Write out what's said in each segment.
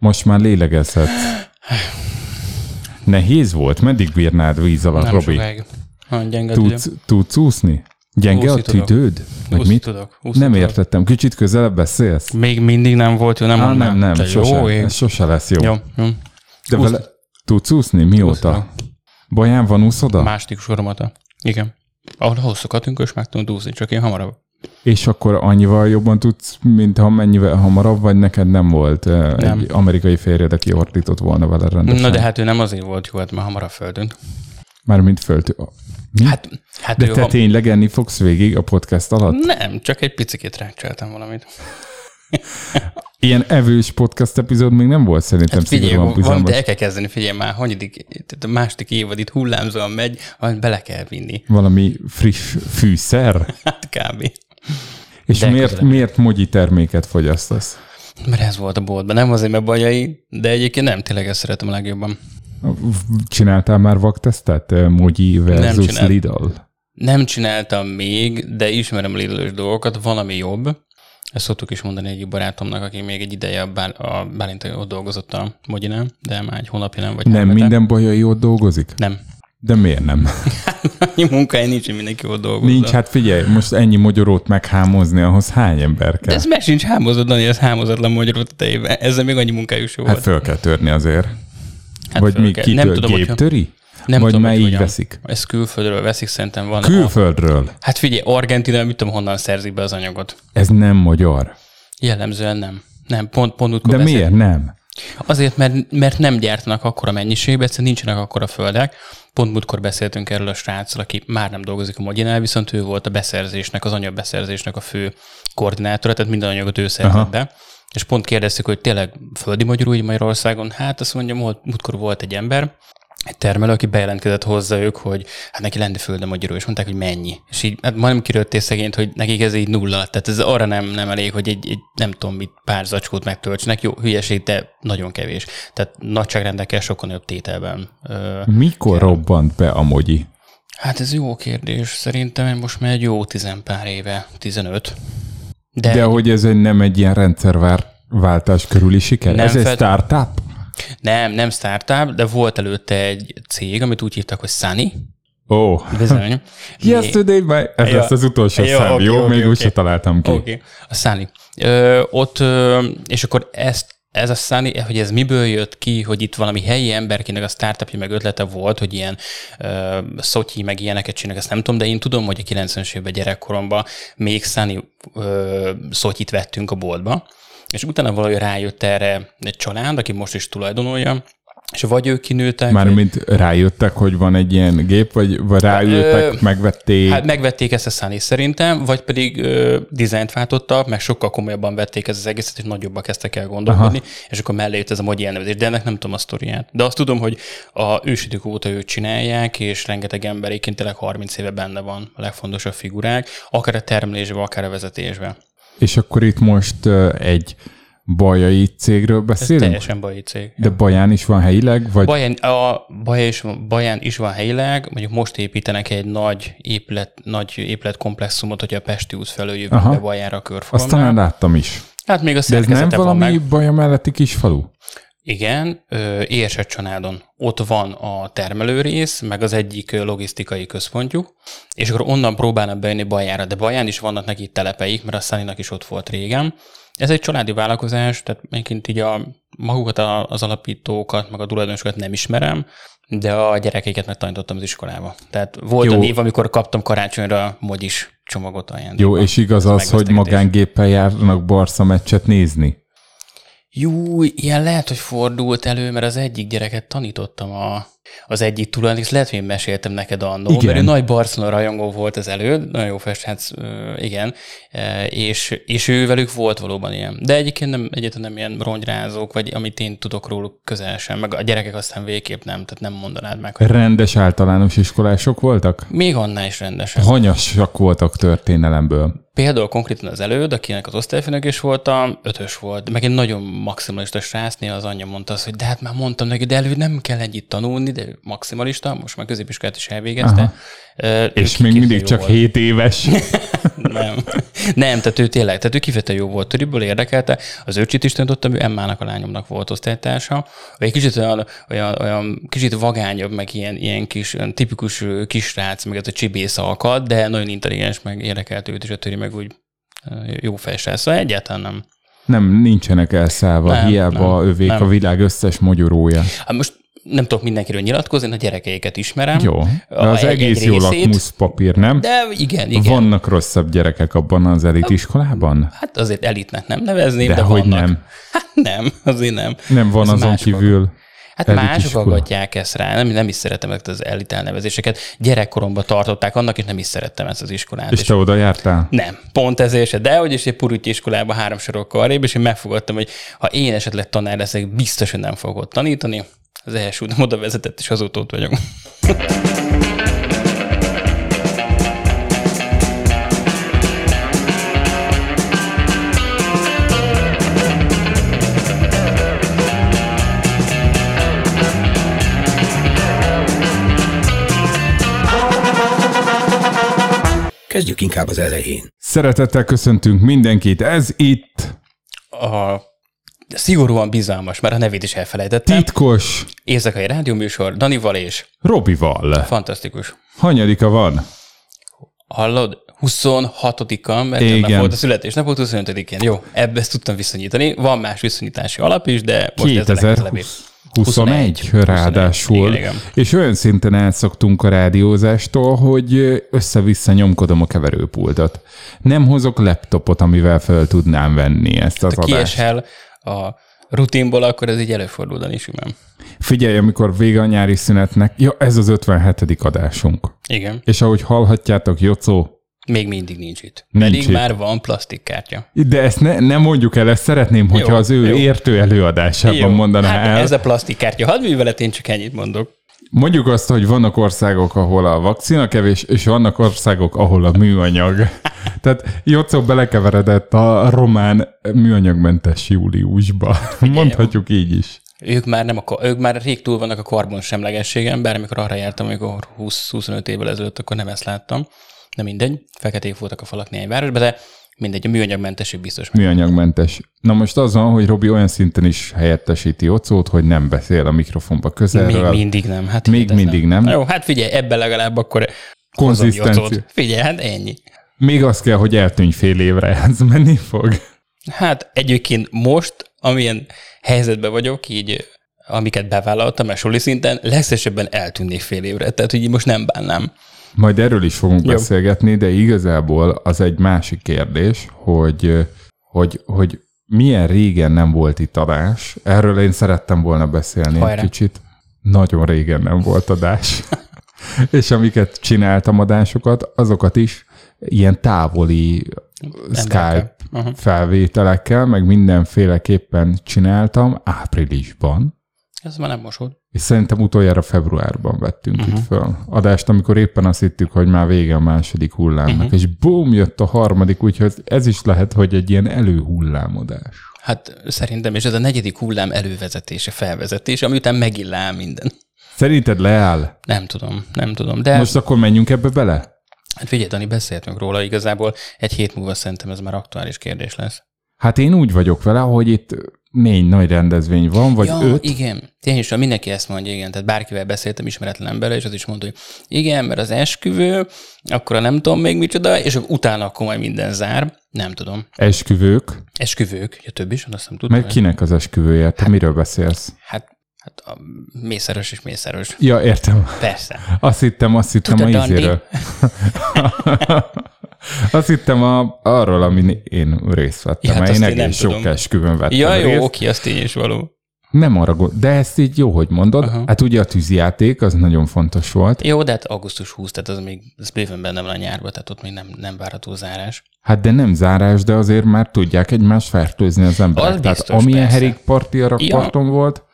Most már lélegezhetsz. Nehéz volt? Meddig bírnád víz alatt, Nem Robi? sokáig. Nagyon gyenge Tudsz, tudsz úszni? Gyenge a Úszni tudok. tüdőd? Vagy mit? tudok. úszni Nem tudok. értettem. Kicsit közelebb beszélsz? Még mindig nem volt jó, nem Á, nem, nem, sose, Jó, ez sose lesz jó. jó, jó. De vele tudsz úszni? Mióta? Úszom. Baján van úszoda? Második soromata. Igen. Ahol hosszú és meg tudunk úszni, csak én hamarabb. És akkor annyival jobban tudsz, mint ha mennyivel hamarabb, vagy neked nem volt nem. Nem. egy amerikai férjed, aki ordított volna vele rendesen? Na de hát ő nem azért volt jó, hát már hamarabb földön. Mármint fölt. Mi? Hát, hát de te ham- tényleg enni fogsz végig a podcast alatt? Nem, csak egy picit rácseltem valamit. Ilyen evős podcast epizód még nem volt szerintem Hát figyelj, szigorúan valamit pizamos. el kell kezdeni, figyelj már, hanyadik, tehát a második évad itt hullámzóan megy, valamit bele kell vinni. Valami friss fűszer? Hát kb. És De miért, közelebb. miért mogyi terméket fogyasztasz? Mert ez volt a boltban. Nem azért, mert bajai, de egyébként nem, tényleg ezt szeretem a legjobban. Csináltál már vaktesztet? Eh, Mogyi versus csinált. Lidl? Nem csináltam még, de ismerem a lidl dolgokat, van, ami jobb. Ezt szoktuk is mondani egy barátomnak, aki még egy ideje a, Bál, a Bálint ott dolgozott a Mogyinál, de már egy hónapja nem, vagy Nem hete. minden bajai ott dolgozik? Nem. De miért nem? Annyi munkája nincs, hogy mindenki ott dolgozza. Nincs, hát figyelj, most ennyi mogyorót meghámozni, ahhoz hány ember De kell? ez meg sincs hámozott, Dani, ez hámozatlan magyarul tetejében. Ezzel még annyi munkájuk Hát volt. föl kell törni azért. Hát Vagy kell. kitör, nem tudom, hogyha, géptöri? nem Vagy tudom, már így hogyan. veszik? Ez külföldről veszik, szerintem van. Külföldről. Hát figyelj, Argentina, mit tudom, honnan szerzik be az anyagot. Ez nem magyar. Jellemzően nem. Nem, pont, pont úgy De miért nem? Azért, mert, mert nem gyártanak akkora mennyiségben, egyszerűen nincsenek akkora földek. Pont múltkor beszéltünk erről a sráccal, aki már nem dolgozik a Mogyinál, viszont ő volt a beszerzésnek, az anyagbeszerzésnek a fő koordinátora, tehát minden anyagot ő szerzett be. És pont kérdeztük, hogy tényleg földi magyarul így Magyarországon? Hát azt mondja, volt, múltkor volt egy ember, egy termelő, aki bejelentkezett hozzá ők, hogy hát neki lenne földe magyarul, és mondták, hogy mennyi. És így hát majdnem kirőtték szegényt, hogy nekik ez így nulla. Tehát ez arra nem, nem elég, hogy egy, egy nem tudom mit, pár zacskót megtöltsenek. Jó, hülyeség, de nagyon kevés. Tehát nagyságrendekkel sokkal nagyobb tételben. Mikor robbant be a mogyi? hát ez jó kérdés. Szerintem most már egy jó tizen pár éve, 15. De, De hogy ez egy, nem egy ilyen rendszerváltás körüli siker? Nem ez egy fed- startup? Nem, nem startup, de volt előtte egy cég, amit úgy hívtak, hogy Sunny. Ó. Oh. Bizony. Yesterday, my... ez Ja. lesz az utolsó Ja, szám, oké, jó? oké, Még úgy oké. se találtam ki. Oké, okay. a Sunny. Ö, ott, ö, és akkor ezt, ez a Sunny, hogy ez miből jött ki, hogy itt valami helyi emberkinek a startupja meg ötlete volt, hogy ilyen ö, szotyi, meg ilyeneket csinálnak, ezt nem tudom, de én tudom, hogy a 90-es évben gyerekkoromban még Sunny ö, szotyit vettünk a boltba, és utána valahogy rájött erre egy család, aki most is tulajdonolja, és vagy ők kinőttek, vagy- Mármint rájöttek, hogy van egy ilyen gép, vagy, vagy rájöttek, Ö, megvették. Hát megvették ezt a Sunny szerintem, vagy pedig ö, dizájnt váltottak, meg sokkal komolyabban vették ezt az egészet, és nagyobbak kezdtek el gondolkodni, Aha. és akkor mellé jött ez a Mogyi elnevezés, de ennek nem tudom a sztoriát. De azt tudom, hogy a ősidők óta őt csinálják, és rengeteg ember egyébként tényleg 30 éve benne van a legfontosabb figurák, akár a termelésben, akár a vezetésben. És akkor itt most egy bajai cégről Ez beszélünk? teljesen baji cég. De Baján is van helyileg? Vagy Baján, a Baján is, Baján is van helyileg, mondjuk most építenek egy nagy épület, nagy épületkomplexumot, hogy a Pesti út felől jövünk be Bajára a azt talán láttam is. Hát még a De ez nem valami. Baja melletti kis falu? Igen, ö, Érset családon. Ott van a termelőrész, meg az egyik logisztikai központjuk, és akkor onnan próbálnak bejönni Bajára, de Baján is vannak neki telepeik, mert a Sunnynak is ott volt régen. Ez egy családi vállalkozás, tehát egyébként így a magukat, az alapítókat, meg a tulajdonosokat nem ismerem, de a gyerekeiket megtanítottam az iskolába. Tehát volt Jó. A név, amikor kaptam karácsonyra mogyis csomagot ajándékba. Jó, és igaz Ez az, hogy magángéppel járnak Barca meccset nézni? Jó, ilyen lehet, hogy fordult elő, mert az egyik gyereket tanítottam a, az egyik tulajdonos, lehet, hogy én meséltem neked annó, Igen. mert ő nagy Barcelona rajongó volt az előtt, nagyon jó festhetsz, igen, e, és, és ő velük volt valóban ilyen. De egyébként nem, egyáltalán nem ilyen rongyrázók, vagy amit én tudok róluk közel sem, meg a gyerekek aztán végképp nem, tehát nem mondanád meg, hogy Rendes általános iskolások voltak? még annál is rendesen. Hanyasak voltak történelemből. Például konkrétan az előd, akinek az osztályfőnök is voltam, ötös volt, meg egy nagyon maximalista srácnél az anyja mondta azt, hogy de hát már mondtam neki, de előd nem kell ennyit tanulni, de maximalista, most már középiskolát is elvégezte. Aha. És még mindig csak volt. 7 éves. Nem. Nem, tehát ő tényleg, tehát ő kifejezetten jó volt, töriből érdekelte. Az öcsit is tanítottam, ő Emmának a lányomnak volt osztálytársa. Egy kicsit olyan, olyan, olyan kicsit vagányabb, meg ilyen, ilyen kis, olyan tipikus kisrác, meg ez a csibész alkat, de nagyon intelligens, meg érdekelt őt is a töri, meg úgy ö, jó fejsrác. Szóval egyáltalán nem. Nem, nincsenek elszállva, Nem, hiába nem, övék nem. a világ összes mogyorója. Hát most nem tudok mindenkiről nyilatkozni, én a gyerekeiket ismerem. Jó, de az egy- egész egy jó lakmuszpapír, nem? De igen, igen. Vannak rosszabb gyerekek abban az elitiskolában? Hát azért elitnek nem nevezném, De de, hogy vannak. nem. Hát nem, azért nem. Nem van Ez azon kívül. Hát Elit mások iskola. aggatják ezt rá, nem, nem is szeretem ezt az elit elnevezéseket. Gyerekkoromban tartották annak, és nem is szerettem ezt az iskolát. És te oda jártál? Nem, pont ezért se, de hogy is egy purutyi iskolában három sorokkal arrébb, és én megfogadtam, hogy ha én esetleg tanár leszek, biztos, hogy nem fogok ott tanítani. Az első oda vezetett, és azóta ott vagyok. Kezdjük inkább az elején. Szeretettel köszöntünk mindenkit. Ez itt A szigorúan bizalmas, már a nevét is elfelejtettem. titkos Éjszakai rádióműsor, Danival és Robival. fantasztikus. Hanyadika van? Hallod? 26-an, mert Igen. volt a születésnap, volt 25-én. Jó, ebbe ezt tudtam viszonyítani. Van más viszonyítási alap is, de most ez a legközelebbi. 2021 21, ráadásul. igen, igen. És olyan szinten elszoktunk a rádiózástól, hogy össze-vissza nyomkodom a keverőpultot. Nem hozok laptopot, amivel fel tudnám venni ezt az Ha adást. kiesel a rutinból, akkor ez így előfordul, Dani, simán. Figyelj, amikor vége a nyári szünetnek, ja, ez az 57. adásunk. Igen. És ahogy hallhatjátok, Jocó, Még mindig nincs itt. Nincs Pedig itt. már van plastikkártya. de ezt ne, nem mondjuk el, ezt szeretném, hogyha Jó, az ő jó. értő előadásában mondaná hát el. ez a plastikkártya. Hadd művelet, én csak ennyit mondok. Mondjuk azt, hogy vannak országok, ahol a vakcina kevés, és vannak országok, ahol a műanyag. Tehát Jocó belekeveredett a román műanyagmentes júliusba. Mondhatjuk így is. Ők már, nem a, ők már rég túl vannak a karbon semlegességen, bár amikor arra jártam, amikor 20-25 évvel ezelőtt, akkor nem ezt láttam. Nem mindegy, feketék voltak a falak néhány városban, de mindegy, a műanyagmentesség biztos. Műanyagmentes. Na most az van, hogy Robi olyan szinten is helyettesíti Jocót, hogy nem beszél a mikrofonba Még közelről. mindig nem. Hát Még mindig nem. Na Jó, hát figyelj, ebben legalább akkor Konzisztencia. Figyelj, hát ennyi. Még az kell, hogy eltűnj fél évre, ez menni fog. Hát egyébként most, amilyen helyzetben vagyok, így amiket bevállaltam, mert suli szinten, legszesebben eltűnnék fél évre. Tehát, hogy most nem bánnám. Majd erről is fogunk Jó. beszélgetni, de igazából az egy másik kérdés, hogy, hogy, hogy milyen régen nem volt itt adás. Erről én szerettem volna beszélni Hajrá. egy kicsit. Nagyon régen nem volt adás. És amiket csináltam adásokat, azokat is ilyen távoli Skype Aha. felvételekkel, meg mindenféleképpen csináltam áprilisban. Ez már nem most volt. És szerintem utoljára februárban vettünk Mhm. uh-huh. itt föl adást, amikor éppen azt hittük, hogy már vége a második hullámnak, Mhm. uh-huh. és bum, jött a harmadik, úgyhogy ez is lehet, hogy egy ilyen előhullámodás. Hát szerintem, és ez a negyedik hullám elővezetése, felvezetése, ami után megillál minden. Szerinted leáll? Nem tudom, nem tudom. De Most akkor menjünk ebbe bele? hát figyelj, Dani, beszéltünk róla, igazából egy hét múlva szerintem ez már aktuális kérdés lesz. Hát én úgy vagyok vele, hogy itt négy nagy rendezvény van, vagy ja, öt. igen. Tényleg, is, mindenki ezt mondja, igen. Tehát bárkivel beszéltem ismeretlen emberrel, és az is mondta, hogy igen, mert az esküvő, akkor a nem tudom még micsoda, és utána akkor majd minden zár. Nem tudom. Esküvők, Esküvők, ja több is, azt nem tudom. meg kinek az esküvője? Te miről beszélsz? Hát, hát a mészáros és mészáros. Ja, értem. Persze. Azt hittem, azt hittem Tudod, a izéről. azt hittem a, arról, amin én részt vettem, Ja, hát én egész sok tudom. esküvőn vettem Ja, jó, részt. oké, az tény is való. Nem arra gond, de ezt így jó, hogy mondod. Aha. Hát ugye a tűzjáték, az nagyon fontos volt. Jó, de hát augusztus 20, tehát az még, ez bőven benne van a nyárba, tehát ott még nem, nem várható zárás. Hát de nem zárás, de azért már tudják egymást fertőzni az emberek. Az Tehát biztos, amilyen persze. herékparti a rakparton volt,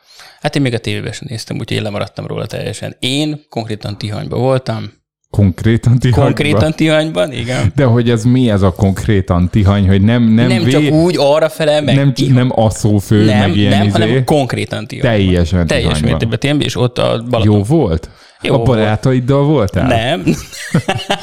Hát én még a tévében sem néztem, úgyhogy én lemaradtam róla teljesen. Én konkrétan Tihanyban voltam, konkrétan tihanyban? Konkrétan Tihanyban, igen. De hogy ez mi ez a konkrétan tihany, hogy nem, nem, Nem vé... csak úgy arra fele, meg nem, Tihany. nem asszófő, nem, meg ilyen nem izé. hanem konkrétan Tihanyban. Teljesen Teljes mértékben Tihanyban, és ott a Balaton. Jó volt? Jó a volt. barátaiddal voltál? Nem.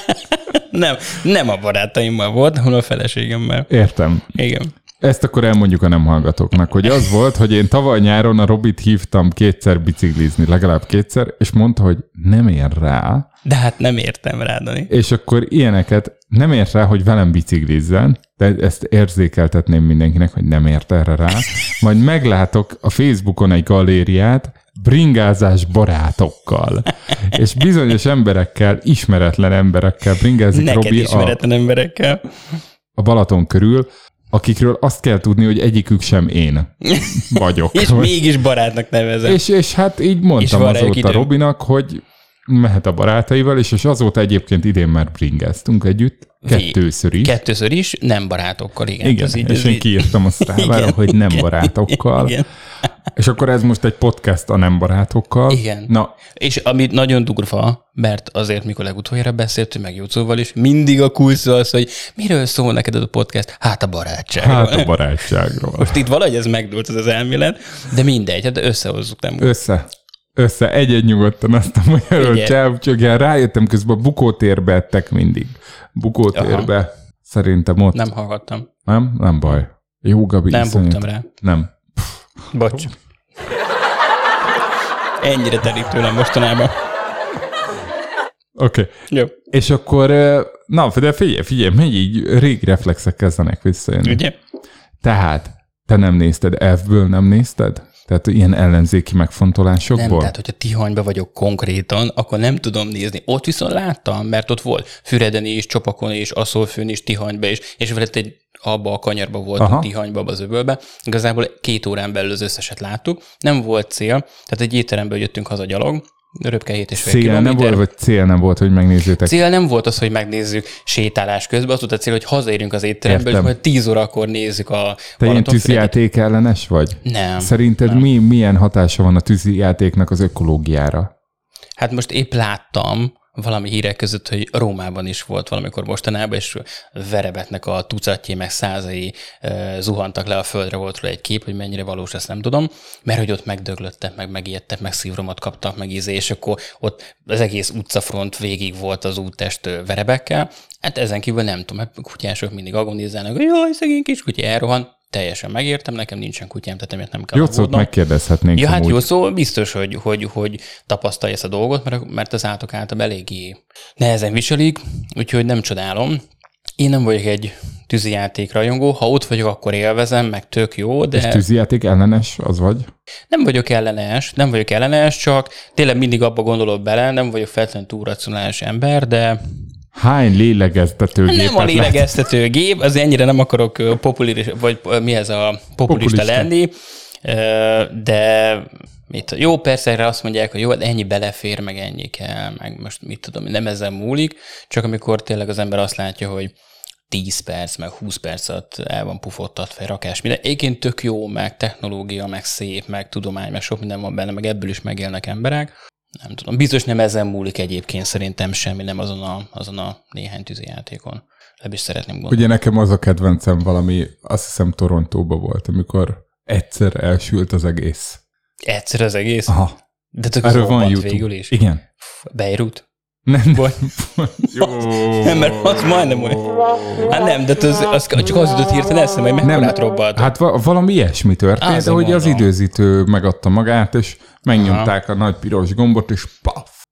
nem, nem a barátaimmal volt, hanem a feleségemmel. Értem. Igen. Ezt akkor elmondjuk a nem hallgatóknak, hogy az volt, hogy én tavaly nyáron a Robit hívtam kétszer biciklizni, legalább kétszer, és mondta, hogy nem ér rá, De hát nem értem rá, Dani. és akkor ilyeneket nem ért rá, hogy velem biciklizzen, de ezt érzékeltetném mindenkinek, hogy nem ért erre rá. Majd meglátok a Facebookon egy galériát, bringázás barátokkal. És bizonyos emberekkel, ismeretlen emberekkel bringázik Neked Robi a, ismeretlen emberekkel. a Balaton körül, akikről azt kell tudni, hogy egyikük sem én vagyok. És mégis barátnak nevezem. és, és hát így mondtam azóta idő. Robinak, hogy mehet a barátaival, és, és azóta egyébként idén már bringáztunk együtt, kettőször is. Kettőször is, nem barátokkal, igen. Igen, így- és én kiírtam a Igen, hogy nem igen, barátokkal. Igen. És akkor ez most egy podcast a nem barátokkal. Igen. Na, És ami nagyon durva, mert azért, mikor legutoljára beszéltünk, meg Jócóval is, mindig a kulcs az, hogy miről szól neked ez a podcast? Hát a barátságról. hát a barátságról. Most itt valahogy ez megdőlt ez az elmélet, de mindegy, hát összehozzuk nem. Össze. Össze, egy-egy nyugodtan azt a magyarul csáv, csak ilyen rájöttem közben a bukótérbe ettek mindig. Bukótérbe. Szerintem ott. Nem hallgattam. Nem? Nem baj. Jó, Gabi. Nem iszonyat. buktam rá. Nem. Bocs. Ennyire telik tőlem mostanában. Oké. Okay. Jó. És akkor, na, de figyelj, figyelj, megy így, régi reflexek kezdenek visszajönni. Ugye? Tehát, te nem nézted, F-ből nem nézted? Tehát ilyen ellenzéki Nem, megfontolásokból? tehát hogyha Tihanyba vagyok konkrétan, akkor nem tudom nézni. Ott viszont láttam, mert ott volt Füreden is, Csopakon is, Aszolfőn is, Tihanyba is, és veled egy abba a kanyarba voltunk, Aha. Tihanyba, az öbölbe. Igazából két órán belül az összeset láttuk. Nem volt cél, tehát egy étteremből jöttünk haza gyalog, röpke 7 és fél Cél nem volt, vagy cél nem volt, hogy megnézzétek? Cél nem volt az, hogy megnézzük sétálás közben, az volt a cél, hogy hazaérünk az étteremből, és majd 10 órakor nézzük a Te ilyen tűzijáték ellenes vagy? Nem. Szerinted Mi, milyen hatása van a tűzijátéknak az ökológiára? Hát most épp láttam valami hírek között, hogy Rómában is volt valamikor mostanában, és verebetnek a tucatjai, meg százai e, zuhantak le a földre, volt róla egy kép, hogy mennyire valós, ezt nem tudom, mert hogy ott megdöglöttek, meg megijedtek, meg szívromat kaptak, meg ízé, és akkor ott az egész utcafront végig volt az úttest verebekkel. Hát ezen kívül nem tudom, mert kutyások mindig agonizálnak, hogy jaj, szegény kis kutya elrohan. Teljesen megértem, nekem nincsen kutyám, tehát emiatt nem kell Jó szót aggódnom. megkérdezhetnénk. Ja, hát jó, szóval biztos, hogy, hogy, hogy tapasztalja ezt a dolgot, mert, mert az átok által eléggé nehezen viselik, úgyhogy nem csodálom. Én nem vagyok egy tűzijáték rajongó, ha ott vagyok, akkor élvezem, meg tök jó, de És tűzijáték ellenes az vagy? nem vagyok ellenes, nem vagyok ellenes, csak tényleg mindig abba gondolok bele, nem vagyok feltétlenül túl racionális ember, de Hány lélegeztetőgépet nem a lehet? lélegeztető gép, az ennyire nem akarok populis, vagy mi ez a populista, Populista. lenni, de mit, jó, persze erre azt mondják, hogy jó, hát ennyi belefér, meg ennyi kell, meg most mit tudom, nem ezen múlik, csak amikor tényleg az ember azt látja, hogy 10 perc, meg 20 perc alatt el van pufottatva rakás minden. Egyébként tök jó, meg technológia, meg szép, meg tudomány, meg sok minden van benne, meg ebből is megélnek emberek. Nem tudom, biztos nem ezen múlik egyébként szerintem semmi, nem azon a, azon a néhány tűzijátékon. Ebből is szeretném gondolni. Ugye nekem az a kedvencem valami, azt hiszem Torontóba volt, amikor egyszer elsült az egész. Egyszer az egész? Aha. De tök Erről van YouTube. végül is. Igen. Beirut? Nem? Jó. Nem, mert az majdnem olyan. Hát nem, de az, az csak az jutott hirtelen eszembe, hogy mekkorát robbant. Hát va- valami ilyesmi történt, de hogy az időzítő megadta magát, és megnyomták a nagy piros gombot, és paf,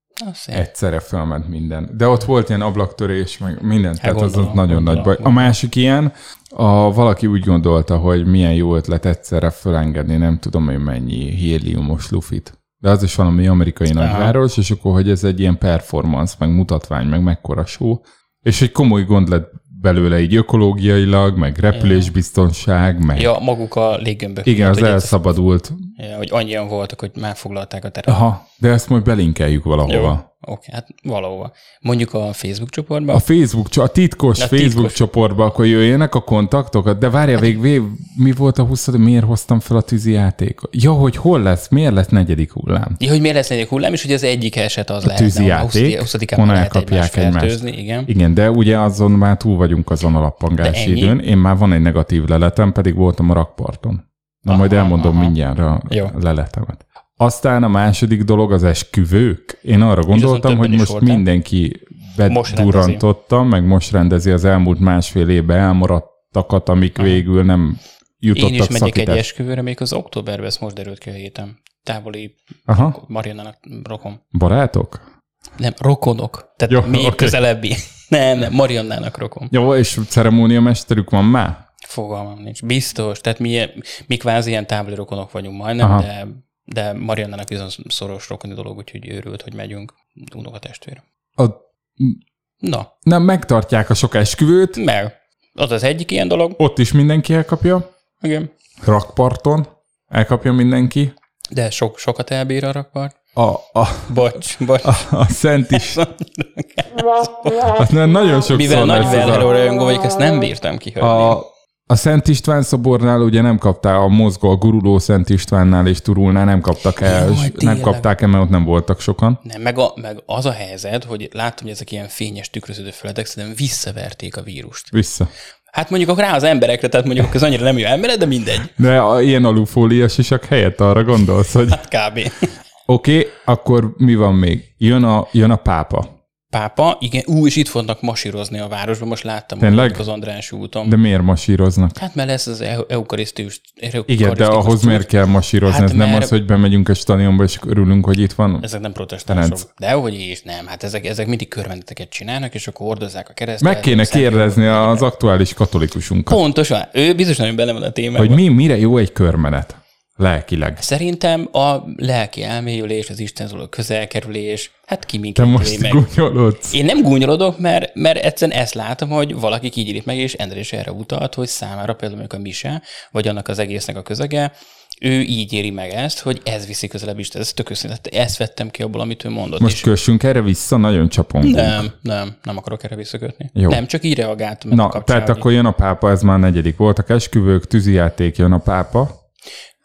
egyszerre felment minden. De ott volt ilyen ablaktörés, meg minden, tehát az, gondolom, nagyon nagy gondolom. baj. A másik ilyen, a, valaki úgy gondolta, hogy milyen jó ötlet egyszerre felengedni, nem tudom én mennyi héliumos lufit. De az is valami amerikai nagyváros, és akkor, hogy ez egy ilyen performance, meg mutatvány, meg mekkora show. És egy komoly gond lett belőle így ökológiailag, meg repülésbiztonság, meg Ja, maguk a léggömbök. igen, az elszabadult Ja, hogy annyian voltak, hogy már foglalták a teret. Aha, de ezt majd belinkeljük valahova. Jó. Oké, hát valahova. Mondjuk a Facebook csoportban. A Facebook, a titkos A Facebook titkos. csoportba, akkor jöjjenek a kontaktokat, de várja, vég, vég, mi volt a 20 miért hoztam fel a tűzi játékot? Ja, hogy hol lesz, miért lesz negyedik hullám? Ja, hogy miért lesz negyedik hullám, és hogy az egyik eset az lehet. tűzi játék, 20 hon lehet elkapják egymást fertőzni, igen. Igen, de ugye azon már túl vagyunk azon a lappangási időn. Én már van egy negatív leletem, pedig voltam a rakparton. Na Aha, majd elmondom aha. mindjárt a Jó. leletemet. Aztán a második dolog az esküvők. Én arra gondoltam, hogy most voltál. mindenki Most bedurrantotta, meg most rendezi az elmúlt másfél évben elmaradtakat, amik végül nem jutottak Én is megyek egy szakítás. esküvőre, még az októberben, ez most derült ki a héten. Távoli Aha, Mariannának rokon. barátok? Nem, rokonok. Tehát Jó, még okay. közelebbi. Nem, nem, Mariannának rokon. Jó, és ceremóniamesterük van már? Fogalmam nincs. Biztos. Tehát mi, mi kvázi ilyen távoli rokonok vagyunk majdnem, Aha. de, de Mariannának viszont szoros rokoni dolog, úgyhogy őrült, hogy megyünk. Unokatestvér. A, Na, nem megtartják a sok esküvőt, meg. Az az egyik ilyen dolog. ott is mindenki elkapja, Igen. rakparton elkapja mindenki. De sok, sokat elbír a rakpart. A, a, Bocs, bocs. a, a Szent is. Hát nem, nagyon sokszor Mivel nagy a, rajongó vagyok, ezt nem bírtam kihagyni. a, a Szent István szobornál ugye nem kapták, a mozgó, a guruló Szent Istvánnál és Turulnál nem kaptak el, Jaj, nem tényleg. kapták el, mert ott nem voltak sokan. Nem, meg, a, meg az a helyzet, hogy láttam, hogy ezek ilyen fényes tükröződő felületek, szerintem visszaverték a vírust. Vissza. Hát mondjuk akkor rá az emberekre, tehát mondjuk az annyira nem jó embere, de mindegy. De a, ilyen alufóliás sisak helyett arra gondolsz, hogy Hát kb. oké, okay, akkor mi van még? Jön a, jön a pápa. Pápa, igen, ú, és itt fognak masírozni a városban, most láttam Tényleg? az András úton. De miért masíroznak? Hát mert lesz az eu- eukarisztikus. Igen, de ahhoz miért kell masírozni? Hát Ez nem mert- az, hogy bemegyünk a stadionba, és örülünk, hogy itt van. Ezek nem protestánsok. De hogy is nem, hát ezek, ezek mindig körvendeteket csinálnak, és akkor hordozzák a keresztet. Meg kéne kérdezni az aktuális katolikusunkat, Pontosan, ő biztos nagyon bele van a témában. hogy mi, mire jó egy körmenet lelkileg. Szerintem a lelki elmélyülés, az Istenhez való közelkerülés, hát ki Te minket most meg. gúnyolodsz. Én nem gúnyolodok, mert, mert egyszerűen ezt látom, hogy valakik így írik meg, és Endre is erre utalt, hogy számára például mondjuk a mise, vagy annak az egésznek a közege, ő így éri meg ezt, hogy ez viszi közelebb is. Ez tök őszintén, tehát ezt vettem ki abból, amit ő mondott. Most és kössünk erre vissza, nagyon csapongunk. nem, nem, nem akarok erre visszakötni. Jó. Nem, csak így reagáltam. Na, tehát akkor jön a pápa, ez már a negyedik. Voltak esküvők, tűzijáték, jön a pápa.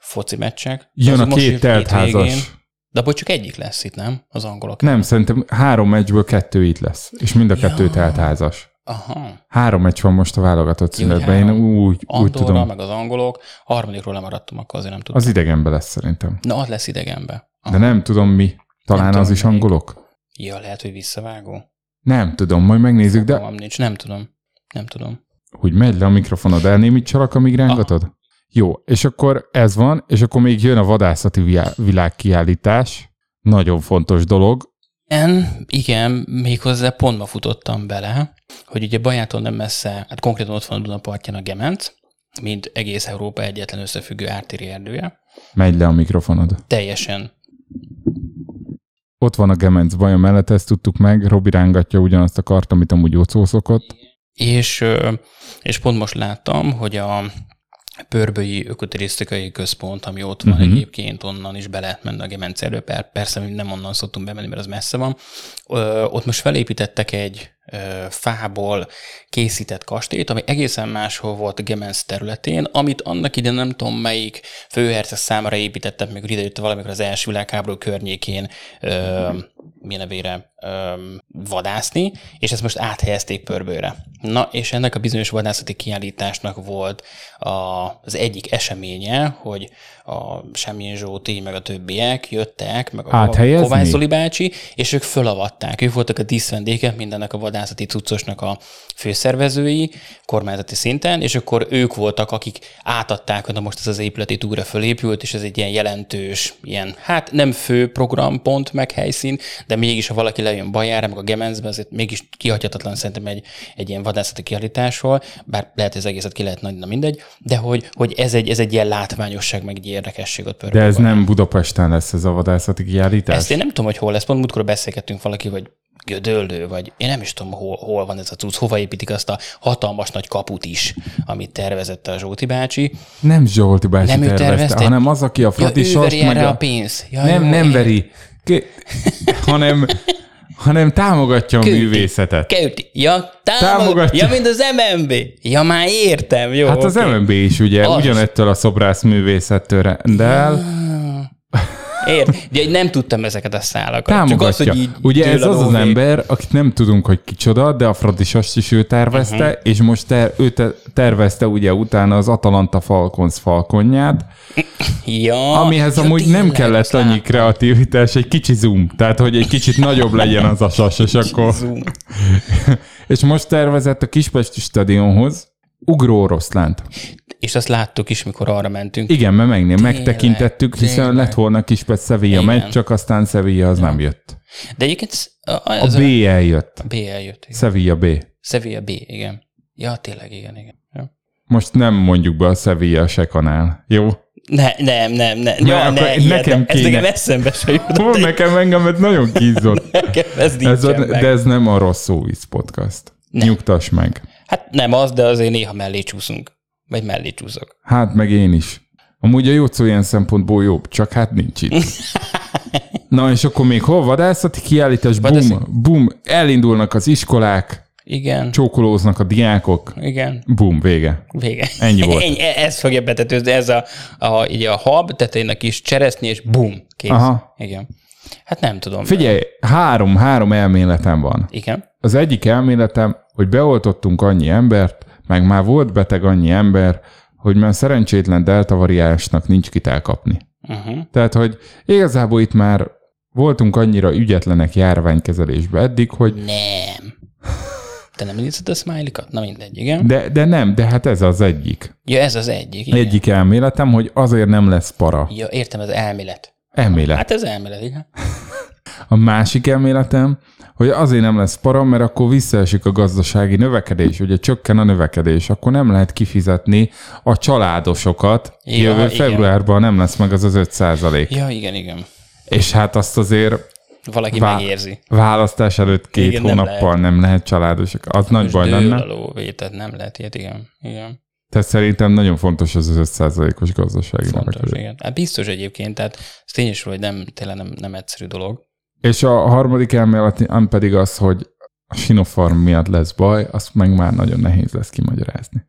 Foci meccsek. Jön a két teltházas. De abból csak egyik lesz itt, nem? Az angolok. Nem, szerintem három meccsből kettő itt lesz. És mind a kettő Ja. teltházas. Aha. Három meccs van most a válogatott szünetben. Én úgy, úgy Andorra, tudom. meg az angolok. A harmadikról lemaradtam, akkor azért nem tudom. Az idegenbe lesz szerintem. Na, az lesz idegenbe. De nem tudom mi. Talán Nem az tudom, is melyik. angolok? Ja, lehet, hogy visszavágó. Nem tudom, majd megnézzük, de Fogalmam nincs, nem tudom. Nem tudom. hogy megy le a mikrofonod, elnémítsalak, amíg rángatod? Jó, és akkor ez van, és akkor még jön a vadászati világkiállítás. Nagyon fontos dolog. En, igen, méghozzá pont ma futottam bele, hogy ugye Bajától nem messze, hát konkrétan ott van a Dunapartján a Gemenc, mint egész Európa egyetlen összefüggő ártéri erdője. Megy le a mikrofonod. Teljesen Ott van a Gemenc baja mellett, ezt tudtuk meg. Robi rángatja ugyanazt a kart, amit amúgy Ocó szokott. És, és pont most láttam, hogy a Pörbői Ökoturisztikai Központ, ami ott van uh-huh. egyébként, onnan is be lehet menni a Gemencerbe, per, persze mi nem onnan szoktunk bemenni, mert az messze van. Ö, ott most felépítettek egy fából készített kastélyt, ami egészen máshol volt a Gemenc területén, amit annak idején nem tudom melyik főherceg számára építettek, még idejött valamikor az első világháború környékén ö, mi nevére ö, vadászni, és ezt most áthelyezték pörbőre. Na, és ennek a bizonyos vadászati kiállításnak volt a, az egyik eseménye, hogy a Semmilyen Zsóti, meg a többiek jöttek, meg a Áthelyezni? Kovács Zoli bácsi, és ők fölavatták. Ők voltak a díszvendégek, mindennek a vadászati cuccosnak a főszervezői, kormányzati szinten, és akkor ők voltak, akik átadták, hogy na most ez az épületi túra fölépült, és ez egy ilyen jelentős, ilyen, hát nem fő programpont, meg helyszín, de mégis, ha valaki lejön Bajára, meg a Gemencbe, azért mégis kihagyhatatlan szerintem egy, egy ilyen vadászati kiállításról, bár lehet, hogy az egészet ki lehet nagy, na mindegy, de hogy, hogy ez, egy, ez egy ilyen látványosság, meg egy érdekesség ott De ez nem Budapesten lesz ez a vadászati kiállítás? Ezt én nem tudom, hogy hol lesz. Pont múltkor beszélgettünk valaki, hogy gödöllő, vagy én nem is tudom, hol, hol van ez a cucc, hova építik azt a hatalmas nagy kaput is, amit tervezett a Zsóti bácsi. Nem Zsolti bácsi Nem ő tervezte, tervezte? hanem az, aki a Ja, Fradi ő sort veri meg a... a pénz. Ja, nem, jó, nem én- veri, Ké... hanem, hanem támogatja a Küldi. művészetet. Keuti. Ja, támogatja. Támogatja. Ja, mint az MNB. Ja, már értem, jó. Hát az oké. MNB is ugye Az. ugyanettől a szobrász művészettől rendel, Ért. De nem tudtam ezeket a szálakat. Csak támogatja. az, hogy így ugye ez az az ember, akit nem tudunk, hogy kicsoda, de a Fradisast is ő tervezte, uh-huh. és most ter, ő te, tervezte ugye utána az Atalanta Falcons falkonját, Ja, amihez ja, amúgy nem kellett annyi láttam. kreativitás, egy kicsi zoom, tehát hogy egy kicsit nagyobb legyen az a sas, és akkor... És most tervezett a Kispesti stadionhoz ugró oroszlánt. És azt láttuk is, mikor arra mentünk. Igen, mert megnél, megtekintettük, hiszen tényleg. lett volna Kispest Sevilla Igen. megy, csak aztán Sevilla az nem jött. De egyébként ez- A ez B eljött. B eljött. igen. Sevilla B. Sevilla B, igen. Ja, tényleg, igen, igen. Ja. Most nem mondjuk be a Sevilla se kanál. Jó? Ne, nem, nem, nem. Ja, akkor ne, ilyet, nekem ez kéne. nekem eszembe se jutott. Hol nekem engem ez nagyon kízott. Nekem ez Ez a, meg. de ez nem a rossz szóvisz podcast. Nem. Nyugtass meg. Hát nem az, de azért néha mellé csúszunk. Vagy mellé csúszok. Hát meg én is. Amúgy a Jócó ilyen szempontból jobb, csak hát nincs itt. Na és akkor még hol vadászati kiállítás, bum, Vadászati- bum, elindulnak az iskolák, Igen, csókolóznak a diákok, igen. bum, vége. Vége. Ennyi volt. Ennyi, ez fogja betetőzni, ez a, a, így a hab tetejének is cseresznyi, és bum, kész. Aha. Igen. Hát nem tudom. Figyelj, három, három elméletem van. Igen. Az egyik elméletem, hogy beoltottunk annyi embert, meg már volt beteg annyi ember, hogy már szerencsétlen delta variánsnak nincs kit elkapni. Uh-huh. Tehát, hogy igazából itt már voltunk annyira ügyetlenek járványkezelésbe eddig, hogy Nem. Te nem nézed a smiley-kat? Na mindegy, igen. de, de nem, de hát ez az egyik. Ja, ez az egyik. Igen. Egyik elméletem, hogy azért nem lesz para. Ja, értem, az elmélet. Elmélet. Hát ez elmélet, igen. A másik elméletem, hogy azért nem lesz para, mert akkor visszaesik a gazdasági növekedés, ugye csökken a növekedés, akkor nem lehet kifizetni a családosokat. Ja, Jövő igen. februárban nem lesz meg az az 5 százalék. Ja, igen, igen. És hát azt azért Valaki Vá- megérzi. választás előtt két Igen, nem hónappal nem lehet, családosok. Az nagy Most baj dől lenne. tehát nem lehet ilyet, igen. Igen. Tehát szerintem nagyon fontos az az 5 százalékos gazdasági Fontos, növekedés. igen. Hát biztos egyébként, tehát ez tényes, hogy nem, tényleg nem, nem egyszerű dolog. És a harmadik elméletem pedig az, hogy a Sinopharm miatt lesz baj, azt meg már nagyon nehéz lesz kimagyarázni.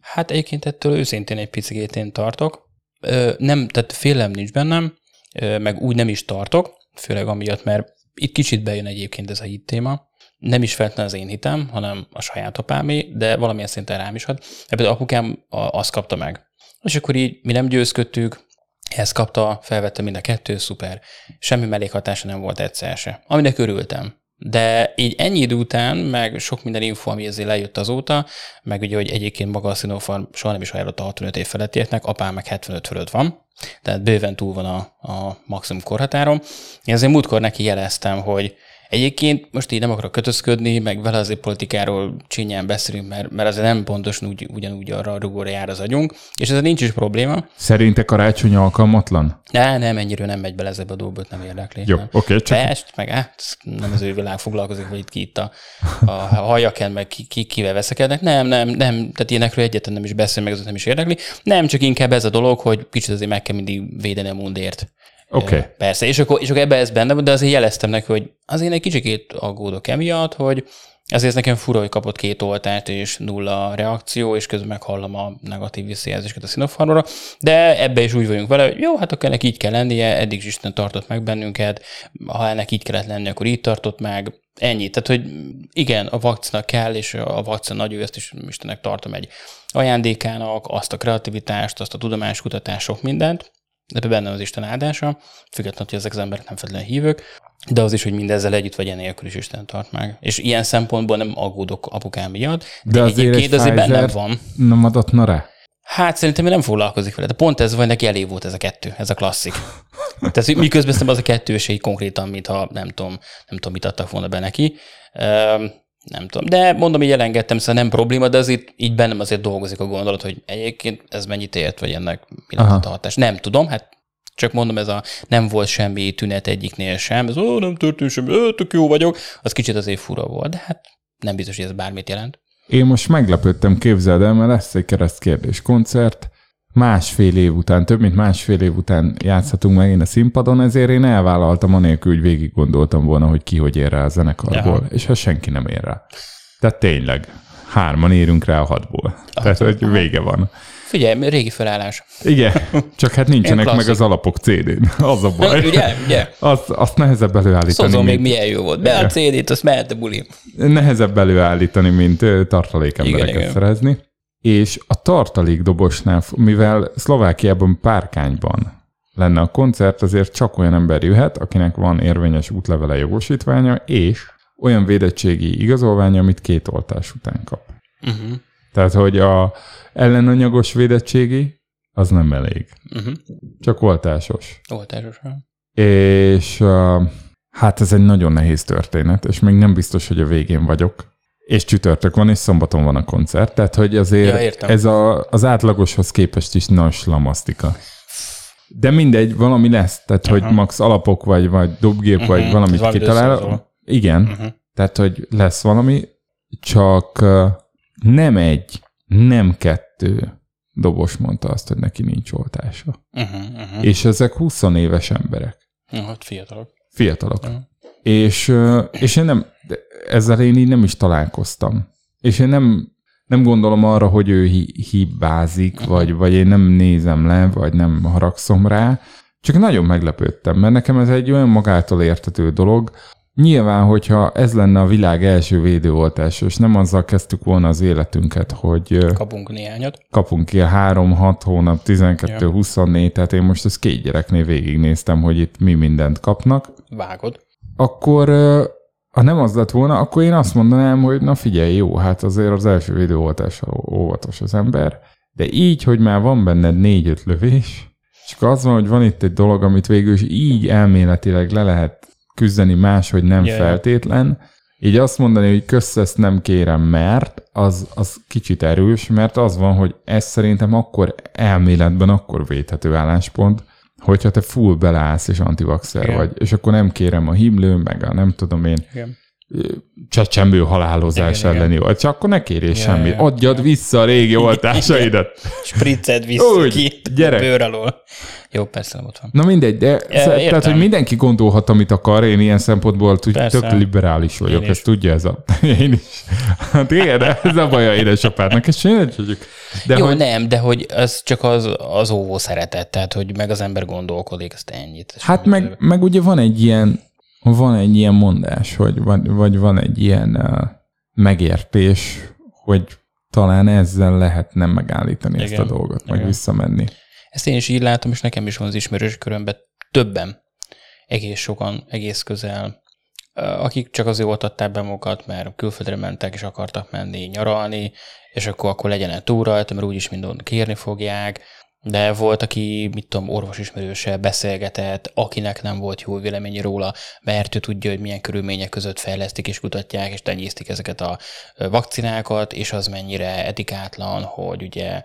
Hát egyébként ettől őszintén egy picit én tartok. Ö, nem, tehát félem nincs bennem, ö, meg úgy nem is tartok, főleg amiatt, mert itt kicsit bejön egyébként ez a hit téma. Nem is feltétlenül az én hitem, hanem a saját apámé, de valamilyen szinten rám is hat. Ebből apukám azt kapta meg. És akkor így mi nem győzködtük, ezt kapta, felvette mind a kettő, szuper. Semmi mellékhatása nem volt egyszer se. Aminek örültem. De így ennyi idő után, meg sok minden info, ami ezért lejött azóta, meg ugye, hogy egyébként maga a Sinopharm soha nem is ajánlott a 65 év felettieknek, apám meg 75 fölött van, tehát bőven túl van a, a maximum korhatárom. Én azért múltkor neki jeleztem, hogy Egyébként most így nem akarok kötözködni, meg vele azért politikáról csinyán beszélünk, mert, mert azért nem pontosan úgy, ugyanúgy arra a rugóra jár az agyunk, és ez nincs is probléma. Szerinte karácsony alkalmatlan? Ne, nem, ennyire nem megy bele ezekbe a dolgokba, nem érdekli. Jó, oké, csak Pest, meg hát, nem az ő világ foglalkozik, hogy itt ki itt a, a hajaken, meg ki, ki, kivel veszekednek. Nem, nem, nem, tehát ilyenekről egyetlen nem is beszél, meg az nem is érdekli. Nem, csak inkább ez a dolog, hogy kicsit azért meg kell mindig védeni a mundért. Oké. Ö, Persze, és akkor, és akkor ebbe ez benne van, de azért jeleztem neki, hogy azért egy kicsikét aggódok emiatt, hogy ezért nekem fura, hogy kapott két oltást és nulla reakció, és közben meghallom a negatív visszajelzéseket a Sinopharmra, de ebbe is úgy vagyunk vele, hogy jó, hát akkor ennek így kell lennie, eddig is Isten tartott meg bennünket, ha ennek így kellett lenni, akkor így tartott meg, ennyi. Tehát, hogy igen, a vakcina kell, és a vakcina nagy, ő ezt is Istennek tartom egy ajándékának, azt a kreativitást, azt a tudomáskutatás, sok mindent, de benne az Isten áldása, függetlenül, hogy ezek az emberek nem feltétlenül hívők, de az is, hogy mindezzel együtt vagy enélkül is Isten tart meg. És ilyen szempontból nem aggódok apukám miatt, De azért egy egyébként azért Pfizer van. nem adatna rá? Hát szerintem nem foglalkozik vele. De pont ez vagy neki elég volt ez a kettő, ez a klasszik. Tehát miközben szerintem az a kettőség konkrétan, mintha nem tudom, nem tudom, mit adtak volna be neki. Nem tudom. De mondom, így elengedtem, szóval nem probléma, de az itt így bennem azért dolgozik a gondolat, hogy egyébként ez mennyit ért, vagy ennek mi lehet a hatás. Nem tudom, hát Csak mondom, ez a nem volt semmi tünet egyiknél sem, ez ó, nem történt semmi, ó, tök jó vagyok, az kicsit azért fura volt, de hát nem biztos, hogy ez bármit jelent. Én most meglepődtem, képzeld el, mert lesz egy keresztkérdés koncert, másfél év után, több mint másfél év után játszhatunk megint a színpadon, ezért én elvállaltam anélkül, hogy végig gondoltam volna, hogy ki hogy ér rá a zenekarból, Aha. és ha senki nem ér rá. Tehát tényleg, hárman érünk rá a hatból. Tehát, hogy vége van. Figyelj, régi felállás. Igen, csak hát nincsenek meg az alapok CD-n. Az a baj. Ugye, ugye? Azt, azt nehezebb előállítani, Szozom még milyen jó volt. Be a CD-t, azt mehet a bulim. nehezebb előállítani, mint tartalékembereket Igen, igen. szerezni. És a tartalékdobosnál, mivel Szlovákiában párkányban lenne a koncert, azért csak olyan ember jöhet, akinek van érvényes útlevele jogosítványa, és olyan védettségi igazolványa, amit két oltás után kap. Uh-huh. Tehát, hogy a ellenanyagos védettségi, az nem elég. Uh-huh. Csak oltásos. Oltásosan. És uh, hát ez egy nagyon nehéz történet, és még nem biztos, hogy a végén vagyok. És csütörtök van, és szombaton van a koncert, tehát hogy azért Ja, értem. ez a, az átlagoshoz képest is nagy slamasztika. De mindegy, valami lesz, tehát hogy max alapok vagy, vagy dobgép, uh-huh. vagy valamit Valami kitalál. Igen, Uh-huh. tehát hogy lesz valami, csak nem egy, nem kettő dobos mondta azt, hogy neki nincs oltása. Uh-huh. Uh-huh. És ezek 20 éves emberek. Hát fiatalok. Fiatalok. Mhm. És, és én nem, ezzel én így nem is találkoztam. És én nem, nem gondolom arra, hogy ő hi- hibázik, vagy, vagy én nem nézem le, vagy nem haragszom rá. Csak nagyon meglepődtem, mert nekem ez egy olyan magától értető dolog. Nyilván, hogyha ez lenne a világ első védőoltása, és nem azzal kezdtük volna az életünket, hogy Kapunk néhányat. kapunk ki 3-6 hónap, 12-24, tehát én most ezt két gyereknél végignéztem, hogy itt mi mindent kapnak Vágod. Akkor ha nem az lett volna, akkor én azt mondanám, hogy na figyelj, jó, hát azért az első videóoltással óvatos az ember, de így, hogy már van benned négy-öt lövés, csak az van, hogy van itt egy dolog, amit végül is így elméletileg le lehet küzdeni máshogy nem Ja, ja. feltétlen, így azt mondani, hogy kösz ezt nem kérem, mert az, az kicsit erős, mert az van, hogy ez szerintem akkor elméletben akkor védhető álláspont, hogyha te full beleállsz és antivaxer Igen. vagy, és akkor nem kérem a himlő, meg a nem tudom én, Igen. Csecsemő halálozás Igen, elleni volt, csak akkor ne kérjél Ja, semmit. ja, Adjad vissza a régi oltásaidat. Spricced vissza Úgy, ki gyerek. a bőr alól. Jó, persze nem ott van. Na mindegy, de sz- tehát, értem. hogy mindenki gondolhat, amit akar, én ilyen szempontból Persze. tök liberális vagyok, Én is. ezt tudja ez a... Én is. Hát igen, de ez a baj a édesapádnak, nem tudjuk. De Jó, hogy, nem, de hogy ez csak az, az óvó szeretet, tehát hogy meg az ember gondolkodik, ezt ennyit. Hát meg, meg ugye van egy ilyen, van egy ilyen mondás, hogy vagy, vagy van egy ilyen uh, megértés, hogy talán ezzel lehetne megállítani ezt a Igen. dolgot, meg Igen. visszamenni. Ezt én is így látom, és nekem is van az ismerős körömben többen, egész sokan, egész közel, akik csak azért oltatták be magukat, mert külföldre mentek, és akartak menni nyaralni, és akkor, akkor legyen egy túl rajta, mert úgyis mindon kérni fogják, de volt, aki, mit tudom, orvosismerőssel beszélgetett, akinek nem volt jó véleménye róla, mert ő tudja, hogy milyen körülmények között fejlesztik és kutatják, és tenyésztik ezeket a vakcinákat, és az mennyire etikátlan, hogy ugye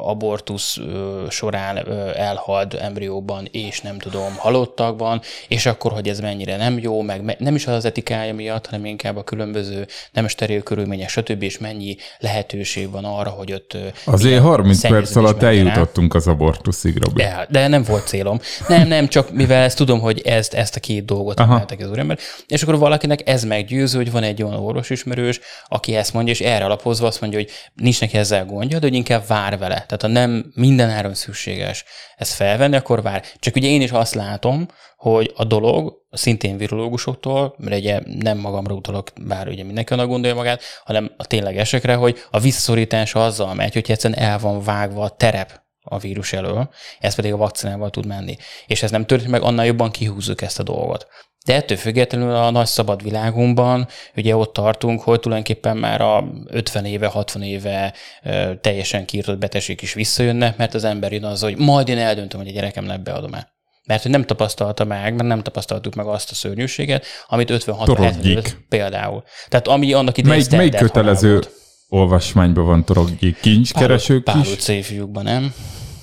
abortusz ö, során ö, elhalt embrióban, és nem tudom, halottakban, és akkor, hogy ez mennyire nem jó, meg me- nem is az etikája miatt, hanem inkább a különböző nem steril körülmények, stb. és mennyi lehetőség van arra, hogy ott Azért ilyen 30 perc alatt menjen el. Eljutottunk az abortuszig, Robi. De, de nem volt célom. Nem, nem, csak mivel ezt tudom, hogy ezt, ezt a két dolgot emeltek az úrember, és akkor valakinek ez meggyőző, hogy van egy olyan orvosismerős, aki ezt mondja, és erre alapozva azt mondja, hogy nincs neki ezzel gondja, de hogy inkább vár vele. Tehát ha nem minden áron szükséges ezt felvenni, akkor vár. Csak ugye én is azt látom, hogy a dolog szintén virológusoktól, mert ugye nem magamra utalok, bár ugye mindenki annak gondolja magát, hanem a ténylegesekre, hogy a visszaszorítása azzal megy, hogy egyszerűen el van vágva a terep a vírus elől, ez pedig a vakcinával tud menni. És ez nem történik meg, annál jobban kihúzzuk ezt a dolgot. De ettől függetlenül a nagy szabad világunkban ugye ott tartunk, hogy tulajdonképpen már a 50 éve, 60 éve ö, teljesen kiirtott betegség is visszajönnek, mert az ember jön az, hogy majd én eldöntöm, hogy a gyerekemnek beadom el. Mert hogy nem tapasztalta meg, mert nem tapasztaltuk meg azt a szörnyűséget, amit 56 Torogjik. 75 például. Tehát ami annak idején Melyik, melyik kötelező volt. Olvasmányban van toroggi kincskereső Páló- kis? Páló C fiúkban, nem?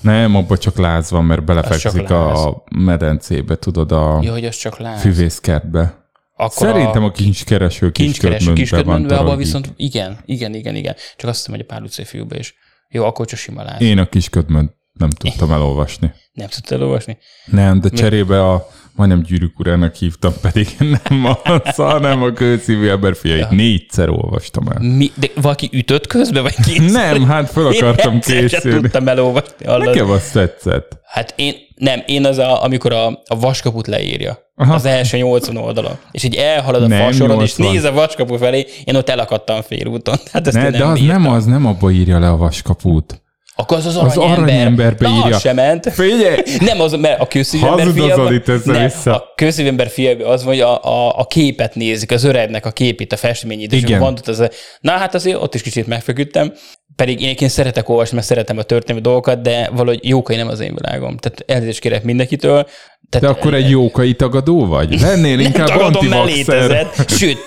Nem, abban csak láz van, mert belefekszik a medencébe, tudod, a Jó, hogy az csak láz. füvészkertbe. Akkor Szerintem a kincskereső kincskereső kisködmöntbe van abban viszont igen, igen, igen, igen. Csak azt hiszem, hogy a pár fiúba is. Jó, akkor csak sima láz. Én a kisködmönt nem tudtam elolvasni. Nem tudtál olvasni? Nem, de cserébe a majdnem gyűrűk urának hívtam, pedig nem az, hanem a kőszívű ember fiait. Négyszer olvastam el. Mi, de valaki ütött közben, vagy kétszer? Nem, hát fel akartam Én készülni. tudtam elolvasni. hallod? Nekem az tetszett. Hát én, nem, én az, a, amikor a, a vaskaput leírja. Aha. Az első 80 oldalon. És így elhalad a Nem fasoron, és 80. néz a vaskapu felé, én ott elakadtam félúton. Hát ezt Ne, én de nem az bírtam. nem az, nem abba írja le a vaskaput. Akkor az az Az aranyember. aranyemberbe Na, az sem ment. Figyelj! Nem az, mert a az fiában, nem, vissza. a kőszívember fiában az hogy a, a, a, képet nézik, az öregnek a képét, a festményét, és van ott az, na hát azért ott is kicsit megfeküdtem, pedig én egyébként szeretek olvasni, mert szeretem a történelmi dolgokat, de valahogy jókai nem az én világom. Tehát elnézést kérek mindenkitől. Tehát De akkor egy jókai tagadó vagy? Lennél nem inkább tagadom, mert létezett. Sőt,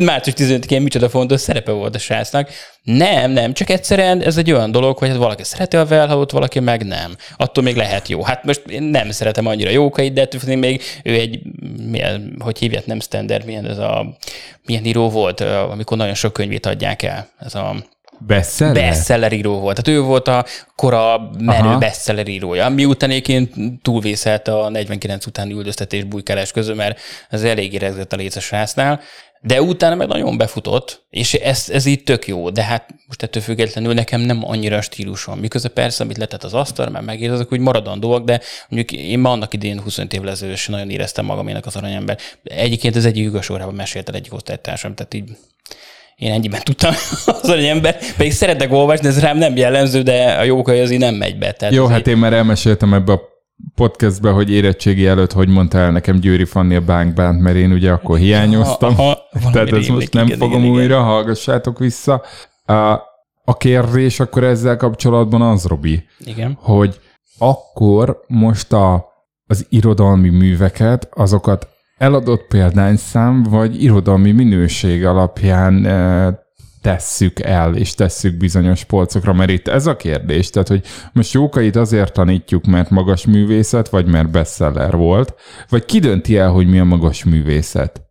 március 15-én micsoda fontos szerepe volt a srácnak. Nem, nem, csak egyszerűen ez egy olyan dolog, hogy hát valaki szereti a Velhaut, valaki meg nem. Attól még lehet jó. Hát most én nem szeretem annyira jókait, de ettől még ő egy, milyen, hogy hívják, nem standard, milyen ez a, milyen író volt, amikor nagyon sok könyvét adják el. Ez a Bestseller? bestseller író volt. Tehát ő volt a kora menő Aha. bestseller írója. Miután egyébként túlvészelt a 49 utáni üldöztetés bujkálás közül, mert ez elég érezett a léces rásznál. De utána meg nagyon befutott, és ez, ez így tök jó, de hát most ettől függetlenül nekem nem annyira stílusom. Miközben persze, amit letett az asztal, mert megér, azok úgy maradandóak, de mondjuk én ma annak idén 25 évvel ezelőtt nagyon éreztem magaménak az aranyember. Egyébként az egyik ügősorában mesélt el egyik osztálytársam, tehát így én ennyiben tudtam az aranyember, pedig szeretek olvasni, ez rám nem jellemző, de a jókai az így nem megy be. Tehát Jó, ez hát én már elmeséltem ebbe a podcastbe, hogy érettségi előtt hogy mondta el nekem Győri Fanni a bánkbánt, mert én ugye akkor hiányoztam. Aha, valami Tehát ezt rémlik, most nem igen, fogom igen, igen. újra, hallgassátok vissza. A, a kérdés akkor ezzel kapcsolatban az, Robi, Igen. hogy akkor most a, az irodalmi műveket, azokat eladott példányszám, vagy irodalmi minőség alapján e, tesszük el, és tesszük bizonyos polcokra, mert itt ez a kérdés, tehát, hogy most Jókait azért tanítjuk, mert magas művészet, vagy mert bestseller volt, vagy ki dönti el, hogy mi a magas művészet?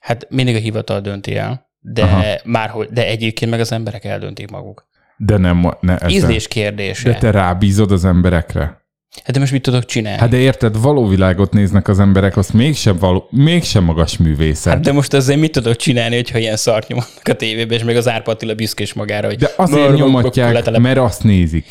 Hát mindig a hivatal dönti el, de, Aha. már, de egyébként meg az emberek eldöntik maguk. De nem, ne, ezzel. Ízlés kérdése. De te rábízod az emberekre? Hát de most mit tudok csinálni? Hát de érted, való világot néznek az emberek, azt mégsem, való, mégsem magas művészet. Hát de most azért mit tudok csinálni, hogyha ilyen szart nyomadnak a tévében, és még az Árpa Attila büszkés magára, hogy De azért nyomatják, mert azt nézik.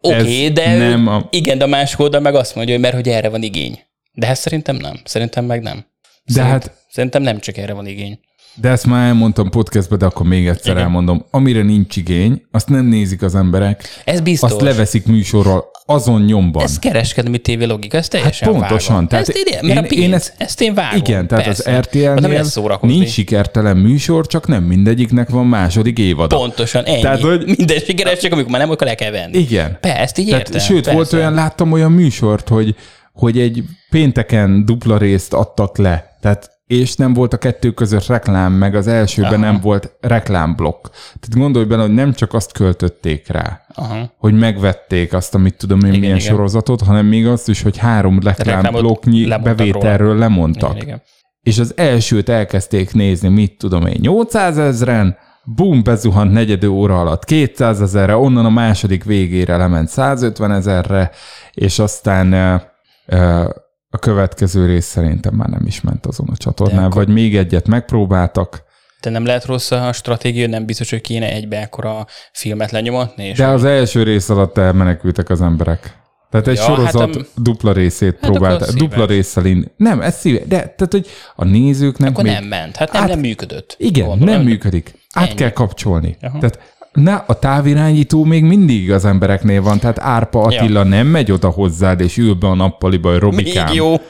Oké, ez de nem a- igen, de a másik oldal meg azt mondja, hogy mert hogy erre van igény. De hát szerintem nem. Szerintem meg nem. De Szerint, hát, Szerintem nem csak erre van igény. De ezt már elmondtam podcastben, de akkor még egyszer Igen. elmondom. Amire nincs igény, azt nem nézik az emberek, Ez biztos. azt leveszik műsorról azon nyomban. Ez kereskedelmi tévé logika, ez teljesen Hát pontosan, vágom. tehát ezt én, mert én- én ezt, ezt- én vágom. Igen, tehát persze. az RTL-nél nincs sikertelen műsor, csak nem mindegyiknek van második évada. Pontosan, ennyi. Tehát, hogy-. Minden sikeres, csak amikor már nem, akkor le kell venni. Igen. Persze, így Tehát, értem. sőt, persze. volt olyan, láttam olyan műsort, hogy, hogy egy pénteken dupla részt adtak le. Tehát és nem volt a kettő között reklám, meg az elsőben Aha. nem volt reklámblokk. Tehát gondolj bele, hogy nem csak azt költötték rá, Aha. hogy megvették azt, amit tudom én, Igen, milyen igen. sorozatot, hanem még azt is, hogy három reklámblokknyi bevételről lemondtak. Igen, igen. És az elsőt elkezdték nézni, mit tudom én, 800 ezeren, bum, bezuhant negyedő óra alatt 200 ezerre, onnan a második végére lement 150 ezerre, és aztán a következő rész szerintem már nem is ment azon a csatornán, akkor- vagy még egyet megpróbáltak, De nem lehet rossz a stratégia, nem biztos, hogy kéne egybe ekkora filmet lenyomatni. És de az első rész alatt elmenekültek az emberek. Tehát egy Ja, sorozat hát am- dupla részét akkor próbálták, szíves. dupla részsel in... Nem, ez szíve, de tehát, hogy a nézőknek akkor még... nem ment. Hát nem, Hát- nem működött. Igen, Gondolom. nem működik. Át Ennyi. kell kapcsolni. Aha. Tehát na, a távirányító még mindig az embereknél van, tehát Árpa Attila nem megy oda hozzád, és ül be a nappaliba, hogy Robikám. Még jó.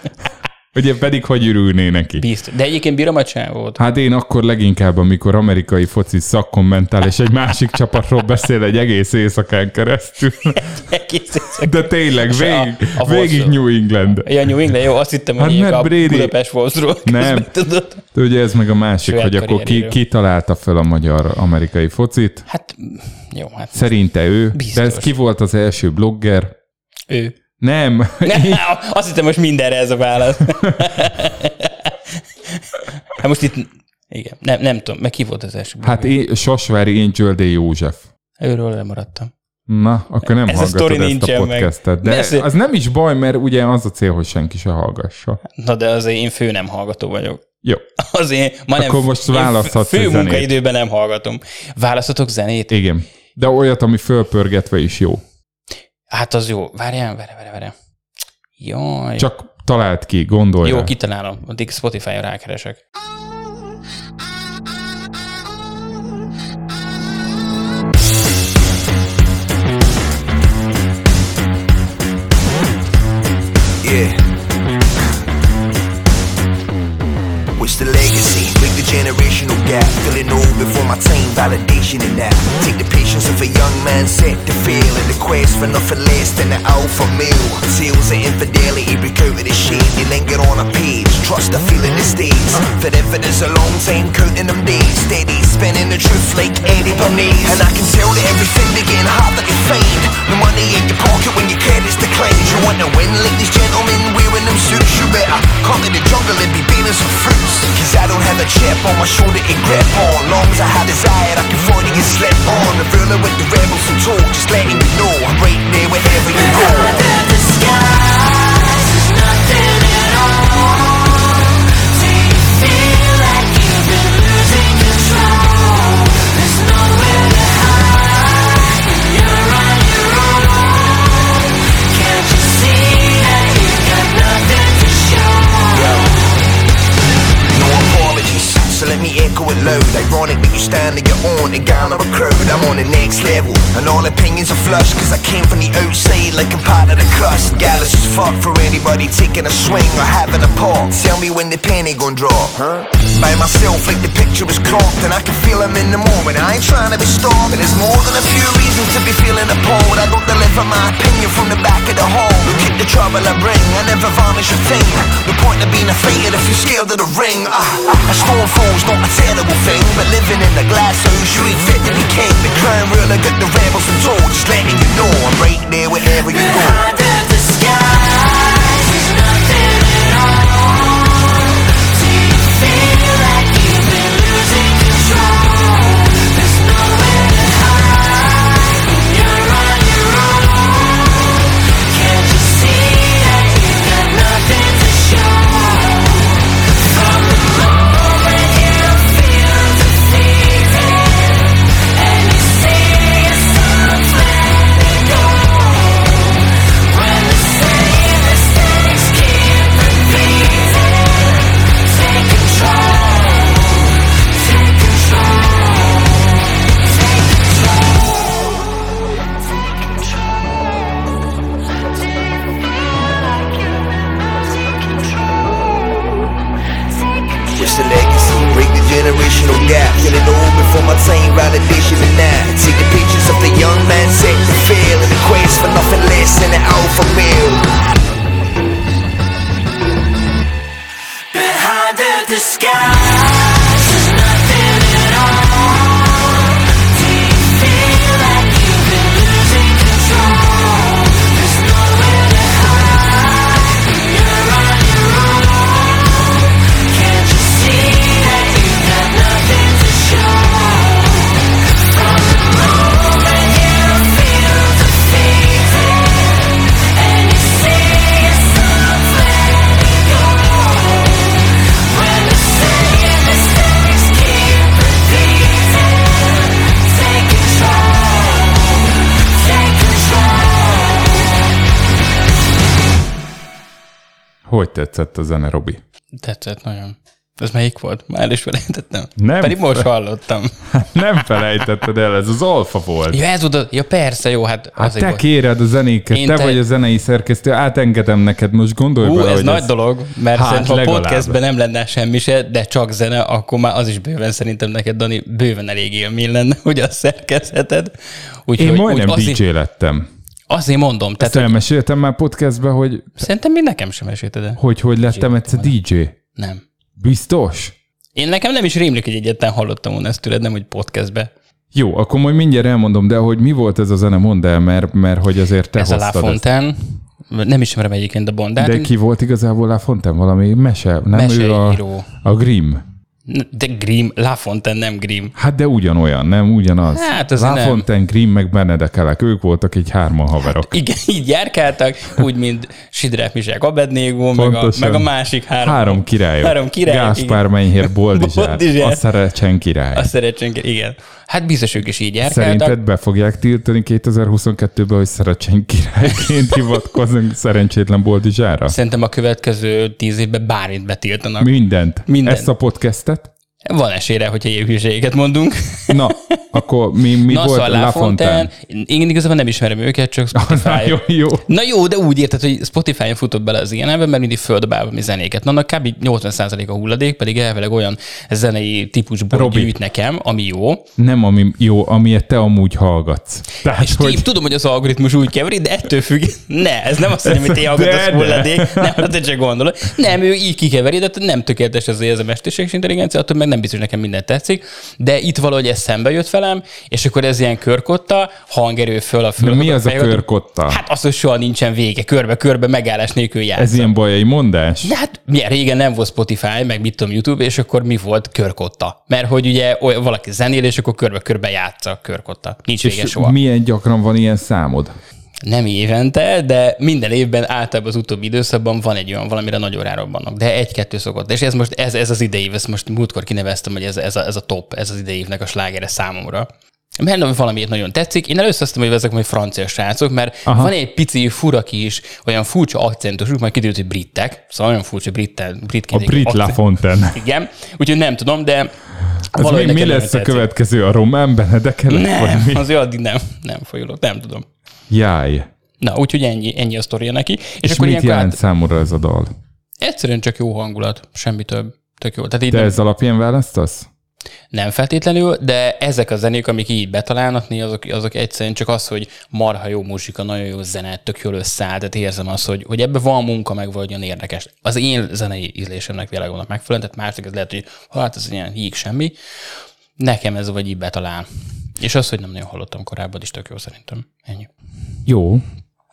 Ugye pedig hogy örülné neki? Biztos. De egyébként bírom a csávót. Hát én akkor leginkább, amikor amerikai foci szakkommentál, és egy másik csapatról beszél egy egész éjszakán keresztül. Egész éjszaka. De tényleg, És a- végig, a végig Wolves- New England. Ja, New England, jó, azt hittem, Hát hogy hát, a Brady- Budapest Wolvesról. Nem. Tudod? Ugye ez meg a másik, Saját hogy akkor ki, ki találta fel a magyar-amerikai focit. Hát, jó, hát Szerinte ő. Biztos. De ez ki volt az első blogger? ő. Nem. Ne, azt hittem, most mindenre ez a válasz. hát most itt, igen, nem, nem tudom, meg ki volt az első? Hát én, Sosvári Angel D. József. Őről lemaradtam. Na, akkor nem Ez a hallgatod sztori ezt a podcastet. De Beszél- az nem is baj, mert ugye az a cél, hogy senki se hallgassa. Na de azért én fő nem hallgató vagyok. Jó. Azért ma nem, Akkor most én választhatsz fő munkaidőben nem hallgatom. Választhatok zenét? Igen. De olyat, ami fölpörgetve is jó. Hát az jó. Várjál, várjál, várjál, várjál. Jaj. Csak talált ki, gondolj jó, rá. kitalálom. Addig Spotify-on rákeresek. Yeah. What's the legacy? Break the generational gap. Feeling old before my time, validation in that. Take the patience of a young man set the quest for nothing less than the alpha male. Tales of infidelity, recounted the shame, they linger on a page. Trust I feel in the states. For evidence a long time, counting them days. Steady, spinning the truth like Eddie Bernays. And I can tell that everything began hard to find. No money in your pocket when your credit's declined. You want to win like these gentlemen wearing them suits. You better come to the jungle and be beating some fruits. Cause I don't have a chip on my shoulder to grip on. Long as I have desire, I can find it and slip on. The ruler with the rebels and talk, just letting you know Rate me wherever you go. Out of the sky. Loud. Ironic that you stand on your own and garner a crowd. I'm on the next level, and all opinions are flush. Cause I came from the outside like I'm part of the crust. Gallus is fuck for anybody taking a swing or having a pop. Tell me when the penny gon' drop, huh? By myself, like the picture is cropped, and I can feel I'm in the moment. I ain't trying to be and there's more than a few reasons to be feeling appalled. I don't deliver my opinion from the back of the hall. Look at the trouble I bring, I never varnish a thing. The point of being afraid if you're scared of the ring. Ah, a storm falls, not a terrible thing, but living in the glass ain't fit be king. The crown ruler got the rebels and told, just letting you know I'm right there wherever you go. Tetszett a zene, Robi? Tetszett nagyon. Ez melyik volt? Már is felejtettem. Nem. Pedig most hallottam. Nem felejtetted el, ez az alfa volt. Ja, ez oda, ja persze, jó, hát Hát azért te volt. kéred a zenéket, Én te, te- vagy a zenei szerkesztő, átengedem neked, most gondolj Hú, bele, ez hogy nagy dolog, mert Hát, hát, szerintem a legalább. podcastben nem lenne semmi se, de csak zene, akkor már az is bőven szerintem neked, Dani, bőven elég élmény lenne, hogy azt szerkezheted. Úgyhogy, Én majdnem úgy azért, DJ lettem. Azért mondom, Ezt tehát hogy elmeséltem már podcastben, hogy szerintem még nekem sem mesélted el. hogy, hogy lettem egyszer DJ. Nem. Biztos? Én nekem nem is rémlik, hogy egyetlen hallottam volna ezt tőled, nem, hogy podcastbe. Jó, akkor majd mindjárt elmondom, de hogy mi volt ez a zene, mondd el, mert, mert hogy azért te Ez a La hoztad ezt. Fontaine, nem ismerem egyébként a Bondát. De ki volt igazából La Fontaine? Valami mese? Nem ő a, Meseíró. a Grimm. De Grimm, La Fontaine, nem Grimm. Hát de ugyanolyan, nem ugyanaz. Hát azért La nem. Grimm, meg Benedekelek, ők voltak így hárman haverok. Igen, így járkáltak, úgy, mint Sidrák Misák Abednégó, meg a, meg a másik három. Három király. Három király, Gáspár. Menyhér, Boldizsár. Boldizsár. A Szerecsen király. A szeretsénk, igen. Hát biztos ők is így járkáltak. Szerinted be fogják tiltani 2022-ben, hogy Szerecsen királyként hivatkozunk szerencsétlen Boldizsára? Szerintem a következő tíz évben bármit betiltanak. Mindent. Mindent. Ezt a podcastet? Van esélyre, hogyha ilyen hülyeségeket mondunk. Na, akkor mi, mi Na, volt szóval La Fontaine? Én igazából nem ismerem őket, csak Spotify. Na, jó, jó. Na jó, de úgy érted, hogy Spotify-on futott bele az ilyenebe, mert mindig földobál mi zenéket. Na, annak kb. 80% a hulladék, pedig elvileg olyan zenei típusból Robi. gyűjt nekem, ami jó. Nem ami jó, amilyet te amúgy hallgatsz. Tehát, És hogy... tudom, hogy az algoritmus úgy keveri, de ettől függ. Ne, ez nem azt mondja, hogy te hallgatsz hulladék. Nem, te csak gondolod. Nem, ő így kikeveri, de nem tökéletes az ez a mesterséges intelligencia, attól meg nem biztos, nekem minden tetszik. De itt valahogy ez szembe jött velem, és akkor ez ilyen körkotta, hangerő föl a. De mi az a körkotta? Hát az, hogy soha nincsen vége, körbe-körbe megállás nélkül játsz. Ez ilyen bajai mondás? De hát milyen régen nem volt Spotify, meg mit tudom, YouTube, és akkor mi volt körkotta? Mert hogy ugye olyan, valaki zenél, és akkor körbe-körbe játsza körkotta. Nincs vége És soha. milyen gyakran van ilyen számod? Nem évente, de minden évben általában az utóbbi időszakban van egy olyan, valamire nagyon rárobbannak. De egy-kettő szokott. És ez most ez, ez az idei év, ezt most múltkor kineveztem, hogy ez, ez, a, ez a top, ez az idei évnek a slágere számomra. Mert valamiért nagyon tetszik. Én először azt hogy ezek majd francia srácok, mert Aha. Van egy pici fura kis, olyan furcsa akcentusuk, majd kiderült, hogy britek, szóval olyan furcsa britte, A britként. egy Brit La Fontaine. Igen, úgyhogy nem tudom, de Az valahogy mi, lesz a tetszik. következő? A román? Vagy Nem, azért addig nem, nem folyulok, nem tudom. Jáj. Na, úgyhogy ennyi, ennyi a sztoria neki. És, És akkor mit jelent át, számodra ez a dal? egyszerűen csak jó hangulat, semmi több. Tök jó. Tehát így Te nem, ez alapján választasz? nem feltétlenül, de ezek a zenék, amik így betalálnak, azok, azok egyszerűen csak az, hogy marha jó muzsika, nagyon jó zene, tök jól összeáll, tehát érzem azt, hogy, hogy ebben van munka, meg vagy olyan érdekes. Az én zenei ízlésemnek világomnak megfelelően, tehát másnak ez lehet, hogy hát ez ilyen híg semmi. Nekem ez vagy így betalál. És az, hogy nem nagyon hallottam korábban, is tök jó szerintem. Ennyi. Jó.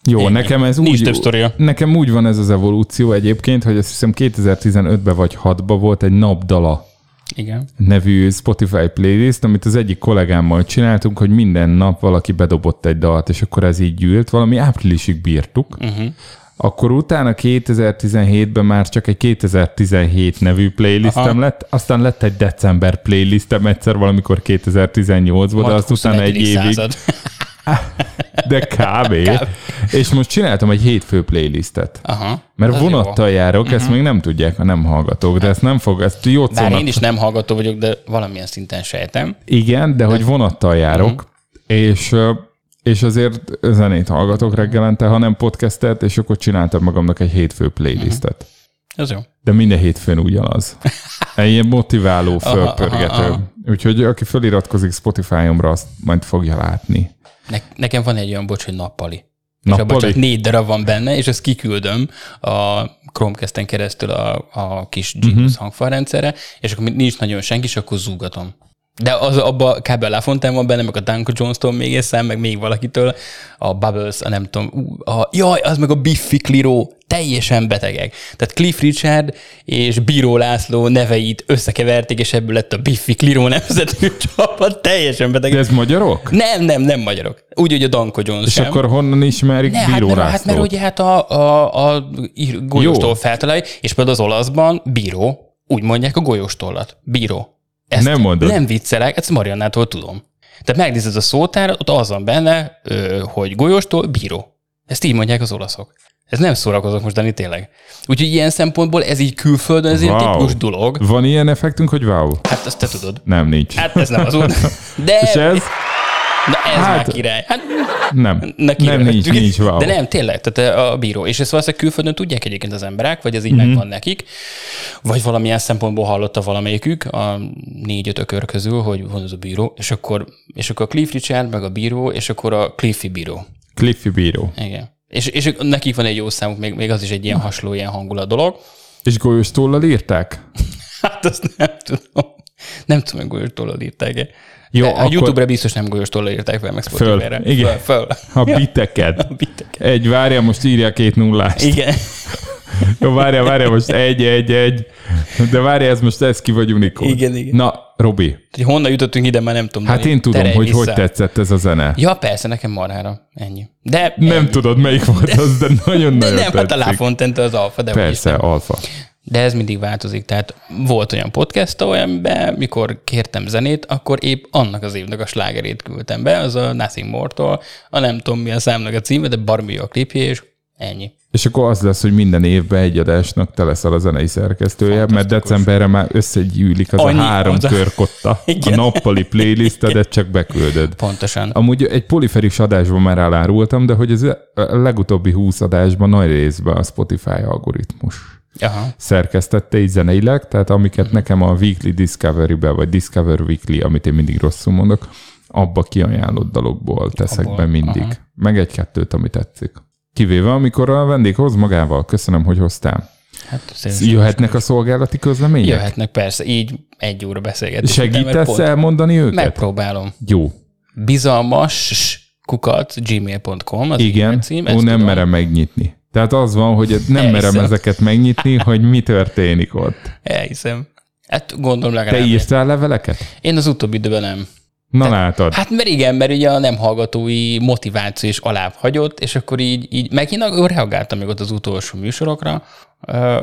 Jó, Ennyi. nekem ez Nincs úgy, több nekem úgy van ez az evolúció egyébként, hogy azt hiszem 2015-ben vagy 6-ban volt egy napdala Igen. nevű Spotify playlist, amit az egyik kollégámmal csináltunk, hogy minden nap valaki bedobott egy dalt, és akkor ez így gyűlt, valami áprilisig bírtuk. Uh-huh. Akkor utána 2017-ben már csak egy 2017 nevű playlistem Aha. lett, aztán lett egy december playlistem egyszer valamikor 2018-ban, de Majd azt utána egy 21. évig, de kb. És most csináltam egy hétfő playlistet. Aha. Mert vonattal jó. járok, ezt még nem tudják, ha nem hallgatók, de ezt nem fog, ezt Bár jócónak én is nem hallgató vagyok, de valamilyen szinten sejtem. Igen, de hogy vonattal járok, és, ö, és azért zenét hallgatok reggelente, ha nem podcastet, és akkor csináltam magamnak egy hétfő playlistet. Ez jó. De minden hétfőn ugyanaz. Egy ilyen motiváló, fölpörgető. Úgyhogy aki feliratkozik Spotify-omra, azt majd fogja látni. Ne, nekem van egy olyan bocs, hogy nappali. És abban Nappali? csak négy darab van benne, és ezt kiküldöm a Chromecast-en keresztül a, a kis Genius Mhm. uh-huh. hangfarrendszerre, és akkor nincs nagyon senki, és akkor zúgatom. De az abba kb. La Fontaine van benne, meg a Duncan Jones-tól még eszem, meg még valakitől, a Bubbles, a nem tudom, a, jaj, az meg a Biffy Clyro, teljesen betegek. Tehát Cliff Richard és Bíró László neveit összekeverték, és ebből lett a Biffy Clyro nemzetű csapat, teljesen betegek. De ez magyarok? Nem, nem, nem magyarok. Úgy, hogy a Danko Jones És sem. akkor honnan ismerik ne, hát, Bíró mert, hát Lászlót? mert ugye hát a, a, a golyóstól feltalálja, és például az olaszban bíró, úgy mondják a golyóstollat. Bíró. Ezt Nem mondod. Nem viccelek, ezt Mariannától tudom. Tehát megnézed a szótárat, ott az van benne, hogy golyóstól bíró. Ezt így mondják az olaszok. Ez nem szórakozok most, Dani, tényleg. Úgyhogy ilyen szempontból ez így külföldön, ez wow. Wow. tipikus dolog. Van ilyen effektünk, hogy wow? Hát azt te tudod. Nem, nincs. Hát ez nem az volt. De, És ez? Na ez hát, már király. Hát, Nem. neki nem, nincs, rögtük. nincs wow. De nem, tényleg, tehát a bíró. És ezt valószínűleg külföldön tudják egyébként az emberek, vagy ez így Mhm. mm-hmm. megvan nekik, vagy valamilyen szempontból hallotta valamelyikük a négy-öt ökör közül, hogy van az a bíró, és akkor, és akkor a Cliff Richard, meg a bíró, és akkor a Cliffy bíró. Cliffy bíró. Igen. És, és nekik van egy jó számuk, még, még az is egy ilyen hasonló, ilyen hangulat dolog. És golyóstollal írták? Hát azt nem tudom. Nem tudom, hogy golyós tollal írták-e. Jó, a akkor- YouTube-ra biztos nem golyós tollal írták fel, meg Föl. Igen. Föl, föl. A biteket. A biteket. Egy, várja, most írja két nullást. Igen. Jó, várja, várja, most egy, egy, egy. De várja, ez most ez ki vagy unikó. Igen, igen. Na, Robi, honnan jutottunk ide, már nem tudom. hát én tudom, hogy vissza. hogy tetszett ez a zene. Ja, persze, nekem marhára. Ennyi. De Nem ennyi. tudod, melyik volt az, de De nagyon-nagyon nem, hát a La tetszik. Fontaine az alfa, de Persze, alfa. De ez mindig változik. Tehát volt olyan podcast, amiben, mikor kértem zenét, akkor épp annak az évnek a slágerét küldtem be, az a Nothing More-tól, a nem tudom mi a számnak a címe, de barmi a klipje, és ennyi. És akkor az lesz, hogy minden évben egy adásnak te leszel a zenei szerkesztője, mert Fantasztikus. decemberre már összegyűlik az Annyi, a három az a- körkotta. A Igen. nappali playlistedet csak beküldöd. Pontosan. Amúgy egy poliferis adásban már elárultam, de hogy ez a legutóbbi 20 adásban nagy részben a Spotify algoritmus Aha. szerkesztette így zeneileg, tehát amiket nekem a Weekly Discovery-be, vagy Discover Weekly, amit én mindig rosszul mondok, abba kiajánlott dalokból teszek Abból, be mindig. aha. Meg egy-kettőt, ami tetszik. Kivéve, amikor a vendég hoz magával. Köszönöm, hogy hoztál. Hát, Jöhetnek a szolgálati közlemények? Jöhetnek, persze, így egy óra beszélgetünk. Segítesz pont elmondani őket? Megpróbálom. Jó. Bizalmas kukat gmail.com az Igen, cím, ó, nem tudom. merem megnyitni. Tehát az van, hogy nem merem ezeket megnyitni, hogy mi történik ott. Elhiszem. Hát gondolom Te legalább. írtál leveleket? Én az utóbbi időben nem. Na látod. Hát mert igen, mert ugye a nem hallgatói motiváció is alább hagyott, és akkor így, így meg én akkor reagáltam még ott az utolsó műsorokra,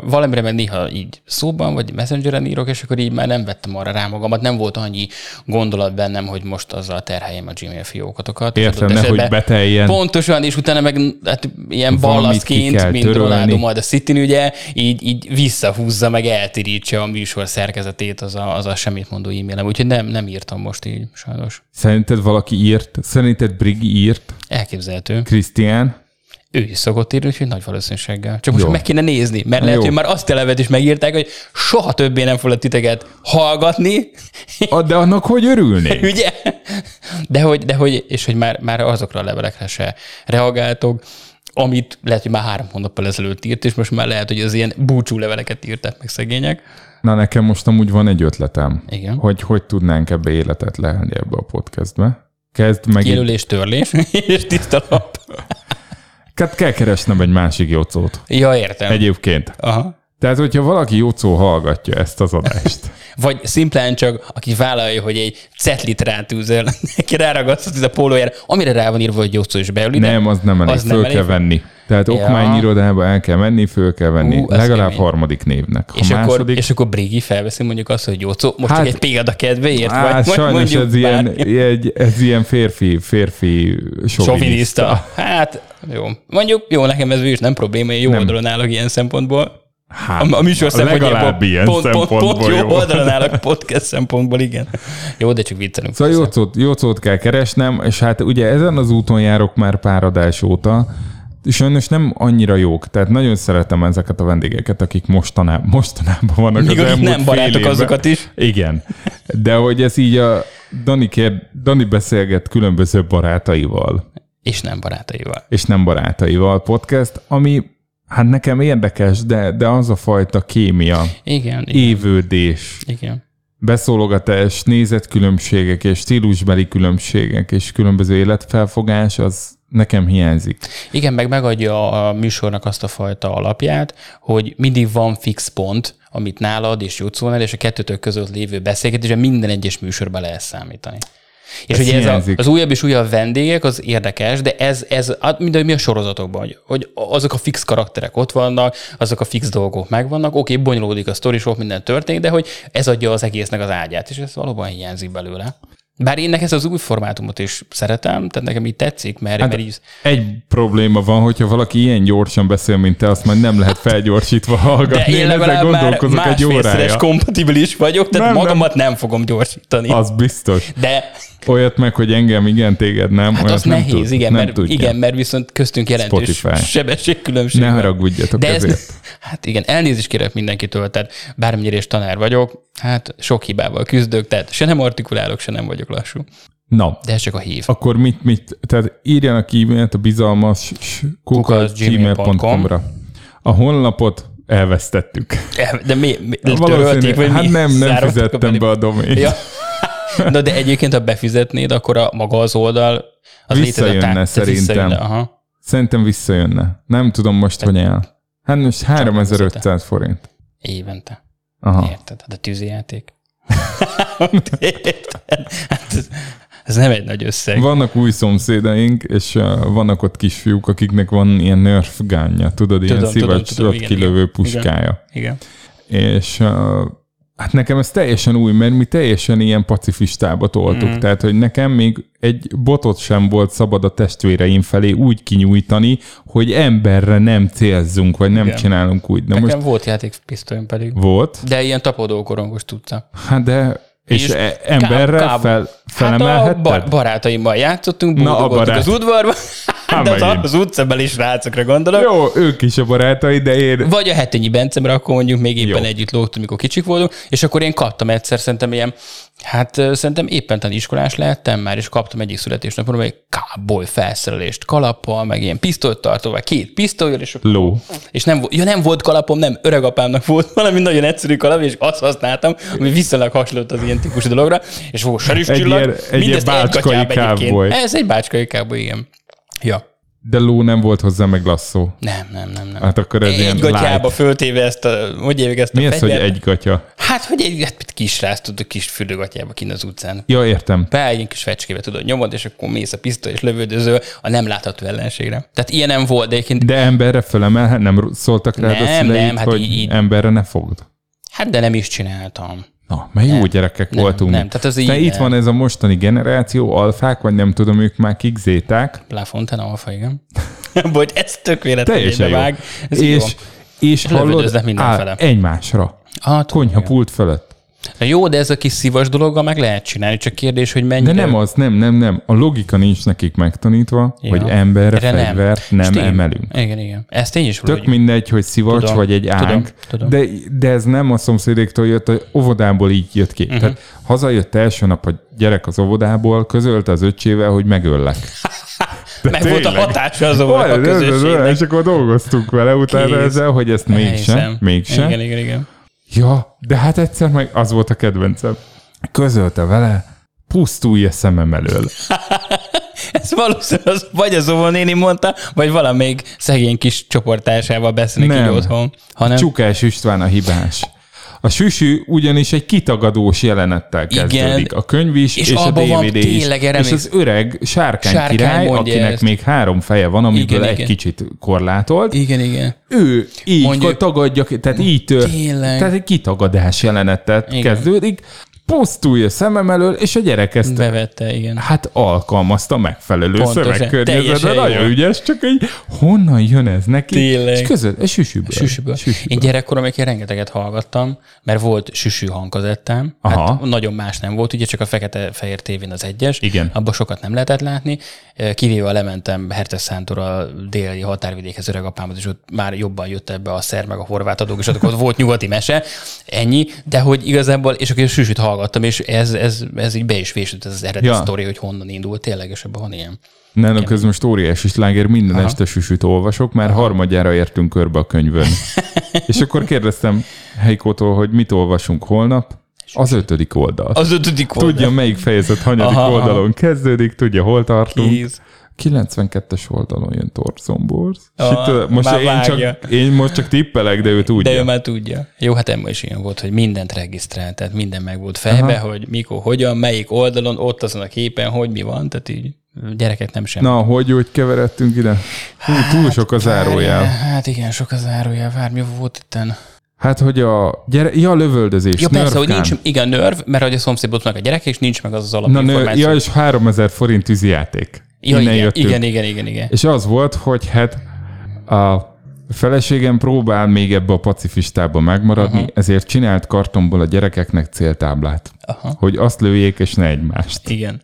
valamire meg néha így szóban, vagy messengeren írok, és akkor így már nem vettem arra rá magamat, nem volt annyi gondolat bennem, hogy most azzal terheljem a Gmail fiókotokat. Értem, nehogy esetben beteljen. Pontosan, és utána meg hát, ilyen Valamit ballasztként, mint. Ronaldo majd a city ugye, így, így visszahúzza, meg eltirítsa a műsor szerkezetét az a, az a semmit mondó e-mailem. Úgyhogy nem, nem írtam most így, sajnos. Szerinted valaki írt? Szerinted Brigi írt? Elképzelhető. Krisztián? Ő is szokott írni, úgyhogy nagy valószínűséggel. Csak most Jó. meg kéne nézni, mert lehet, Jó. hogy már azt a levet is megírták, hogy soha többé nem foglak titeket hallgatni, Ah, De annak hogy örülnék? ugye? De hogy, de hogy és hogy már, már azokra a levelekre se reagáltok, amit lehet, hogy már három hónappal ezelőtt írt, és most már lehet, hogy az ilyen búcsú leveleket írtak meg szegények. Na nekem most amúgy van egy ötletem. Igen. Hogy hogy tudnánk ebbe életet lehelni ebbe a podcastbe. Kezd meg... Jelölés, törlés, és tiszta lap. Hát kell keresnem egy másik jocót. Ja, értem. Egyébként. Aha. Tehát, hogyha valaki jocó hallgatja ezt az adást, Vagy szimplán csak, aki vállalja, hogy egy cetlit rátűzöl, neki ráragasztott a pólójára, amire rá van írva, hogy Jócó is ide. nem, az nem elég, Az föl nem kell elég? venni. Tehát Ja. okmányirodába el kell menni, föl kell venni. Ú, legalább kemény. harmadik névnek. Ha És második, akkor, és akkor Brigi felveszi mondjuk azt, hogy Jócó, most Hát- egy példa kedvéért, Á, vagy, sajnos ez ilyen, egy, ez ilyen férfi, férfi. Soviniszta. Hát, jó. Mondjuk, jó, nekem ez is nem probléma, én jó Nem. oldalon állok ilyen szempontból. Hát, A, a műsor legalább ilyen pont, pont, szempontból pont, jó, jó. oldalon állok podcast szempontból, igen. Jó, de csak viccelünk. Szóval jócót, jócót kell keresnem, és hát ugye ezen az úton járok már pár adás óta, sajnos nem annyira jók, tehát nagyon szeretem ezeket a vendégeket, akik mostanában, mostanában vannak Míg az elmúlt nem barátok, azokat is. Igen. De hogy ez így a Dani, kér, Dani beszélget különböző barátaival, És nem barátaival. és nem barátaival podcast, ami hát nekem érdekes, de, de az a fajta kémia, igen. évődés, igen. beszólogatás, nézetkülönbségek és stílusbeli különbségek és különböző életfelfogás, az nekem hiányzik. Igen, meg megadja a műsornak azt a fajta alapját, hogy mindig van fix pont, amit nálad és Jutszónál, és a kettőtök között lévő beszélgetésben minden egyes műsorba lehet számítani. És Ez ugye ez a, hiányzik. az újabb és újabb vendégek, az érdekes, de ez, ez hát mind ahogy mi a sorozatokban, hogy, hogy azok a fix karakterek ott vannak, azok a fix dolgok megvannak, oké, bonyolódik a sztori, sok minden történik, de hogy ez adja az egésznek az ágyát, és ez valóban hiányzik belőle. Bár én ezt az új formátumot is szeretem, tehát nekem így tetszik, mert, Hát mert így, egy probléma van, hogyha valaki ilyen gyorsan beszél, mint te, azt majd nem lehet felgyorsítva de hallgatni. én Én ezzel legalább már gondolkozok egy órája. kompatibilis vagyok, tehát nem. magamat nem. nem fogom gyorsítani. Az biztos. De Olyat meg, hogy engem igen, téged nem. hát az nem nehéz, tud, igen, nem mert, tudja. igen, mert viszont köztünk jelentős Spotify. sebességkülönbség. Ne haragudjatok De ez, ezért. hát igen, elnézést kérek mindenkitől, tehát bármennyire is tanár vagyok, hát sok hibával küzdök, tehát se nem artikulálok, se nem vagyok lassú. Na, De ez csak a hív. akkor mit, mit, tehát írjanak e-mailt a bizalmas Kukac gmail.com-ra. A honlapot elvesztettük. De mi, mi törölték, Valószínűleg, vagy hát mi? nem, nem Zároltak fizettem belé? be a domént. Ja. Na de egyébként, ha befizetnéd, akkor a maga az oldal az Visszajönne tehát szerintem. visszajönne, Aha. Szerintem visszajönne. Nem tudom most, hogy áll. Hát most 3500 forint. Évente. Aha. Érted? Hát a tűzijáték. Hát ez, ez nem egy nagy összeg. Vannak új szomszédaink, és uh, vannak ott kisfiúk, akiknek van ilyen nerf gánja, tudod, ilyen Tudom, szivacs tudom, igen, kilövő igen. puskája. Igen. És uh, hát nekem ez teljesen új, mert mi teljesen ilyen pacifistába toltuk. Mm. Tehát, hogy nekem még egy botot sem volt szabad a testvéreim felé úgy kinyújtani, hogy emberre nem célzzunk, vagy nem Igen. csinálunk úgy. Na Nekem most volt játékpisztolyom pedig. volt, De ilyen tapadó korongos tudta. hát de és, És és emberre ká- ká- fel, Hát a felemelhetted? bar- barátaimmal játszottunk, Na, a barát. az udvarban. Hát de az, az utcabeli srácokra gondolok. Jó, ők is a barátai, de én... Vagy a hetényi Bencemre, akkor mondjuk még éppen Jó. együtt lógtunk, mikor kicsik voltunk, és akkor én kaptam egyszer, szerintem ilyen, hát szerintem éppen talán iskolás lehettem már, és kaptam egyik születésnapomra egy káboly felszerelést kalappal, meg ilyen pisztolytartóval, két pisztolyjal, és Ló. és nem, ja, nem volt kalapom, nem, öregapámnak volt valami nagyon egyszerű kalap, és azt használtam, ami viszonylag hasonlott az ilyen típusú dologra, és volt saris Egy ilyen- egy mindezt ilyen bácskai gatyába egyébként. cowboy. Ez egy bácskai káboly, igen. Ja. De ló nem volt hozzá meg lasszó. Nem, nem, nem, nem. Hát akkor ez egy ilyen gatyába light. föltéve ezt a, hogy hívják ezt Mi a ez, hogy egy gatya? Hát, hogy egy hát, kis rász tudod, kis fürdőgatyába kint az utcán. Ja, értem. Be egy kis fecskébe tudod nyomod, és akkor mész a pisztoly és lövődöző a nem látható ellenségre. Tehát ilyen nem volt, de egyébként, De emberre felemelhet, nem szóltak rád a Nem, szüleid, nem, hát hogy így- így- emberre ne fogd. hát de nem is csináltam. Na, mert jó gyerekek Nem, voltunk. nem, tehát az így itt van ez a mostani generáció, alfák, vagy nem tudom, ők már kikzéták. La Fontana alfa, igen. Bocs, ez tök véletlenül vág. Ez és, jó. és hallod, lövöldöznek mindenfele. áll egymásra. Ah, Konyha pult fölött. Na Jó, de ez a kis szívas dologgal meg lehet csinálni, csak kérdés, hogy mennyire... De nem az, nem, nem, nem. A logika nincs nekik megtanítva, Ja. hogy emberre Erre fegyvert nem, tény- emelünk. Igen, igen. Ezt én is Tök mindegy, hogy szivacs Tudom, vagy egy tudom, ánk, tudom. De, de ez nem a szomszédéktól jött, a óvodából így jött ki. Uh-huh. Tehát hazajött első nap a gyerek az óvodából, közölte az öccsével, hogy megöllek. De Meg volt a hatása az a ez- ez- közösségnek. És akkor dolgoztunk vele utána Kész. ezzel, hogy ezt mégsem, mégsem. Igen, igen, igen. Ja, de hát egyszer meg az volt a kedvencem. Közölte vele, pusztulj a szemem elől. Ez valószínűleg az, vagy az óvónéni mondta, vagy valamelyik szegény kis csoportásával beszélnek így otthon. Hanem Csukás István a hibás. A süsű ugyanis egy kitagadós jelenettel Igen. kezdődik. A könyv is, És és, a DVD is. És az öreg sárkány, Sárkány király, mondja akinek ezt. még három feje van, amiből Igen, egy igen. kicsit korlátolt. igen, igen. Ő így Mondjuk, tagadja, tehát így tör, Tényleg. tehát egy kitagadás jelenettel Igen. kezdődik, pusztulj szemem elől, és a gyerek ezt Bevette, igen. hát alkalmazta megfelelő. Teljesen Nagyon jó. ügyes, csak egy honnan jön ez neki? Tényleg. És között, egy süsűből. Süsűből. Én gyerekkoromban én rengeteget hallgattam, mert volt süsű hangkazettám. Aha. Hát nagyon más nem volt, ugye csak a fekete-fehér tévén az egyes. Igen. Abban sokat nem lehetett látni. Kivéve lementem Hertes Szántor a déli határvidékhez öregapámhoz, és ott már jobban jött ebbe a szer meg a horvát adók, és ott volt nyugati mese, ennyi, de hogy igazából, és akkor a süsűt hallgattam, és ez, ez, ez így be is vésült, ez az eredeti Ja. sztori, hogy honnan indult, tényleg, és ebben van ilyen. Nálunk ez most óriási sláger, minden Aha. este süsűt olvasok, már Aha. harmadjára értünk körbe a könyvön. és akkor kérdeztem Heikótól, hogy mit olvasunk holnap. Az ötödik oldal. Az ötödik oldal. Tudja, melyik fejezet hanyadik Aha, aha, aha. oldalon kezdődik, tudja, hol tartunk. Kész. 92-es oldalon jön Torzomborz. És Ah, itt, uh, most én vágja. csak, én most csak tippelek, de ő tudja. De ő már tudja. Jó, hát Emma is ilyen volt, hogy mindent regisztrált, tehát minden meg volt fejbe, Aha. hogy mikor, hogyan, melyik oldalon, ott azon a képen, hogy mi van, tehát így gyerekek nem sem. Na, hogy úgy keveredtünk ide? Hú, túl sok a zárójel. Hát igen, sok az zárójel. Vár, mi volt itten? Hát, hogy a gyere... Ja, lövöldözés. Ja, persze, hogy nincs, igen, nörv, mert hogy a szomszédból meg a gyerek, és nincs meg az az Na, nő, ja, és 3000 forint tűzijáték. Ja, igen, jöttünk. igen, igen, igen, igen. És az volt, hogy hát a feleségem próbál még ebbe a pacifistába megmaradni, uh-huh. ezért csinált kartonból a gyerekeknek céltáblát. Aha. Hogy azt lőjék, és ne egymást. Igen.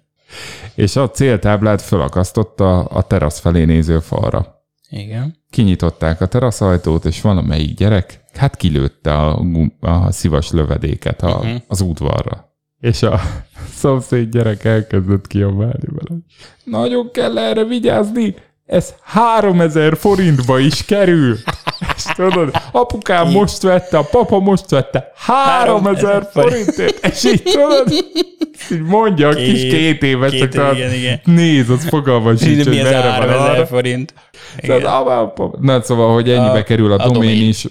És a céltáblát felakasztotta a terasz felé néző falra. Igen. Kinyitották a teraszajtót, és valamelyik gyerek, hát kilőtte a, a szivas lövedéket a, uh-huh. az udvarra. És a szomszéd gyerek elkezdett kiabálni vele. Nagyon kell erre vigyázni, ez 3000 forintba is kerül. És tudod, apukám most vette, a papa most vette 3000 forintért. És így tudod, így mondja a kis Két- éves, két- csak igen, igen. néz, az fogalma sincs, hogy merre van 3000 arra. forint? Tehát, Igen. ah, apa- Na, szóval, hogy ennyibe A- kerül a, a domén. is.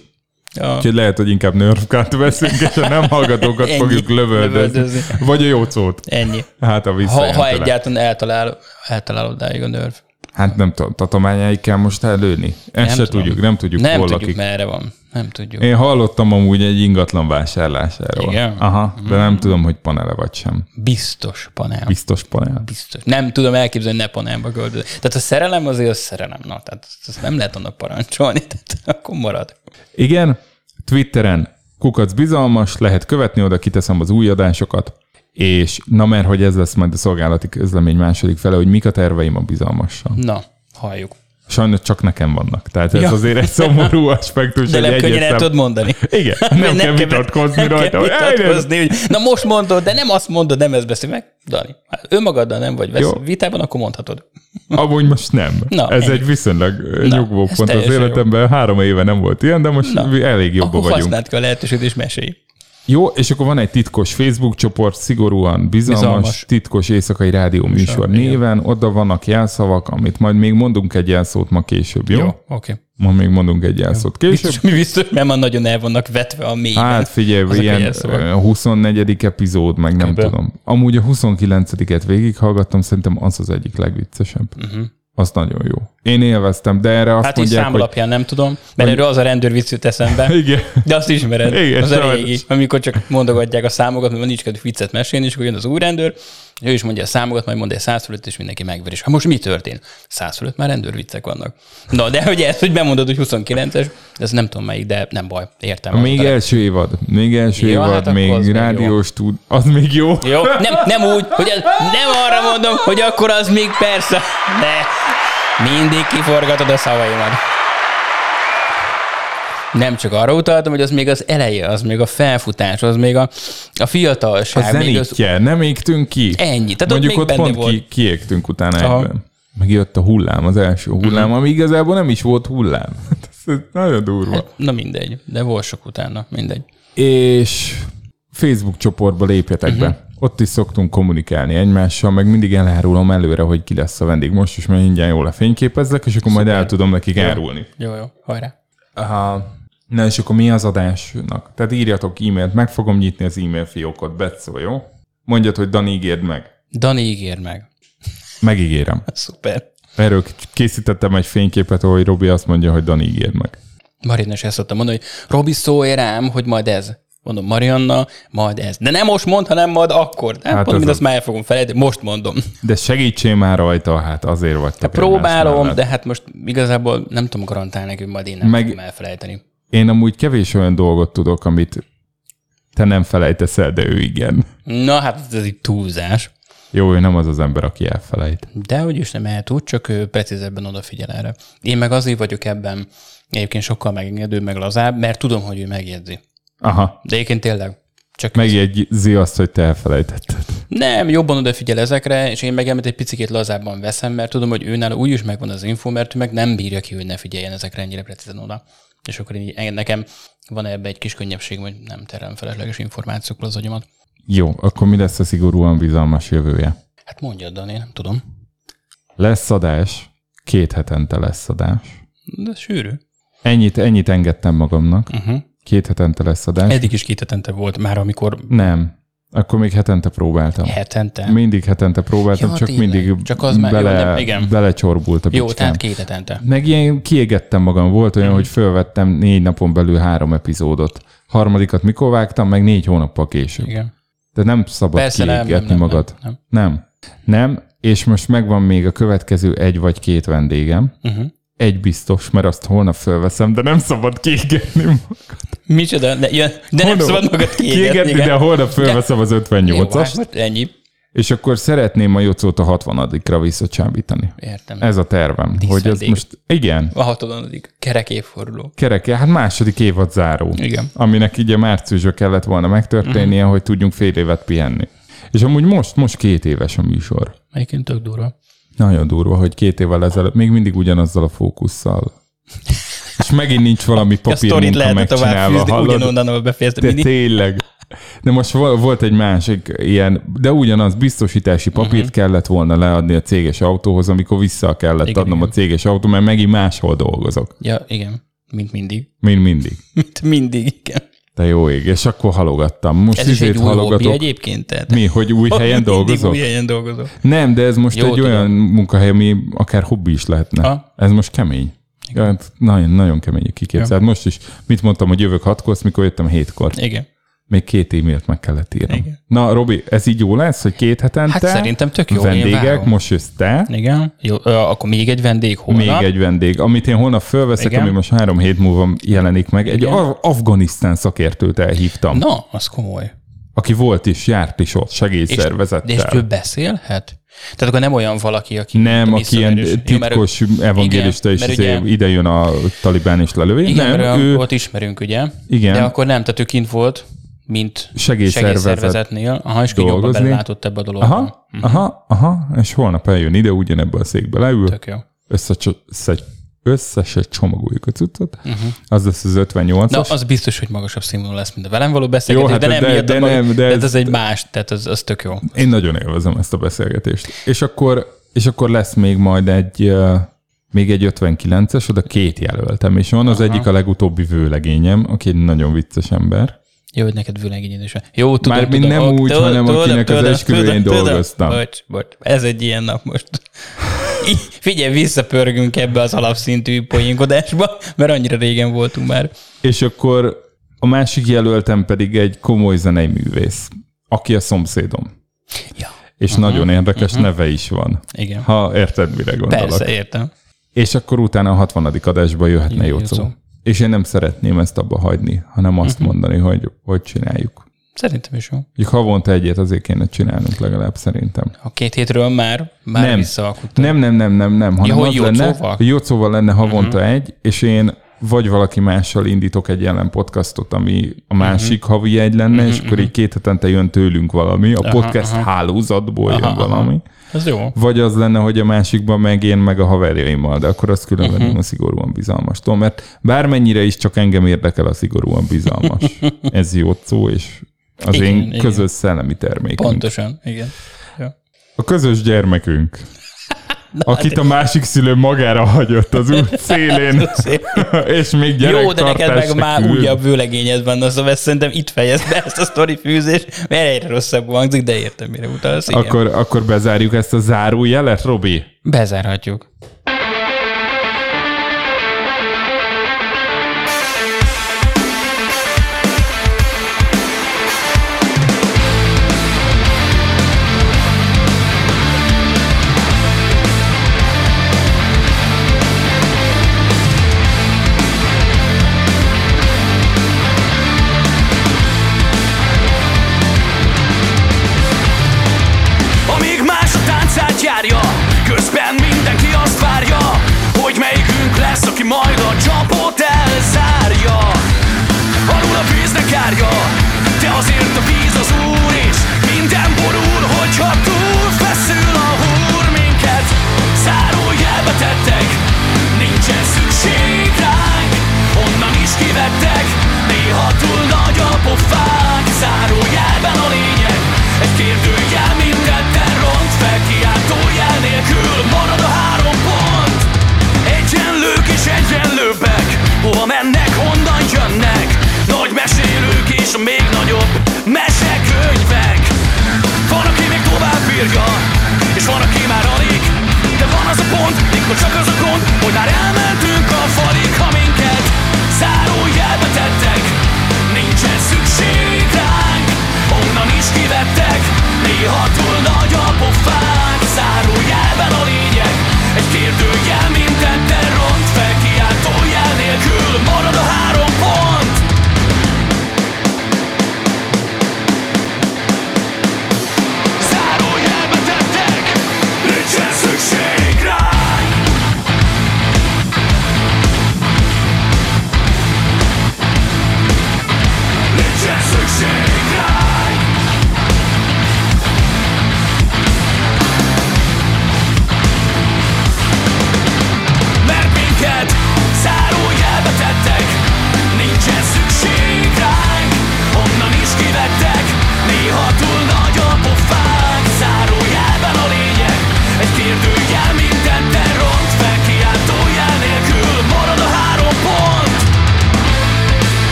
Ja. Úgyhogy lehet, hogy inkább nerfkát veszünk, és a nem hallgatókat Ennyi. fogjuk lövöldözni. Vagy a jó szót. Ennyi. Hát a Ha, ha egyáltalán eltalál, eltalál odáig a nörv. Hát nem tudom, tatományáig kell most előni. Ezt Nem se tudom. tudjuk, nem tudjuk, Nem hol tudjuk, lakik. merre van. Nem tudjuk. Én hallottam amúgy egy ingatlan vásárlásáról. Igen? Mm. Aha, de nem tudom, hogy panele vagy sem. Biztos panel. Biztos panel. Biztos. Nem tudom elképzelni, hogy ne panelba költözni. Tehát a szerelem azért az szerelem. Na, tehát ezt nem lehet annak parancsolni, tehát akkor marad. Igen, Twitteren kukac bizalmas, lehet követni, oda kiteszem az új adásokat, és na mert hogy ez lesz majd a szolgálati közlemény második fele, hogy mik a terveim a bizalmassal. Na, halljuk. Sajnos csak nekem vannak. Tehát ez Ja. azért egy szomorú aspektus. De nem könnyen el tudod mondani. Igen, nem, kell vitatkozni nem rajta. Kell hogy "Ej, nem." vitatkozni, hogy na most mondod, de nem azt mondod, nem ezt beszél meg. Dani, hát önmagaddal nem vagy vesz, vitában, akkor mondhatod. Amúgy most nem. Na, ez ennyi. egy viszonylag Na, nyugvó ez pont az teljesen jó. életemben. Három éve nem volt ilyen, de most Na, elég jobban Akkor vagyunk. használd ki a lehetőséget és mesélj. Jó, és akkor van egy titkos Facebook csoport, szigorúan bizalmas, Bizalmas. titkos éjszakai rádió műsor igen. néven, oda vannak jelszavak, amit majd még mondunk egy jelszót ma később, jó? Jó, oké. Okay. Ma még mondunk egy jelszót később. Biztos, mi biztos, mert már nagyon el vannak vetve a mélyben. Hát figyelj, a ilyen ö, 24. epizód, meg nem Körülbelül. tudom. Amúgy a 29-et végighallgattam, szerintem az az egyik legviccesebb. Uh-huh. Az nagyon jó. Én élveztem, de erre azt. Hát mondják, szám hogy... alapján nem tudom, mert erről az a rendőr vicc jut eszembe. Igen. De azt ismered, Igen, az a régi, amikor csak mondogatják a számokat, mert nincs kedvük viccet mesélni, és akkor jön az új rendőr, ő is mondja a számokat, majd mondja a 100 fölött, és mindenki megver. És hát most mi történt? 100 fölött már rendőr viccek vannak. Na, de hogy ezt, hogy bemondod, hogy 29-es, ez nem tudom melyik, de nem baj, értem. Még Tele- első évad. Még első Jó, évad, hát még az még rádiós tud. Az még jó. Jó, nem, nem úgy, hogy ez, nem arra mondom, hogy akkor az még persze, de mindig kiforgatod a szavaimat. Nem csak arra utaltam, hogy az még az eleje, az még a felfutás, az még a, a A fiatalság. még az, zenítje, nem égtünk ki. Ennyi. Tehát ott Mondjuk ott benne pont volt. ki, kiégtünk utána Aha. Mhm. egyben. Meg jött a hullám, az első hullám, ami igazából nem is volt hullám. Ez nagyon durva. Na mindegy, de volt sok utána, mindegy. És Facebook csoportba lépjetek Mhm. be. Ott is szoktunk kommunikálni egymással, meg mindig elárulom előre, hogy ki lesz a vendég. Most is már mindjárt jól lefényképezzek, és akkor majd el tudom nekik árulni. Jó, jó, hajrá. Aha. Na és akkor mi az adásnak? Tehát írjatok e-mailt, meg fogom nyitni az e-mail fiókot, Betszó, jó? Mondjad, hogy Dani ígérd meg. Dani ígér meg. Megígérem. Szuper. Erről készítettem egy fényképet, ahol Robi azt mondja, hogy Dani ígérd meg. Marina is ezt szokta mondani, hogy Robi szólj rám, hogy majd ez. Mondom, Marianna, majd ez. De nem most mond, hanem majd akkor. Hát, Hát hát ez mondom, az. azt már el fogom felejteni, most mondom. De segítsél már rajta, hát azért vagytok. egymás Próbálom, mellett. de hát most igazából nem tudom garantálni hogy majd én nem Meg... fogom elfelejteni. Én amúgy kevés olyan dolgot tudok, amit te nem felejtesz el, de ő igen. Na hát ez egy túlzás. Jó, ő nem az az ember, aki elfelejt. De hogy is nem tud, csak ő precízebben odafigyel erre. Én meg azért vagyok ebben egyébként sokkal megengedőbb, meg lazább, mert tudom, hogy ő megjegyzi. Aha, De egyébként tényleg csak megjegyzi azt, hogy te elfelejtetted. Nem, jobban odafigyel ezekre, és én meg egy picit lazábban veszem, mert tudom, hogy őnál úgyis megvan az info, mert ő meg nem bírja ki, hogy ne figyeljen ezekre ennyire precízen oda. És akkor így, nekem van ebbe egy kis könnyebbség, hogy nem terem felesleges információkkal az agyamat. Jó, akkor mi lesz a szigorúan bizalmas jövője? Hát mondjad, Dani, nem tudom. Lesz adás, két hetente lesz adás. De sűrű. Ennyit, ennyit engedtem magamnak. Uh-huh. Két hetente lesz adás. Eddig is két hetente volt már, amikor Nem. Akkor még hetente próbáltam. Hetente? Mindig hetente próbáltam, Ja, csak tényleg. mindig Csak az már- jó, bele, nem, igen. belecsorbult a Jó, bicskám. tehát két hetente. Meg ilyen kiégettem magam. Volt olyan, hogy fölvettem négy napon belül három epizódot. Harmadikat mikor vágtam, meg négy hónappal később. Igen. De nem szabad Persze nem, kiégetni nem, nem, magad. nem, nem. Nem, és most megvan még a következő egy vagy két vendégem. Uh-huh. Egy biztos, mert azt holnap fölveszem, de nem szabad kiégetni. Micsoda? De, ja, de nem Holnap- szabad magad kiégetni. kiégetni de holnap fölveszem az Jó, 58-ast, hát most ennyi. és akkor szeretném a Jocót a 60-ra visszacsábítani. Értem. Ez a tervem, hogy ez most, igen, A hatodik kerek évforduló. kereke, hát második évad záró. Igen. Aminek így a márciusban kellett volna megtörténnie, Mhm. hogy tudjunk fél évet pihenni. És amúgy most, most két éves a műsor. Egyébként tök durva. Nagyon durva, hogy két évvel ezelőtt még mindig ugyanazzal a fókusszal. És megint nincs valami A sztorit papírmunka lehetne tovább fűzni, ugyanonnan, ahol befejezte. De tényleg. De most vol- volt egy másik ilyen, de ugyanaz biztosítási papírt uh-huh. kellett volna leadni a céges autóhoz, amikor vissza kellett. Igen, adnom igen. a céges autó, mert megint máshol dolgozok, Ja, igen. Mint mindig. mint mindig. Mint mindig, igen. Te jó ég, és akkor halogattam. Most Ez is egy új hobbi egyébként. Tehát. Mi, hogy új helyen dolgozok? új helyen dolgozok. Nem, de ez most Jó, egy tudom. olyan munkahely, ami akár hobbi is lehetne. Ha? Ez most kemény. Ja, hát nagyon, nagyon kemény a kiképzés. Ja. Most is, mit mondtam, hogy jövök hatkor, mikor jöttem hétkor. Igen. Még két e-mailt meg kellett írnom. Igen. Na, Robi, ez így jó lesz, hogy két hetente? Hát szerintem tök jó, Vendégek, most jössz te, Igen. Jó, ö, akkor még egy vendég holnap. még egy vendég, amit én holnap fölveszek, Igen. ami most három hét múlva jelenik meg. Egy Igen. Af- Afganisztán szakértőt elhívtam, Na, az komoly. aki volt is, járt is ott És, segélyszervezettel. és ő beszélhet? Tehát akkor nem olyan valaki, aki Nem, aki ilyen visszaverős. Jó, titkos evangélista, Igen, és izé ugye- ide jön a talibán és lelövi. Igen, nem, mert ő ő... ott ismerünk, ugye? Igen. De akkor nem, tehát ő kint volt, mint Segélyszervezet segélyszervezetnél. Aha, és dolgozni. belelátott ebbe a dologba. Aha, aha, aha, és holnap eljön ide, ugyanebbe a székbe leül, Tök jó. össze, össze, össze se csomagoljuk a cuccot, uh-huh. az lesz az 58-as. Na, az biztos, hogy magasabb színvonal lesz, mint a velem való beszélgetés, Jó, hát de nem de- de nem, de ez- ez egy más, tehát az, az tök jó. Én nagyon élvezem ezt a beszélgetést. És akkor, és akkor lesz még majd egy, még egy 59-es, oda két jelöltem, és van az Aha. egyik a legutóbbi vőlegényem, aki egy nagyon vicces ember. Jó, hogy neked vőlegényed is van. Jó, tudom, Mármint tudom, nem úgy, tudom, hanem tudom, akinek az esküvőjén dolgoztam. Bocs, bocs, ez egy ilyen nap most. Figyelj, visszapörgünk ebbe az alapszintű poénkodásba, mert annyira régen voltunk már. És akkor a másik jelöltem pedig egy komoly zenei művész, aki a szomszédom. Ja. És uh-huh, nagyon érdekes uh-huh. neve is van. Igen. Ha érted, mire gondolok. Persze, értem. És akkor utána a 60. adásba jöhetne Jó, Jocó. Jocó. És én nem szeretném ezt abba hagyni, hanem azt uh-huh. mondani, hogy hogy csináljuk. Szerintem is jó. Mondjuk havonta egyet azért kéne csinálnunk legalább szerintem. A két hétről már, már Nem. visszaalkuttam. Nem, nem, nem, nem, nem. Hanem hogy az lenne, Jocóval? hogy Jocóval lenne havonta uh-huh. egy, és én vagy valaki mással indítok egy jelen podcastot, ami a másik uh-huh. havi egy lenne, uh-huh. és akkor így két hetente jön tőlünk valami, a Aha, podcast aha. hálózatból Aha, jön aha. Ez jó. Vagy az lenne, hogy a másikban meg én meg a haverjaimmal, de akkor azt külön uh-huh. a szigorúan bizalmastól, mert bármennyire is csak engem érdekel a szigorúan bizalmas. Ez jó szó, és az Igen, én igen. közös szellemi termékünk. Pontosan, igen. Jó. A közös gyermekünk. Akit a másik szülő magára hagyott az út szélén, és még Jó, de neked meg már újabb vőlegényed van, szóval szerintem itt fejezd be ezt a sztori fűzést, mert egyre rosszabb hangzik, de értem, mire utalsz. Igen. Akkor, akkor bezárjuk ezt a zárójelet, Robi? Bezárhatjuk.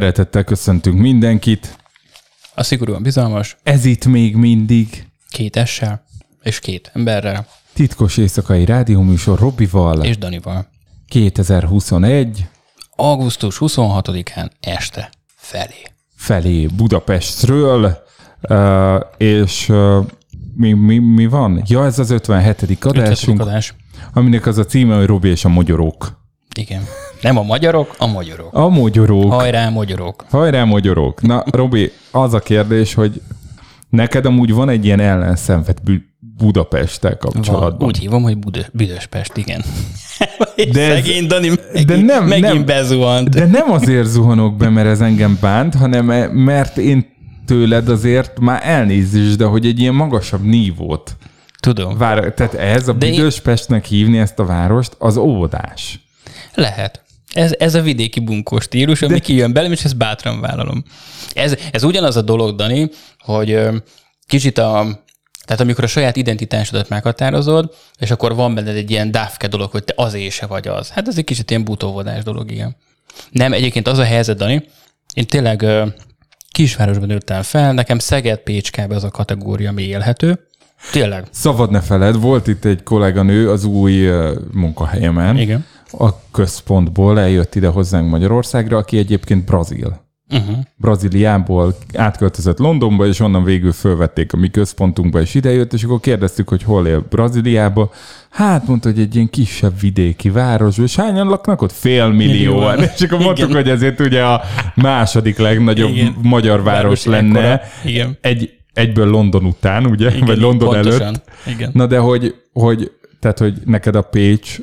Szeretettel köszöntünk mindenkit. A szigorúan bizalmas, Ez itt még mindig két essel és két emberrel, titkos éjszakai rádióműsor Robival. és Danival. 2021 Augusztus 26-án este felé. felé Budapestről, és mi, mi, mi van? Ja, ez az 57. 50. adásunk, adás. aminek az a címe, hogy Robi és a magyarok. Igen. Nem a magyarok, a magyarok. A magyarok. Hajrá, magyarok. Hajrá, magyarok. Na, Robi, az a kérdés, hogy neked amúgy van egy ilyen ellenszenved Bu- Budapesttel Van, kapcsolatban. úgy hívom, hogy Bud- Büdöspest, igen. De ez- Szegény Dani megint, de nem- megint nem. bezuhant. De nem azért zuhanok be, mert ez engem bánt, hanem e- mert én tőled azért már elnézést, de hogy egy ilyen magasabb nívót Tudom. vár, tehát ez a De én- Büdöspestnek hívni ezt a várost, az óvodás. Lehet. Ez, ez a vidéki bunkó stílus, ami kijön belém, és ezt bátran vállalom. Ez, ez ugyanaz a dolog, Dani, hogy kicsit a, tehát amikor a saját identitásodat meghatározod, és akkor van benned egy ilyen dáfke dolog, hogy te az se vagy az. Hát ez egy kicsit ilyen butóvodás dolog, igen. Nem, egyébként az a helyzet, Dani, én tényleg ö, kisvárosban nőttem fel, nekem Szeged, Pécs kb. az a kategória, ami élhető. Tényleg. Szabad ne feled, volt itt egy kolléganő az új munkahelyemen. Igen. A központból eljött ide hozzánk Magyarországra, aki egyébként brazil. Uh-huh. Brazíliából átköltözött Londonba, és onnan végül fölvették a mi központunkba, és idejött, és akkor kérdeztük, hogy hol él Brazíliába. Hát mondta, hogy egy ilyen kisebb vidéki város, és hányan laknak ott? Fél millióan. És akkor mondtuk, Igen. hogy ezért ugye a második legnagyobb Igen. magyar város Város lenne. ekkora. Igen. Egy, egyből London után, ugye? Igen, Vagy London pontosan. előtt. Igen. Na de hogy, hogy, tehát, hogy neked a Pécs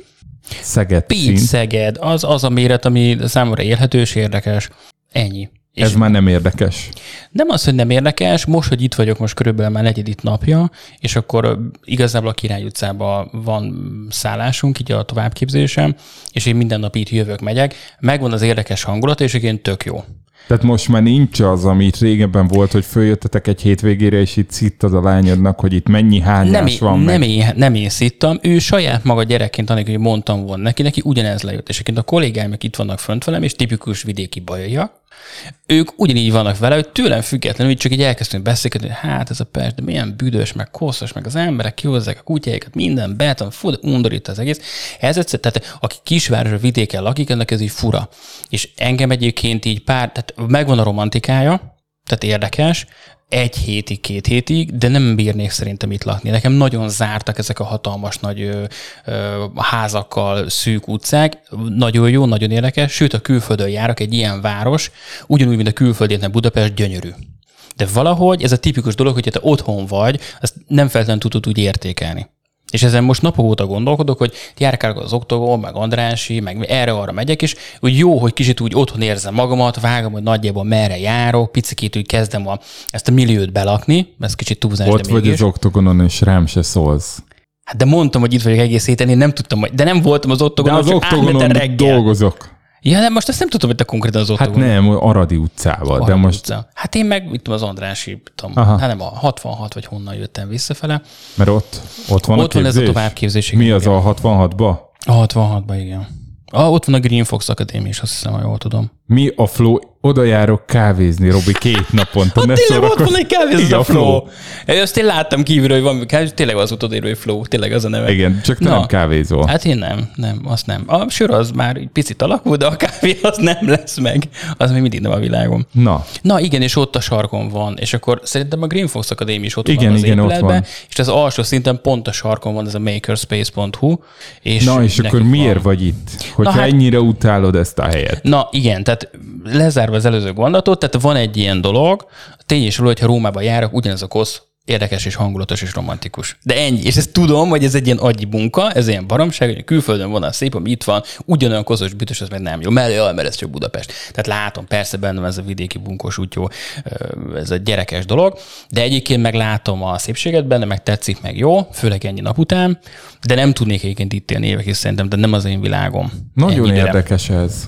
Szeged Pécs, Szeged, az az a méret, ami számomra élhető és érdekes. Ennyi. És ez már nem érdekes. nem az, hogy nem érdekes, most, hogy itt vagyok, most körülbelül már negyedik napja, és akkor igazából a Király utcában van szállásunk, így a továbbképzésem, és én minden nap itt jövök, megyek, megvan az érdekes hangulat, és igen, tök jó. Tehát most már nincs az, ami itt régebben volt, hogy följöttetek egy hétvégére, és itt szittad a lányodnak, hogy itt mennyi hányás Nem, van nem, meg. én, nem én szittam, ő saját maga gyerekként, anélkül, hogy mondtam volna neki, neki ugyanez lejött. És egyébként a kollégáim, akik itt vannak fönt velem, és tipikus vidéki bajaiak, ők ugyanígy vannak vele, hogy tőlem függetlenül így csak így elkezdtünk beszélgetni, hogy hát ez a Pest, de milyen büdös, meg koszos, meg az emberek kihozzák a kutyáikat, minden beton, fú, de undorít az egész. Ez egyszer, tehát aki kisvárosra vidéken lakik, ennek ez így fura. És engem egyébként így pár, tehát megvan a romantikája, tehát érdekes, egy hétig, két hétig, de nem bírnék szerintem itt lakni. Nekem nagyon zártak ezek a hatalmas nagy ö, ö, házakkal szűk utcák. Nagyon jó, nagyon érdekes. Sőt, a külföldön járok, egy ilyen város, ugyanúgy, mint a külföldének Budapest, gyönyörű. De valahogy ez a tipikus dolog, hogy te otthon vagy, azt nem feltétlenül tudod úgy értékelni. És ezen most napok óta gondolkodok, hogy járkálok az Oktogon, meg Andrási, meg erre-arra megyek, és úgy jó, hogy kicsit úgy otthon érzem magamat, vágom, hogy nagyjából merre járok, picikét úgy kezdem a, ezt a milliót belakni, ez kicsit túlzás, Ott de vagy mégis. az oktogonon, és rám se szólsz. Hát de mondtam, hogy itt vagyok egész héten, én nem tudtam, hogy- de nem voltam az De Oktogonon, az csak átmentem oktogonon reggel. dolgozok. Ja, de most ezt nem tudom, hogy te konkrétan az ott Hát nem, Aradi utcával, de most, Utca. Hát én meg, mit tudom, az Andrási, tudom, Aha. hát nem, a 66 vagy honnan jöttem visszafele. mert ott, ott van Ott a van ez a képzés? továbbképzés, Mi igen, az a 66-ba? A 66-ban, igen. Ah, ott van a Green Fox Akadémia is, azt hiszem, ha jól tudom. Mi a flow? Oda járok kávézni, Robi, két naponta. ne tényleg ott van egy kávézó, Igen, a Flow. Ezt én láttam kívülről, hogy van kávé, tényleg az ott odérő, hogy Flow, tényleg az a neve. Igen, csak te Na. nem kávézol. Hát én nem, nem, azt nem. A sör az már egy picit alakul, de a kávé az nem lesz meg. Az még mindig nem a világom. Na, Na igen, és ott a sarkon van, és akkor szerintem a Green Fox Academy is ott Igen, van az igen, ott van. és az alsó szinten pont a sarkon van ez a makerspace.hu. És na és akkor van. miért vagy itt? Hogyha hát- ennyire utálod ezt a helyet. Na igen, tehát lezárva az előző gondolatot, tehát van egy ilyen dolog, tény is róla, hogyha Rómába járok, ugyanez a kosz, érdekes és hangulatos és romantikus. De ennyi. És ezt tudom, hogy ez egy ilyen agyi munka, ez ilyen baromság, hogy külföldön van a szép, ami itt van, ugyanolyan koszos, bütös, ez meg nem jó. Mert, jaj, mert ez csak Budapest. Tehát látom, persze bennem ez a vidéki bunkos útjó, ez a gyerekes dolog, de egyébként meg látom a szépséget benne, meg tetszik, meg jó, főleg ennyi nap után, de nem tudnék egyébként itt élni évekig szerintem, de nem az én világom. Nagyon Ennyi érdekes ez.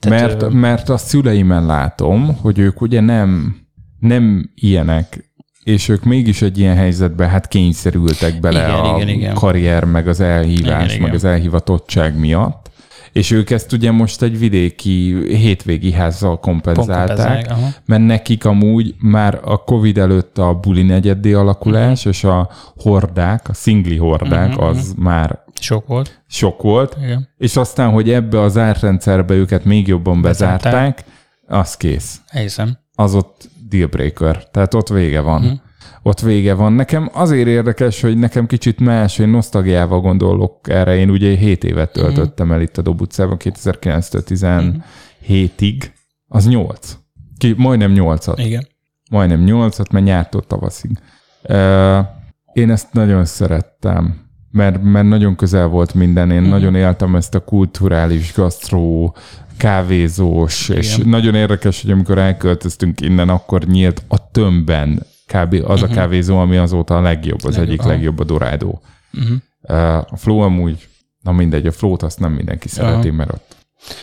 Tehát, mert, ö- mert a szüleimen látom, hogy ők ugye nem, nem ilyenek, és ők mégis egy ilyen helyzetbe hát kényszerültek bele Igen, a igen, igen. karrier, meg az elhívás, Igen, meg igen. az elhivatottság miatt. És ők ezt ugye most egy vidéki hétvégi házzal kompenzálták, Kompenzálják, aha. mert nekik amúgy már a Covid előtt a buli negyeddé alakulás, Mhm. és a hordák, a szingli hordák, az már Sok volt. sok volt, Igen. és aztán, hogy ebbe az árrendszerbe őket még jobban Bezárták. bezárták, az kész. Elhiszem. Az ott dealbreaker. Tehát ott vége van. Mhm. Ott vége van. Nekem azért érdekes, hogy nekem kicsit más, én nosztalgiával gondolok erre. Én ugye 7 évet Mhm. töltöttem el itt a Dob utcában, 2009-től 17-ig. Az 8. Ki, majdnem 8-at. Igen. Majdnem 8-at, mert nyártól tavaszig. Én ezt nagyon szerettem, mert, mert nagyon közel volt minden. Én nagyon éltem ezt a kulturális, gasztró, kávézós, és Igen. nagyon érdekes, hogy amikor elköltöztünk innen, akkor nyílt a tömbben kb. az a kávézó, ami azóta a legjobb, az Legjobb, egyik aha. legjobb a Dorádó. A Flow amúgy, na mindegy, a Flow-t azt nem mindenki szereti, mert ott.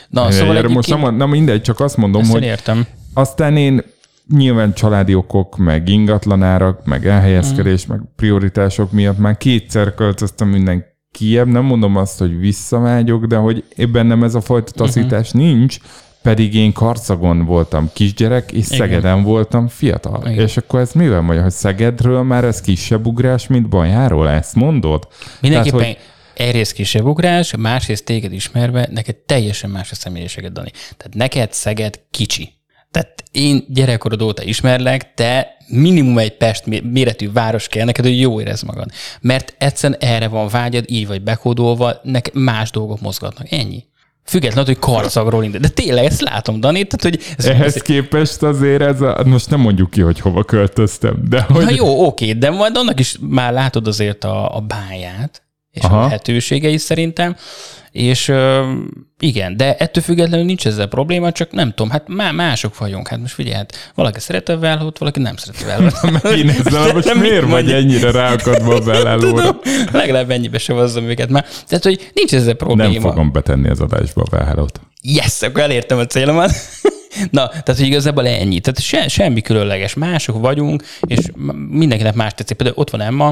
Na, szóval Erre most egyébként, nem, na mindegy, csak azt mondom, ezt hogy értem. aztán én nyilván családi okok, meg ingatlanárak, meg elhelyezkedés, meg prioritások miatt már kétszer költöztem minden kiebb. Nem mondom azt, hogy visszavágyok, de hogy ebben nem ez a fajta taszítás nincs, pedig én Karcagon voltam kisgyerek, és Szegeden voltam fiatal. Igen. És akkor ez mivel mondja, hogy Szegedről már ez kisebb ugrás, mint Bajáról? Ezt mondod? Mindenképpen Tehát, egyrészt kisebb ugrás, másrészt téged ismerve, neked teljesen más a személyiséged, Dani. Tehát neked Szeged kicsi. Tehát én gyerekkorod óta ismerlek, te minimum egy Pest mé- méretű város kell neked, hogy jó érezd magad. Mert egyszerűen erre van vágyad, így vagy bekódolva, neked más dolgok mozgatnak. Ennyi. Függetlenül, hogy karcagról indul. De tényleg ezt látom, Dani, tehát, hogy ez, Ehhez képest azért ez a, most nem mondjuk ki, hogy hova költöztem, de hogy... Na jó, oké, de majd annak is már látod azért a, a báját, és Aha. A lehetőségei szerintem, és ö, igen, de ettől függetlenül nincs ezzel probléma, csak nem tudom, hát má, mások vagyunk, hát most figyelj, hát valaki szeret a Velhót, valaki nem szeret a Velhót. Én ezzel most Nem miért vagy ennyire ráakadva a? Tudom, legalább ennyibe se hozzam őket már. Tehát, hogy nincs ezzel probléma. Nem fogom betenni az adásba a belelót. Yes, akkor elértem a célomat. Na, tehát hogy igazából ennyi. Tehát se, semmi különleges. Mások vagyunk, és mindenkinek más tetszik. Például ott van Emma,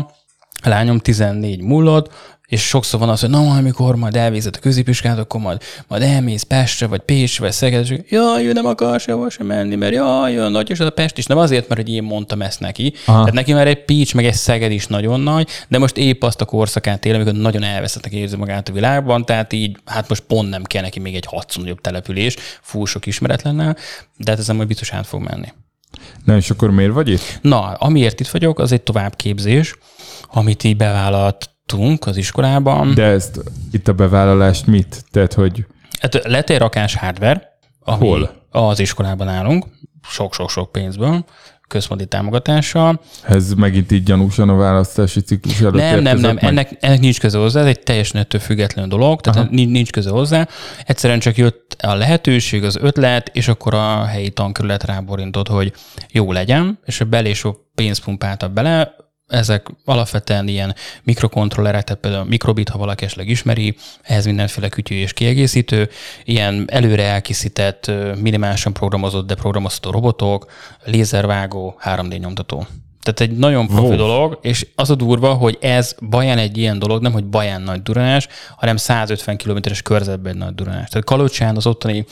a lányom 14 múlott, és sokszor van az, hogy na, majd amikor majd elvégzed a középiskát, akkor majd, majd elmész Pestre, vagy Pécsre, vagy Szeged, és jaj, ő nem akar sehova sem menni, mert jaj, olyan nagy, és az a Pest is. Nem azért, mert hogy én mondtam ezt neki. Aha. Tehát neki már egy Pécs, meg egy Szeged is nagyon nagy, de most épp azt a korszakát él, amikor nagyon elveszettnek érzi magát a világban, tehát így, hát most pont nem kell neki még egy hatszor nagyobb település, fú, sok ismeretlennel, de hát ezen majd biztos át fog menni. Na és akkor miért vagy itt? Na, amiért itt vagyok, az egy továbbképzés, amit így bevállaltunk az iskolában. De... Ezt, itt a bevállalást mit? Tehát, hogy Hát lett egy rakás hardware, Hol? az iskolában állunk, sok-sok-sok pénzből, központi támogatással. ez megint így gyanúsan a választási ciklus előtt Nem, nem, nem, meg? ennek, ennek nincs köze hozzá, ez egy teljesen ettől független dolog, tehát Aha. nincs, nincs köze hozzá. Egyszerűen csak jött a lehetőség, az ötlet, és akkor a helyi tankerület ráborintott, hogy jó legyen, és a belésó pénzt pumpáltak bele, ezek alapvetően ilyen mikrokontrollerek, tehát például mikrobit, ha valaki esetleg ismeri, ehhez mindenféle kütyű és kiegészítő, ilyen előre elkészített, minimálisan programozott, de programozható robotok, lézervágó, 3D nyomtató. Tehát egy nagyon profi Wow. dolog, és az a durva, hogy ez Baján egy ilyen dolog, nem hogy Baján nagy duranás, hanem 150 kilométeres körzetben egy nagy duranás. Tehát Kalocsán az ottani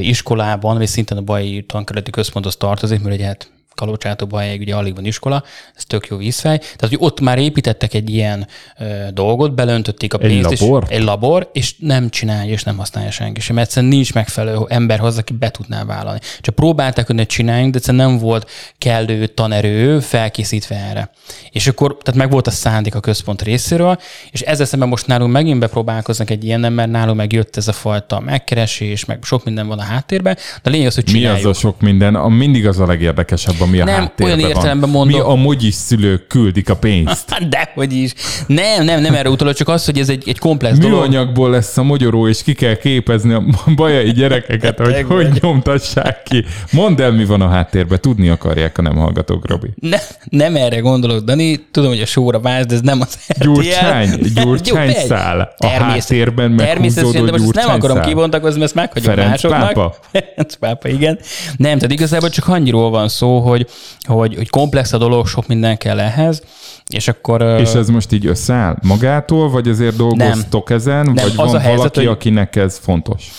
iskolában, vagy szintén a Bajai tankerületi központhoz tartozik, mert ugye hát Kalocsától Bajáig ugye alig van iskola, ez tök jó vízfej. Tehát, hogy ott már építettek egy ilyen ö, dolgot, belöntötték a Egy pénzt. labort? És, egy labor, és nem csinálja, és nem használja senki sem. Egyszerűen nincs megfelelő ember hozzá, aki be tudná vállalni. Csak próbálták, hogy ne csináljunk, de egyszerűen nem volt kellő tanerő felkészítve erre. És akkor, tehát meg volt a szándék a központ részéről, és ezzel szemben most nálunk megint bepróbálkoznak egy ilyen, mert nálunk megjött ez a fajta megkeresés, meg sok minden van a háttérben, de a lényeg az, hogy Mi csináljuk. az a sok minden? A, mindig az a legérdekesebb, ami a Nem, háttérben olyan van. értelemben mondom- Mi a mogyis szülők küldik a pénzt. Hát Dehogy is. Nem, nem, nem erre utalok, csak az, hogy ez egy, egy komplex dolog. Műanyagból lesz a magyaró, és ki kell képezni a bajai gyerekeket, hogy Beteg hogy vagy. nyomtassák ki. Mondd el, mi van a háttérben. Tudni akarják, a nem hallgatók, Robi. Ne, nem erre gondolok, Dani. Tudom, hogy a sóra válsz, de ez nem az RTL. Gyurcsány, Nem, Gyurcsány szál. A háttérben meghúzódó ezt nem Gyurcsány akarom kibontakozni, ezt meghagyom Ferenc másoknak. pápa? Ferenc pápa, igen. Nem, tehát igazából csak annyiról van szó, hogy, hogy, hogy komplex a dolog, sok minden kell ehhez, és akkor... És ez most így összeáll magától, vagy azért dolgoztok ezen, vagy az van a helyzet, valaki, hogy- akinek ez fontos?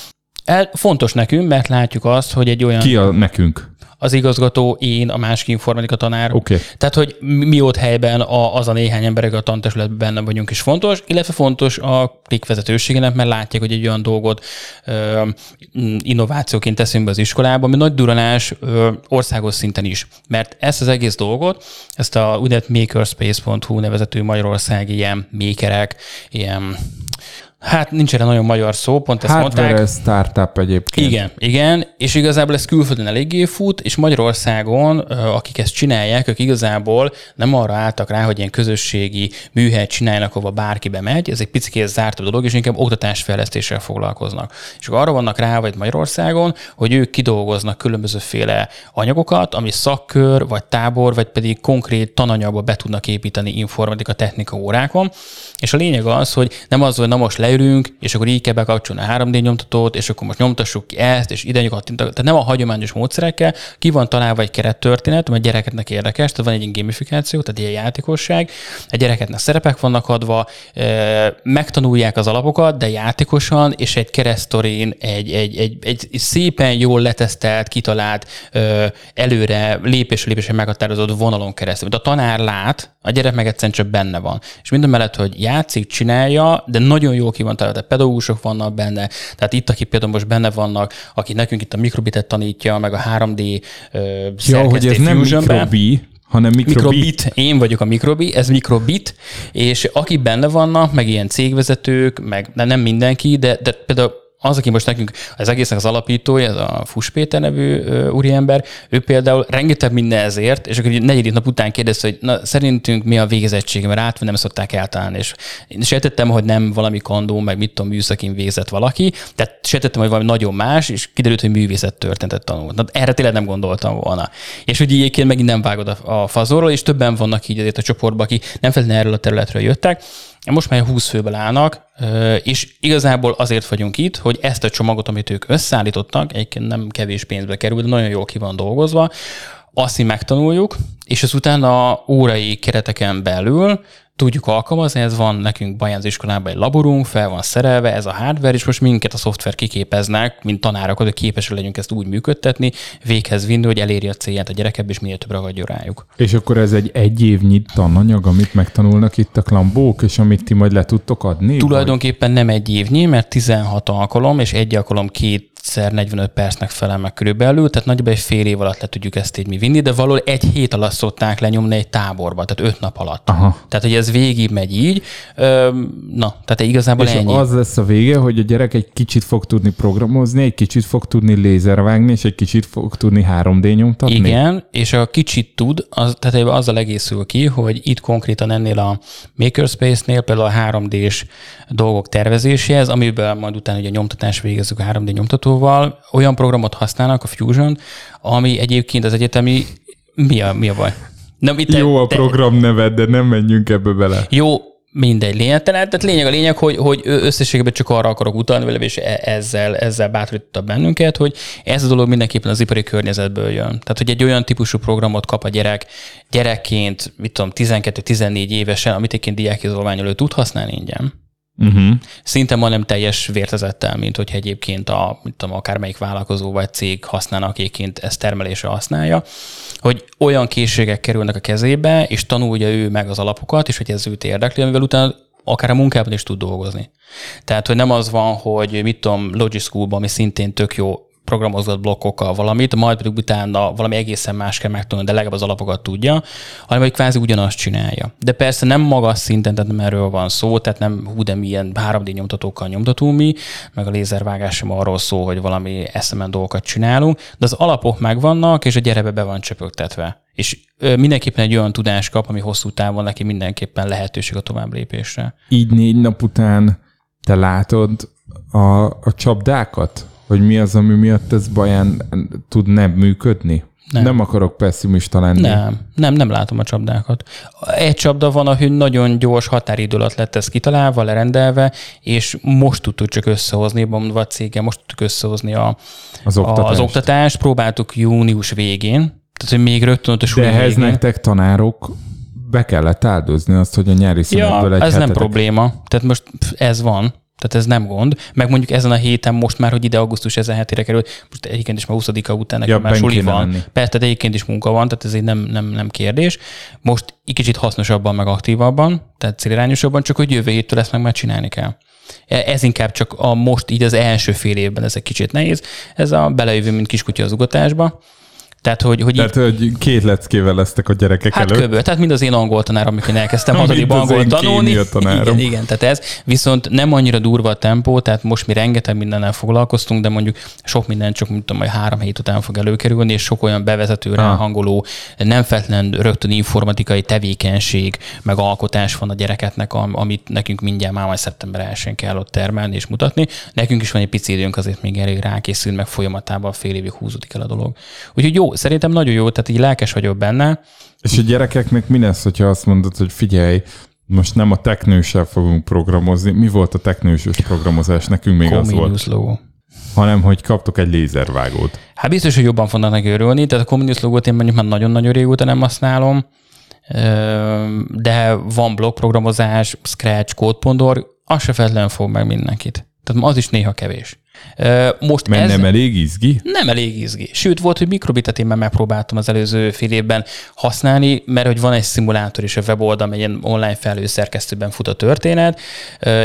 el, fontos nekünk, mert látjuk azt, hogy egy olyan... Ki a nekünk? Az igazgató, én, a másik informatika tanár. Oké. Tehát, hogy mi ott helyben a, az a néhány ember, a tantestületben benne vagyunk is fontos, illetve fontos a klik vezetőségének, mert látják, hogy egy olyan dolgot ö, innovációként teszünk be az iskolába, ami nagy duranás ö, országos szinten is. Mert ezt az egész dolgot, ezt a úgynevezett makerspace.hu nevezetű magyarországi ilyen makerek, ilyen Hát nincs erre nagyon magyar szó, pont ezt mondták. Hardware startup egyébként. Igen, igen, és igazából ez külföldön eléggé fut, és Magyarországon, akik ezt csinálják, ők igazából nem arra álltak rá, hogy ilyen közösségi műhelyet csináljanak, ahova bárki bemegy, ez egy picit zártabb dolog, és inkább oktatásfejlesztéssel foglalkoznak. És akkor arra vannak rá, vagy Magyarországon, hogy ők kidolgoznak különbözőféle anyagokat, ami szakkör, vagy tábor, vagy pedig konkrét tananyagba be tudnak építeni informatika technika órákon. És a lényeg az, hogy nem az, hogy na most leülünk, és akkor így kell bekapcsolni a 3D nyomtatót, és akkor most nyomtassuk ki ezt, és ide kattintak. Tehát nem a hagyományos módszerekkel, ki van találva egy kerettörténet, ami a gyerekeknek érdekes, tehát van egy gamifikáció, tehát ilyen játékosság, a gyerekeknek szerepek vannak adva, megtanulják az alapokat, de játékosan, és egy keresztorin, egy, egy, egy, egy szépen jól letesztelt, kitalált, előre lépésről lépésre meghatározott vonalon keresztül. Mint a tanár lát, a gyerek meg egyszerűen csak benne van. És minden mellett, hogy játszik, csinálja, de nagyon jól ki van találva, tehát pedagógusok vannak benne, tehát itt, akik például most benne vannak, aki nekünk itt a mikrobitet tanítja, meg a 3D ö, Ja, hogy ez nem mikrobi, hanem mikrobit. Mikrobit, én vagyok a Mikrobi, ez Mikrobit, és akik benne vannak, meg ilyen cégvezetők, meg de nem mindenki, de, de például az, aki most nekünk az egésznek az alapítója, ez a Fus Péter nevű úriember, ő például rengeteg minden ezért, és akkor egy negyedik nap után kérdezte, hogy na, szerintünk mi a végezettsége, mert át nem szokták eltalálni, és én sejtettem, hogy nem valami kandó, meg mit tudom, műszakin végzett valaki, tehát sejtettem, hogy valami nagyon más, és kiderült, hogy művészet történetet tanult. Na, erre tényleg nem gondoltam volna. És hogy egyébként megint nem vágod a, a fazorról, és többen vannak így azért a csoportban, akik nem feltétlenül erről a területről jöttek, most már 20 főből állnak, és igazából azért vagyunk itt, hogy ezt a csomagot, amit ők összeállítottak, egyébként nem kevés pénzbe kerül, de nagyon jól ki van dolgozva, azt mi megtanuljuk, és az utána órai kereteken belül tudjuk alkalmazni, ez van nekünk Bajánz iskolában egy laborunk, fel van szerelve, ez a hardware, és most minket a szoftver kiképeznek, mint tanárokat, hogy képesek legyünk ezt úgy működtetni, véghez vinni, hogy eléri a célját a gyerekebb, és minél több ragadjon rájuk. És akkor ez egy egy évnyi tananyag, amit megtanulnak itt a klambók, és amit ti majd le tudtok adni? Tulajdonképpen nem egy évnyi, mert 16 alkalom, és egy alkalom kétszer 45 percnek felel meg körülbelül, tehát nagyjából egy fél év alatt le tudjuk ezt így mi vinni, de valahol egy hét alatt szokták lenyomni egy táborba, tehát öt nap alatt. Aha. Tehát, hogy ez végig megy így. Na, tehát igazából És ennyi. az lesz a vége, hogy a gyerek egy kicsit fog tudni programozni, egy kicsit fog tudni lézervágni, és egy kicsit fog tudni 3D nyomtatni? Igen, és a kicsit tud, az, tehát azzal egészül ki, hogy itt konkrétan ennél a Makerspace-nél például a 3D-s dolgok tervezéséhez, amiben majd utána ugye a nyomtatás végezzük a 3D nyomtatóval, olyan programot használnak, a Fusion, ami egyébként az egyetemi, mi a, mi a baj? Nem, itt Jó a te- program neved, de nem menjünk ebbe bele. Jó, mindegy, lényegtelen. Tehát lényeg a lényeg, hogy, hogy összességében csak arra akarok utalni vele, és e- ezzel, ezzel bátorította bennünket, hogy ez a dolog mindenképpen az ipari környezetből jön. Tehát, hogy egy olyan típusú programot kap a gyerek gyerekként, mit tudom, 12-14 évesen, amit egyébként diákizolvány előtt tud használni ingyen. Uh-huh. Szinte majdnem teljes vértezettel, mint hogyha egyébként a, mit tudom, akármelyik vállalkozó vagy cég használnak, egyébként ezt termelésre használja, hogy olyan készségek kerülnek a kezébe, és tanulja ő meg az alapokat, és hogy ez őt érdekli, amivel utána akár a munkában is tud dolgozni. Tehát, hogy nem az van, hogy mit tudom, Logic School-ban, ami szintén tök jó programozott blokkokkal valamit, majd pedig utána valami egészen más kell megtanulni, de legalább az alapokat tudja, hanem hogy kvázi ugyanazt csinálja. De persze nem magas szinten, tehát nem erről van szó, tehát nem hú, de milyen 3D nyomtatókkal nyomtatunk mi, meg a lézervágás sem arról szól, hogy valami eszemen dolgokat csinálunk, de az alapok megvannak, és a gyerebe be van csöpögtetve. És mindenképpen egy olyan tudást kap, ami hosszú távon neki mindenképpen lehetőség a tovább lépésre. Így négy nap után te látod a, a csapdákat? Hogy mi az, ami miatt ez baján tud nem működni? Nem. nem akarok pessimista lenni. Nem, nem, nem látom a csapdákat. Egy csapda van, ahogy nagyon gyors határidő alatt lett ez kitalálva, lerendelve, és most tudtuk csak összehozni, mondva a céggel, most tudtuk összehozni a, Az oktatást. az oktatást. Próbáltuk június végén, tehát hogy még rögtön ott a De ehhez végén. nektek tanárok be kellett áldozni azt, hogy a nyári szünetből Ja, egy ez nem hetetek- probléma. Tehát most ez van. Tehát ez nem gond. Meg mondjuk ezen a héten most már, hogy ide augusztus ezen hetére került, most egyébként is már 20-a után nekem Ja, már suli van. Persze, tehát egyébként is munka van, tehát ez egy nem, nem, nem kérdés. Most egy kicsit hasznosabban, meg aktívabban, tehát célirányosabban, csak hogy jövő héttől ezt meg már csinálni kell. E- Ez inkább csak a most így az első fél évben ez egy kicsit nehéz. Ez a belejövő, mint kiskutya az ugatásba. Tehát, hogy, hogy így Tehát, hogy két leckével lesztek a gyerekek Hát előtt. kb. Tehát mind az én angol tanárom, amikor elkezdtem hatodikban angol tanulni. Igen, igen, tehát ez. Viszont nem annyira durva a tempó, tehát most mi rengeteg mindennel foglalkoztunk, de mondjuk sok minden csak, mint tudom, majd három hét után fog előkerülni, és sok olyan bevezetőre Ah. hangoló, nem feltétlen rögtön informatikai tevékenység, meg alkotás van a gyerekeknek, am- amit nekünk mindjárt már majd szeptember 1 kell ott termelni és mutatni. Nekünk is van egy pici időnk azért még elég rákészülni, meg folyamatában fél évig húzódik el a dolog. Úgyhogy jó, szerintem nagyon jó, tehát így lelkes vagyok benne. És a gyerekeknek mi lesz, hogyha azt mondod, hogy figyelj, most nem a teknőssel fogunk programozni. Mi volt a teknősös programozás? Nekünk még az volt. Comenius logo. Hanem, hogy kaptok egy lézervágót. Hát biztos, hogy jobban fognak neki örülni, tehát a Comenius logót én mondjuk már nagyon-nagyon régóta nem használom, de van blokkprogramozás, Scratch, Code.org, az se feltétlenül fog meg mindenkit. Tehát az is néha kevés. Most Mert ez nem elég izgi? nem elég izgi. Sőt, volt, hogy mikrobitet én már megpróbáltam az előző fél évben használni, mert hogy van egy szimulátor és a weboldal, egy ilyen online felhőszerkesztőben fut a történet,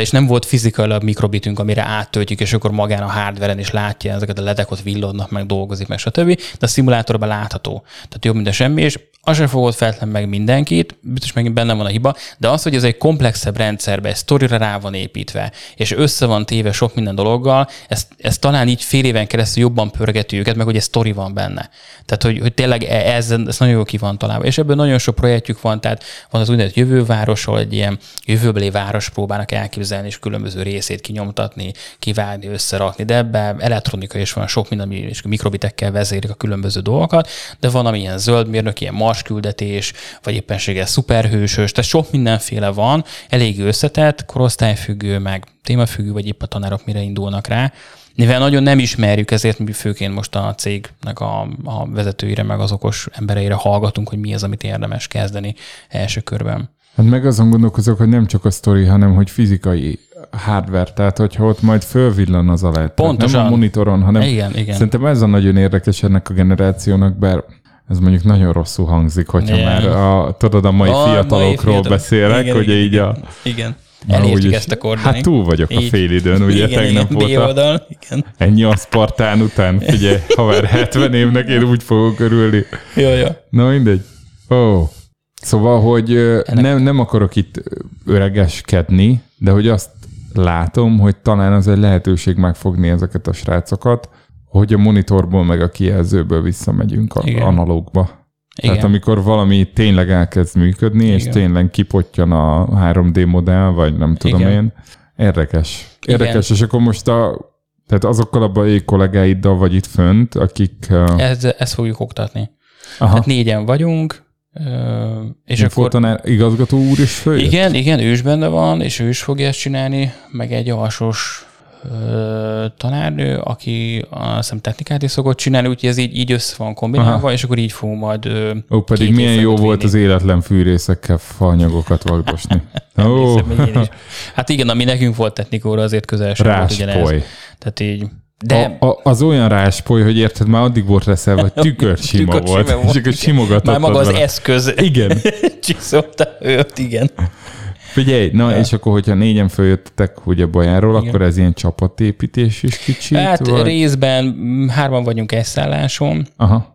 és nem volt fizikailag mikrobitünk, amire áttöltjük, és akkor magán a hardveren is látja ezeket a ledek, ott villognak, meg dolgozik, meg stb. De a szimulátorban látható. Tehát jobb, mint a semmi, és az sem fogott feltlen meg mindenkit, biztos megint benne van a hiba, de az, hogy ez egy komplexebb rendszerbe, egy sztorira rá van építve, és össze van téve sok minden dologgal, ez, ez talán így fél éven keresztül jobban pörgeti őket, meg hogy egy sztori van benne. Tehát, hogy, hogy tényleg e- ez, ez nagyon jó ki van találva. És ebből nagyon sok projektjük van, tehát van az úgynevezett jövővárosról, egy ilyen jövőbeli város próbálnak elképzelni, és különböző részét kinyomtatni, kivágni, összerakni, de ebben elektronika is van, sok minden, és mikrobitekkel vezérik a különböző dolgokat, de van, ami ilyen zöldmérnök, ilyen Mars küldetés, vagy éppenséggel szuperhősös, tehát sok mindenféle van, elég összetett, korosztályfüggő, meg témafüggő, vagy épp a tanárok mire indulnak rá. Mivel nagyon nem ismerjük, ezért mi főként most a cégnek a, a vezetőire, meg az okos embereire hallgatunk, hogy mi az, amit érdemes kezdeni első körben. Hát meg azon gondolkozok, hogy nem csak a sztori, hanem hogy fizikai hardware, tehát hogyha ott majd fölvillan az alá. Tehát Pontosan. Nem a monitoron, hanem Igen, igen. szerintem ez a nagyon érdekes ennek a generációnak, bár ez mondjuk nagyon rosszul hangzik, hogyha Igen. már a, tudod, a mai A mai fiatalokról fiatalok. beszélek, Igen, hogy igen, így a... Igen. Na, Elértük úgyis- ezt a kordon. Hát túl vagyok a Így. félidőn, ugye igen, tegnap igen, volt a, B-oldal, igen. ennyi aszpartán után, figyelj, haver 70 évnek én úgy fogok örülni. Jó, jó. Na mindegy. Ó. Szóval, hogy ö, nem, nem akarok itt öregeskedni, de hogy azt látom, hogy talán az egy lehetőség megfogni ezeket a srácokat, hogy a monitorból meg a kijelzőből visszamegyünk a Igen. analógba. Igen. Tehát amikor valami tényleg elkezd működni, és Igen. tényleg kipottyan a 3D modell, vagy nem tudom Igen. én. Érdekes. Igen. Érdekes, és akkor most a, tehát azokkal a bajék kollégáiddal vagy itt fönt, akik... Uh, Ez, ezt fogjuk oktatni. aha, Hát négyen vagyunk, és És akkor... tanár, igazgató úr is följött? Igen, igen, ő is benne van, és ő is fogja ezt csinálni, meg egy alsós ö, tanárnő, aki azt hiszem technikát is szokott csinálni, úgyhogy ez így, így össze van kombinálva, Aha. és akkor így fogunk majd ö, Ó, pedig milyen jó évfolyamot volt vinni. az életlen fűrészekkel fanyagokat vagdosni. Ó, Hiszem, én is. Hát igen, ami nekünk volt technikóra, azért közel sem volt ugyanez. Tehát így. De A, a, az olyan ráspoly, hogy érted, már addig volt reszel, hogy tükör sima Tükör volt, sima volt, és akkor simogatott. már maga az vele. eszköz Igen. csiszolta őt, igen. Figyelj, na és akkor, hogyha négyen följöttetek ugye Bajáról, Igen. akkor ez ilyen csapatépítés is kicsit? Hát vagy? részben mm, hárman vagyunk egy szálláson, Aha.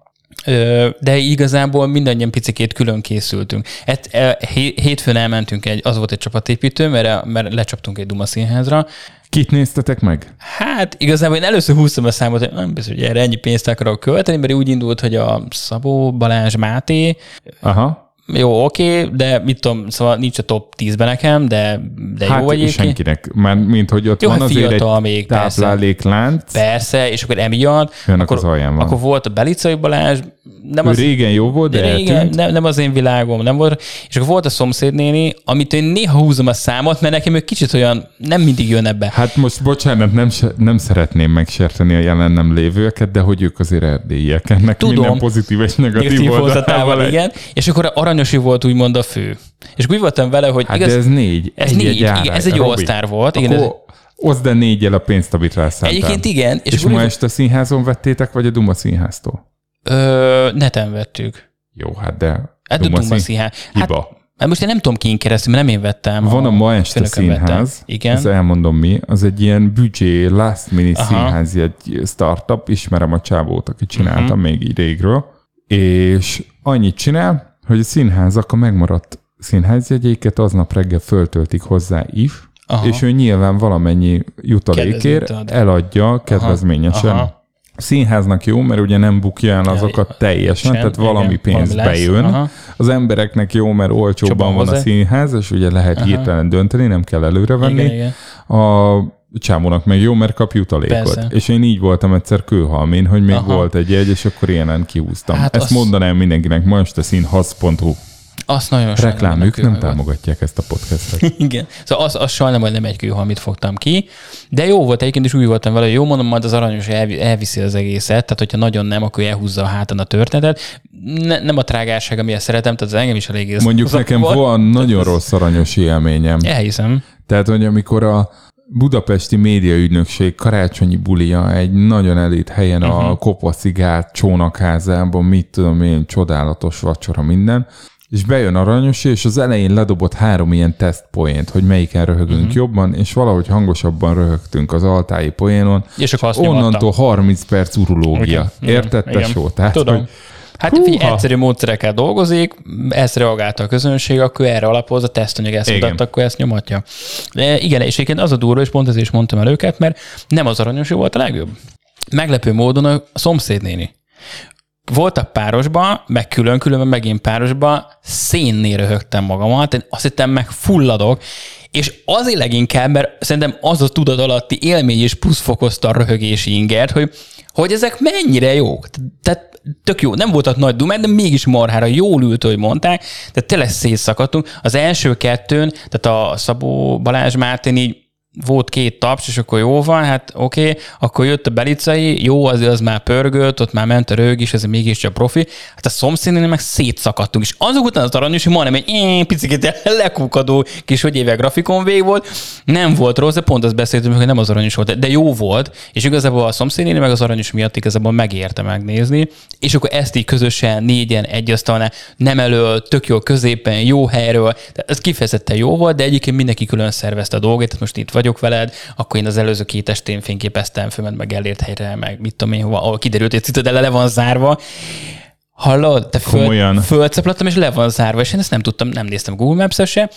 De igazából mindannyian picikét külön készültünk. Et, e, hé- hétfőn elmentünk, egy, az volt egy csapatépítő, mert, mert lecsaptunk egy Duma színházra. Kit néztetek meg? Hát igazából én először húztam a számot, hogy nem biztos, hogy erre ennyi pénzt akarok költeni, mert úgy indult, hogy a Szabó Balázs Máté, Aha. Jó, oké, de mit tudom, szóval nincs a top 10-ben nekem, de, de hát jó egyébként. senkinek, mert mint hogy ott Jó, van hát azért egy még, persze. tápláléklánc, Persze, és akkor emiatt, Önnek akkor, az alján van. akkor volt a Belicai Balázs, nem ő az, régen jó volt, de, de régen, eltűnt. nem, nem az én világom, nem volt. És akkor volt a szomszédnéni, amit én néha húzom a számot, mert nekem ő kicsit olyan, nem mindig jön ebbe. Hát most bocsánat, nem, nem szeretném megsérteni a jelen nem lévőeket, de hogy ők azért erdélyiek. Ennek Tudom. minden pozitív és negatív, Negatív egy- igen. És akkor Aranyosi volt úgymond a fő. És úgy voltam vele, hogy Hát igaz, de ez négy. ez Egy négy, egy igen, ez egy all-star volt. Igen, ez, oszd el négyel a pénzt, amit rászántál. egyébként igen. És, És, ma este a színházon vettétek, vagy a Duma színháztól? ö, neten vettük. Jó, hát de Hát a Duma Duma szín- színház. Hát, Hiba. hát most én nem tudom ki keresztül, mert nem én vettem. Van a ma este vettem. színház, Igen. ezt elmondom mi, az egy ilyen büdzsé, last minute Aha. színház, egy startup, ismerem a csávót, aki csinálta Mhm. még így régről, és annyit csinál, hogy a színházak a megmaradt színházjegyéket aznap reggel föltöltik hozzá if, Aha. és ő nyilván valamennyi jutalékért eladja kedvezményesen. Aha. A színháznak jó, mert ugye nem bukja el azokat teljesen, igen, tehát valami igen, pénz valami lesz, bejön. aha. Az embereknek jó, mert olcsóban Csóban van a hozzá. színház, és ugye lehet hirtelen dönteni, nem kell előrevenni. Igen, igen. A csámónak meg jó, mert kap jutalékot. Persze. És én így voltam egyszer kőhalmén, hogy még Aha. volt egy jegy, és akkor ilyenen kihúztam. Hát Ezt az- mondanám mindenkinek, ma este színház.hu. Azt nagyon Reklám, ők nem támogatják ezt a podcastet. Igen. Szóval az, az sajnálom, hogy nem egy kőhalmit fogtam ki, de jó volt egyébként, és úgy voltam vele, hogy jó mondom, majd az aranyos elvi, elviszi az egészet, tehát hogyha nagyon nem, akkor elhúzza a hátán a történetet. Ne, nem a trágárság, amiért szeretem, tehát ez engem is elég Mondjuk nekem van nagyon rossz aranyos élményem. Elhiszem. Tehát, hogy amikor a Budapesti Médiaügynökség karácsonyi bulia egy nagyon elit helyen uh-huh. Mhm. a kopaszigát csónakházában, mit tudom én, csodálatos vacsora minden, és bejön Aranyosi, és az elején ledobott három ilyen tesztpoént, hogy melyiken röhögünk Mhm. uh-huh. jobban, és valahogy hangosabban röhögtünk az altái poénon. És akkor azt Onnantól nyomattam. 30 perc urológia. Igen, igen, Érted, igen. tesó? Tehát, Tudom. hogy Hát Húha. figyelj, egyszerű módszerekkel dolgozik, ezt reagálta a közönség, akkor erre alapoz a tesztanyag ezt Igen. mutatta, akkor ezt nyomatja. De igen, és egyébként az a durva, és pont ezért is mondtam el őket, mert nem az aranyos volt a legjobb. Meglepő módon a szomszédnéni. Voltak párosba, meg külön-külön, megint párosba, szénnél röhögtem magamat, én azt hittem meg fulladok, és azért leginkább, mert szerintem az a tudat alatti élmény és plusz fokozta a röhögési ingert, hogy, hogy ezek mennyire jók. Tehát tök jó, nem voltak nagy dumák, de mégis marhára jól ült, hogy mondták, de tényleg szétszakadtunk. Az első kettőn, tehát a Szabó Balázs Mártin így volt két taps, és akkor jó van, hát oké, okay. akkor jött a belicai, jó, az, az már pörgött, ott már ment a rög is, ez mégiscsak profi. Hát a szomszédnél meg szétszakadtunk, és azok után az aranyos, hogy majdnem egy picit lekukadó kis, hogy éve grafikon vég volt, nem volt rossz, de pont azt beszéltünk, hogy nem az aranyos volt, de jó volt, és igazából a szomszédnél meg az aranyos miatt igazából megérte megnézni, és akkor ezt így közösen, négyen, egy asztalnál, nem elől, tök jó középen, jó helyről, tehát ez kifejezetten jó volt, de egyébként mindenki külön szervezte a dolgait, tehát most itt vagyok veled, akkor én az előző két estén fényképeztem, fölment meg elért helyre, meg mit tudom én, hova, ahol kiderült, hogy a citadele le van zárva, Hallod? Te föl, és le van zárva, és én ezt nem tudtam, nem néztem Google Maps-e se,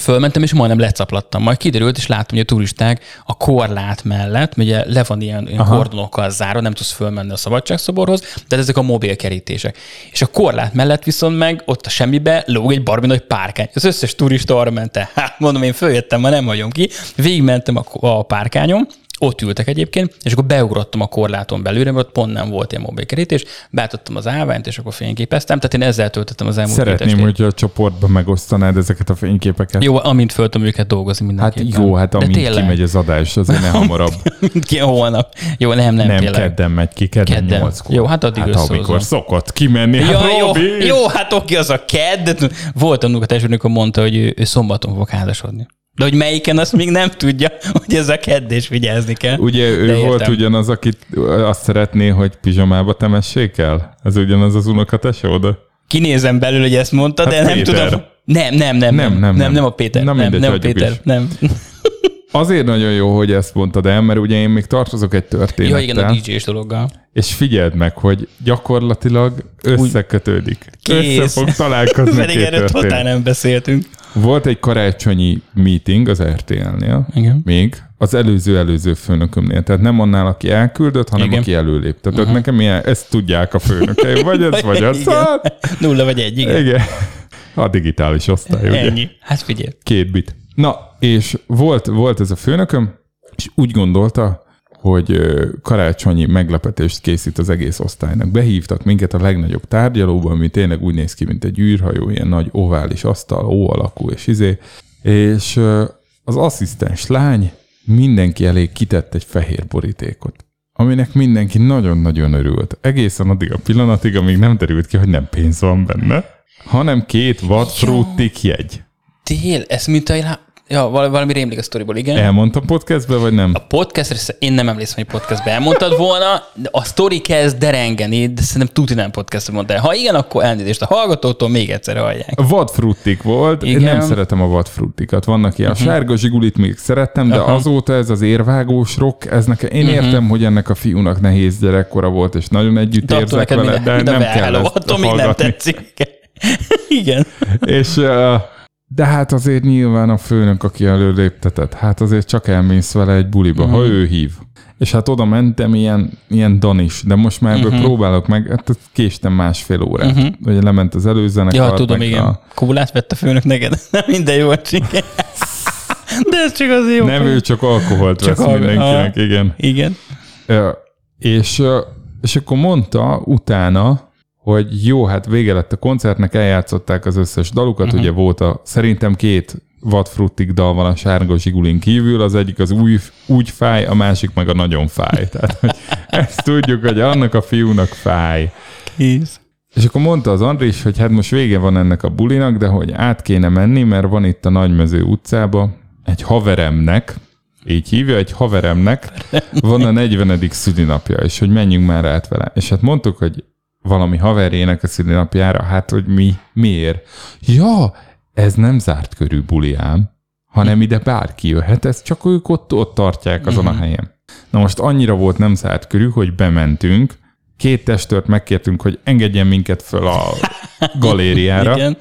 Fölmentem, és majdnem lecaplattam. Majd kiderült, és láttam, hogy a turisták a korlát mellett, ugye le van ilyen, ilyen kordonokkal zárva, nem tudsz fölmenni a szabadságszoborhoz, de ezek a mobil kerítések. És a korlát mellett viszont meg ott a semmibe lóg egy barmi nagy párkány. Az összes turista arra ment el. Hát mondom, én följöttem, ma nem hagyom ki. Végigmentem a, a párkányon, ott ültek egyébként, és akkor beugrottam a korláton belőle, mert ott pont nem volt ilyen mobilkerítés, beálltottam az állványt, és akkor fényképeztem, tehát én ezzel töltöttem az elmúlt Szeretném, hogyha a csoportban megosztanád ezeket a fényképeket. Jó, amint föl tudom őket dolgozni Hát mindenképpen. jó, hát amint tényleg, kimegy az adás, azért ne hamarabb. ki holnap. Jó, nem, nem, Nem, tényleg. kedden megy ki, kedden, Kedden. nyolckor. Jó, hát addig hát összehozom. amikor szokott kimenni, Ja, hát jó, Robi! jó, hát oké, az a kedd. Volt a unokatestvérem, amikor mondta, hogy ő, ő szombaton fog házasodni. De hogy melyiken, azt még nem tudja, hogy ez a kedd, és vigyázni kell. Ugye ő De volt értem. ugyanaz, akit azt szeretné, hogy pizsomába temessék el? Ez ugyanaz az unokatesód? Kinézem belül, hogy ezt mondta, Hát de nem Péter. tudom. Nem, nem, nem, Nem, nem, nem, nem. nem a Péter. Nem, mindegy, nem a Péter. is. Nem. Azért nagyon jó, hogy ezt mondtad el, mert ugye én még tartozok egy Ja, történettel, igen, a DJ-s dologgal. és figyeld meg, hogy gyakorlatilag összekötődik. Kész. Össze fog találkozni Pedig erről totál nem beszéltünk. Volt egy karácsonyi meeting az RTL-nél, Igen. még az előző-előző főnökömnél. Tehát nem annál, aki elküldött, hanem Igen. aki előlép. Tehát uh-huh. nekem ilyen, ezt tudják a főnökeim, vagy ez, vagy az. Hát, Nulla vagy egy, igen. igen. A digitális osztály, ugye? Ennyi. Hát figyelj. Két bit. Na, és volt, volt ez a főnököm, és úgy gondolta, hogy karácsonyi meglepetést készít az egész osztálynak. Behívtak minket a legnagyobb tárgyalóba, ami tényleg úgy néz ki, mint egy űrhajó, ilyen nagy ovális asztal, ó alakú, és izé. És az asszisztens lány mindenki elé kitett egy fehér borítékot aminek mindenki nagyon-nagyon örült. Egészen addig a pillanatig, amíg nem derült ki, hogy nem pénz van benne, hanem két watt frutik jegy. Tél, ez mint a... Ja, val- valami rémlik a sztoriból, igen. Elmondtam podcastbe, vagy nem? A podcastre én nem emlékszem, hogy podcastbe elmondtad volna, de a sztori kezd derengeni, de szerintem tuti nem podcastbe mondtál. Ha igen, akkor elnézést a hallgatótól még egyszer hallják. Vadfruttik volt, Igen. én nem szeretem a vadfruttikat. Vannak ilyen, uh-huh. a sárga zsigulit még szerettem, de Aha. azóta ez az érvágós rock, ez nekem, én uh-huh. értem, hogy ennek a fiúnak nehéz gyerekkora volt, és nagyon együtt De érzek vele, minden, de minden nem kell beálló, ezt attól még nem tetszik. igen. És, ö, de hát azért nyilván a főnök, aki előléptetett, hát azért csak elmész vele egy buliba, Mhm. uh-huh. ha ő hív. És hát oda mentem ilyen, ilyen danis, de most már ebből Mhm. uh-huh. próbálok meg, hát késtem másfél órát. Uh-huh. Ugye lement az előzenekar. Ja, tudom, igen. A, Kólát vett a főnök neked? Nem minden jó. De ez csak az jó. nem, ő csak alkoholt Csak vesz alko- mindenkinek, igen. Igen. Ö, És, és akkor mondta utána, hogy jó, hát vége lett a koncertnek, eljátszották az összes dalukat, uh-huh. ugye volt a, szerintem két vadfruttik dal van a sárga zsigulin kívül, az egyik az új, úgy fáj, a másik meg a nagyon fáj. Tehát hogy ezt tudjuk, hogy annak a fiúnak fáj. Kész. És akkor mondta az Andris, hogy hát most vége van ennek a bulinak, de hogy át kéne menni, mert van itt a Nagymező utcába egy haveremnek, így hívja, egy haveremnek van a 40. szülinapja, és hogy menjünk már át vele. És hát mondtuk, hogy valami haverjének a szülinapjára, hát hogy mi, miért? Ja, ez nem zárt körű buliám, hanem ide bárki jöhet, ez csak ők ott, ott tartják azon a helyen. Na most annyira volt nem zárt körű, hogy bementünk, két testőrt megkértünk, hogy engedjen minket föl a galériára, Igen.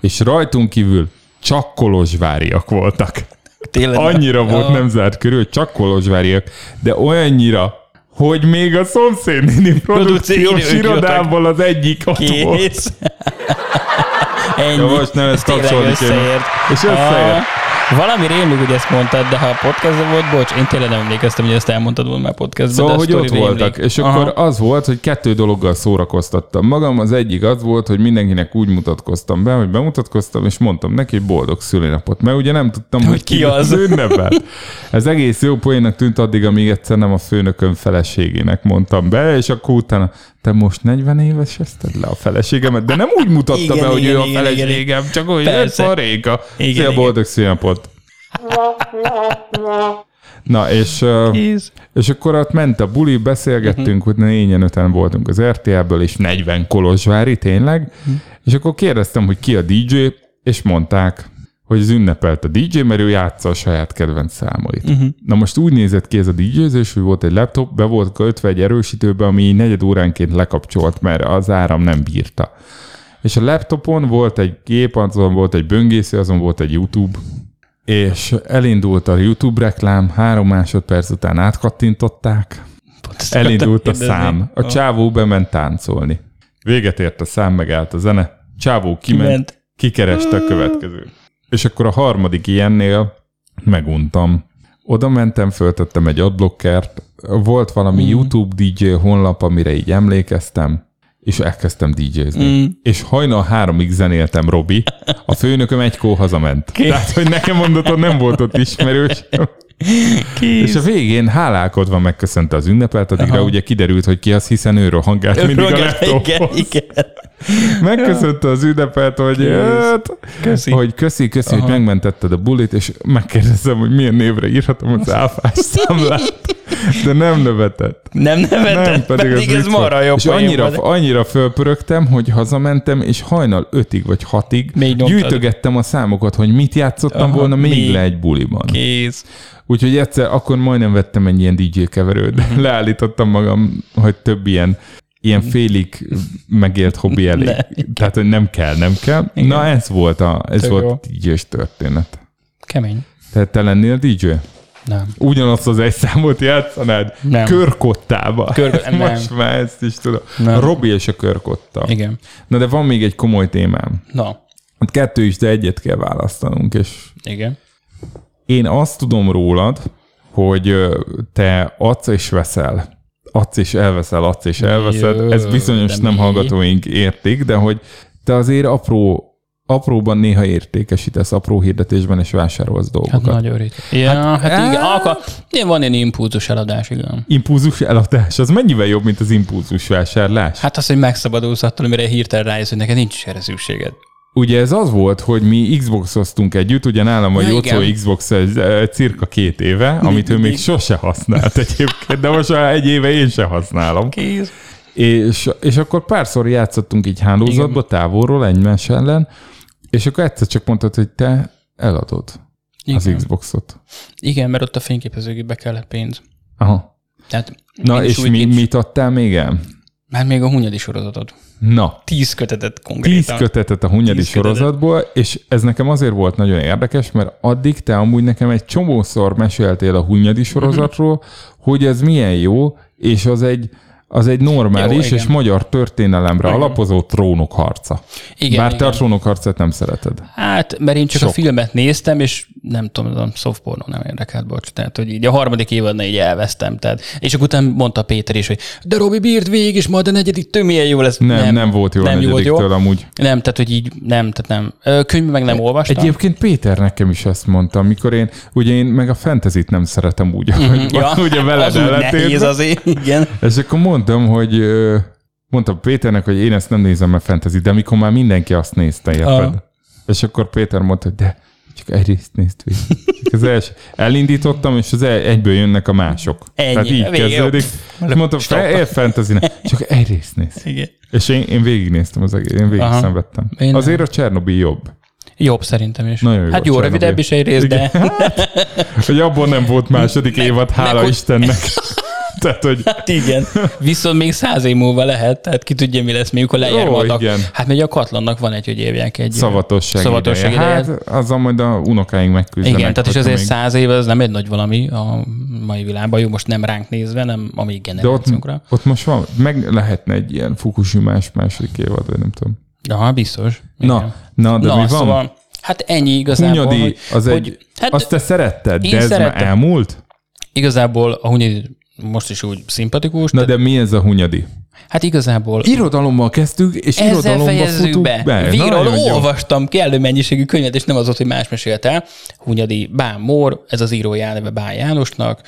és rajtunk kívül csak kolozsváriak voltak. Tényleg. Annyira volt Ja. nem zárt körül, hogy csak kolozsváriak, de olyannyira, hogy még a szomszédnéni produkciós Produkció- irodából az egyik ott volt. Kész. Ennyi. Ja, most nem, kéne. összeért. És összeért. Valami rémlik, hogy ezt mondtad, de ha a podcastban volt, bocs, én tényleg nem emlékeztem, hogy ezt elmondtad volna már podcastban. Szóval, hogy ott rémlik. voltak, és Aha. akkor az volt, hogy kettő dologgal szórakoztattam magam. Az egyik az volt, hogy mindenkinek úgy mutatkoztam be, hogy bemutatkoztam, és mondtam neki, hogy boldog szülinapot, mert ugye nem tudtam, hogy, Hogy ki az. ünnepel. Ez egész jó poénnak tűnt addig, amíg egyszer nem a főnököm feleségének mondtam be, és akkor utána, te most 40 éves ezted le a feleségemet, de nem úgy mutatta Igen, be, hogy igen, ő a igen, igen, feleségem, csak hogy egy Persze. paréka. Igen, Szia, igen. boldog szülinapot. Na, és... Kész. és akkor ott ment a buli, beszélgettünk, Mhm. hogy négyen öten voltunk az RTL-ből, és 40 Kolozsvári, tényleg. Mhm. És akkor kérdeztem, hogy ki a DJ, és mondták, hogy az ünnepelt a DJ, mert ő játsza a saját kedvenc számait. Uh-huh. Na most úgy nézett ki ez a DJ-zés, hogy volt egy laptop, be volt kötve egy erősítőbe, ami negyed óránként lekapcsolt, mert az áram nem bírta. És a laptopon volt egy gép, azon volt egy böngésző, azon volt egy YouTube, és elindult a YouTube reklám, három másodperc után átkattintották, Pont elindult a szám. A csávó bement táncolni. Véget ért a szám, megállt a zene. Csávó kiment, Kiment. kikereste a következőt. És akkor a harmadik ilyennél meguntam. oda mentem, föltettem egy adblockert, volt valami mm. YouTube DJ honlap, amire így emlékeztem, és elkezdtem DJ-zni. Mm. És hajnal háromig zenéltem, Robi. A főnököm egykor hazament. Kész. Tehát, hogy nekem mondatod nem volt ott ismerős. Kész. És a végén hálálkodva megköszönte az ünnepelt, addigra Aha. ugye kiderült, hogy ki az, hiszen ő rohangált mindig a igen, igen. Megköszönte az ünnepelt, hogy, hát, köszi. hogy köszi, köszi, Aha. hogy megmentetted a bulit, és megkérdezem, hogy milyen névre írhatom az áfás számlát. De nem nevetett. Nem nevetett, nem, pedig, pedig ez marha jobb. És annyira, annyira fölpörögtem, hogy hazamentem, és hajnal ötig vagy hatig még gyűjtögettem a számokat, hogy mit játszottam Aha, volna még, még le egy buliban. Kész. Úgyhogy egyszer akkor majdnem vettem egy ilyen DJ keverőt. Mhm. Leállítottam magam, hogy több ilyen ilyen mhm. félig megélt hobbi elég. Ne, Tehát, hogy nem kell, nem kell. Igen. Na, ez volt a, ez volt DJ-s történet. Kemény. Tehát te lennél DJ? Nem. Ugyanazt az egy számot játszanád? Nem. Körkottába. Kör... Nem. Most már ezt is tudom. Nem. A Robi és a körkotta. Igen. Na de van még egy komoly témám. Na. Hát kettő is, de egyet kell választanunk, és... Igen. Én azt tudom rólad, hogy te adsz és veszel. Adsz és elveszel, adsz és elveszed. Jö, Ez bizonyos nem mi? hallgatóink értik, de hogy te azért apró apróban néha értékesítesz, apró hirdetésben, és vásárolsz dolgokat. Hát nagyon ritka. Ja, hát, hát igen, á... akkor van egy impulzus eladás, igen. Impulzus eladás, az mennyivel jobb, mint az impulzus vásárlás? Hát az, hogy megszabadulsz attól, amire hirtelen rájössz, hogy neked nincs erre szükséged. Ugye ez az volt, hogy mi Xbox-oztunk együtt, ugye nálam a ja, Jocó Xbox egy, cirka két éve, amit ő még sose használt egyébként, de most már egy éve én se használom. Kész. És, és akkor párszor játszottunk így hálózatba, távolról, egymás ellen, és akkor egyszer csak mondtad, hogy te eladod Igen. az Xboxot. Igen, mert ott a fényképezőgépbe kellett pénz. Aha. Tehát Na, és mi, mit adtál még el? Hát még a hunyadi sorozatot. Na. Tíz kötetet konkrétan. Tíz kötetet a hunyadi Tíz sorozatból, kötetet. és ez nekem azért volt nagyon érdekes, mert addig te amúgy nekem egy csomószor meséltél a hunyadi sorozatról, uh-huh. hogy ez milyen jó, és az egy, az egy normális Jó, és magyar történelemre igen. alapozó trónok harca. Igen, Bár igen. te a trónok harcát nem szereted. Hát, mert én csak Sok. a filmet néztem, és nem tudom, a softporno nem érdekelt, bocs. Tehát, hogy így a harmadik évadnál így elvesztem. Tehát, és akkor utána mondta Péter is, hogy de Robi bírt végig, és majd a negyedik tő milyen jó lesz. Nem, nem, nem volt jó nem a negyediktől jó. amúgy. Nem, tehát, hogy így nem, tehát nem. Könyv meg nem olvastam. Egyébként Péter nekem is ezt mondta, amikor én, ugye én meg a fantasy nem szeretem úgy, mm, hogy ja, ugye veled az nehéz azért, igen. És akkor mondtam, hogy mondtam Péternek, hogy én ezt nem nézem meg fantasy, de amikor már mindenki azt nézte, érted? Ah. És akkor Péter mondta, hogy de csak egy részt nézd Csak az első. Elindítottam, és az egyből jönnek a mások. Ennyi. Tehát így Vége kezdődik. És mondtam, fel, fantasy Csak egy részt nézd. Igen. És én, én végignéztem az egész, én végig Aha. szenvedtem. Én Azért a Csernobyl jobb. Jobb szerintem is. Nagyon jó hát jó, rövidebb is egy rész, de... hogy abból nem volt második évad, hála meg, Istennek. tehát, hogy... Hát igen. Viszont még száz év múlva lehet, tehát ki tudja, mi lesz, mikor lejármadnak. igen. Hát még a katlannak van egy, hogy évják egy... Szavatosság, szavatosság ideje. ideje. Hát azzal majd a unokáink megküzdenek. Igen, tehát és azért még... száz év az nem egy nagy valami a mai világban. Jó, most nem ránk nézve, nem amíg generációnkra. De ott, ott most van, meg lehetne egy ilyen Fukushima-s második évad, vagy nem tudom. Ja, biztos. Na, na, de na, mi van? Szóval, hát ennyi igazából. Hunyadi, hogy, az hogy, egy, hát, azt te szeretted, de ez szerettem. már elmúlt? Igazából a Hunyadi most is úgy szimpatikus. Na de mi ez a hunyadi? Hát igazából... Irodalommal kezdtük, és Ezzel irodalommal futunk be. be. Végről olvastam kellő mennyiségű könyvet, és nem az ott, hogy más mesélt el. Hunyadi Bán Mór, ez az írója neve Bán Jánosnak,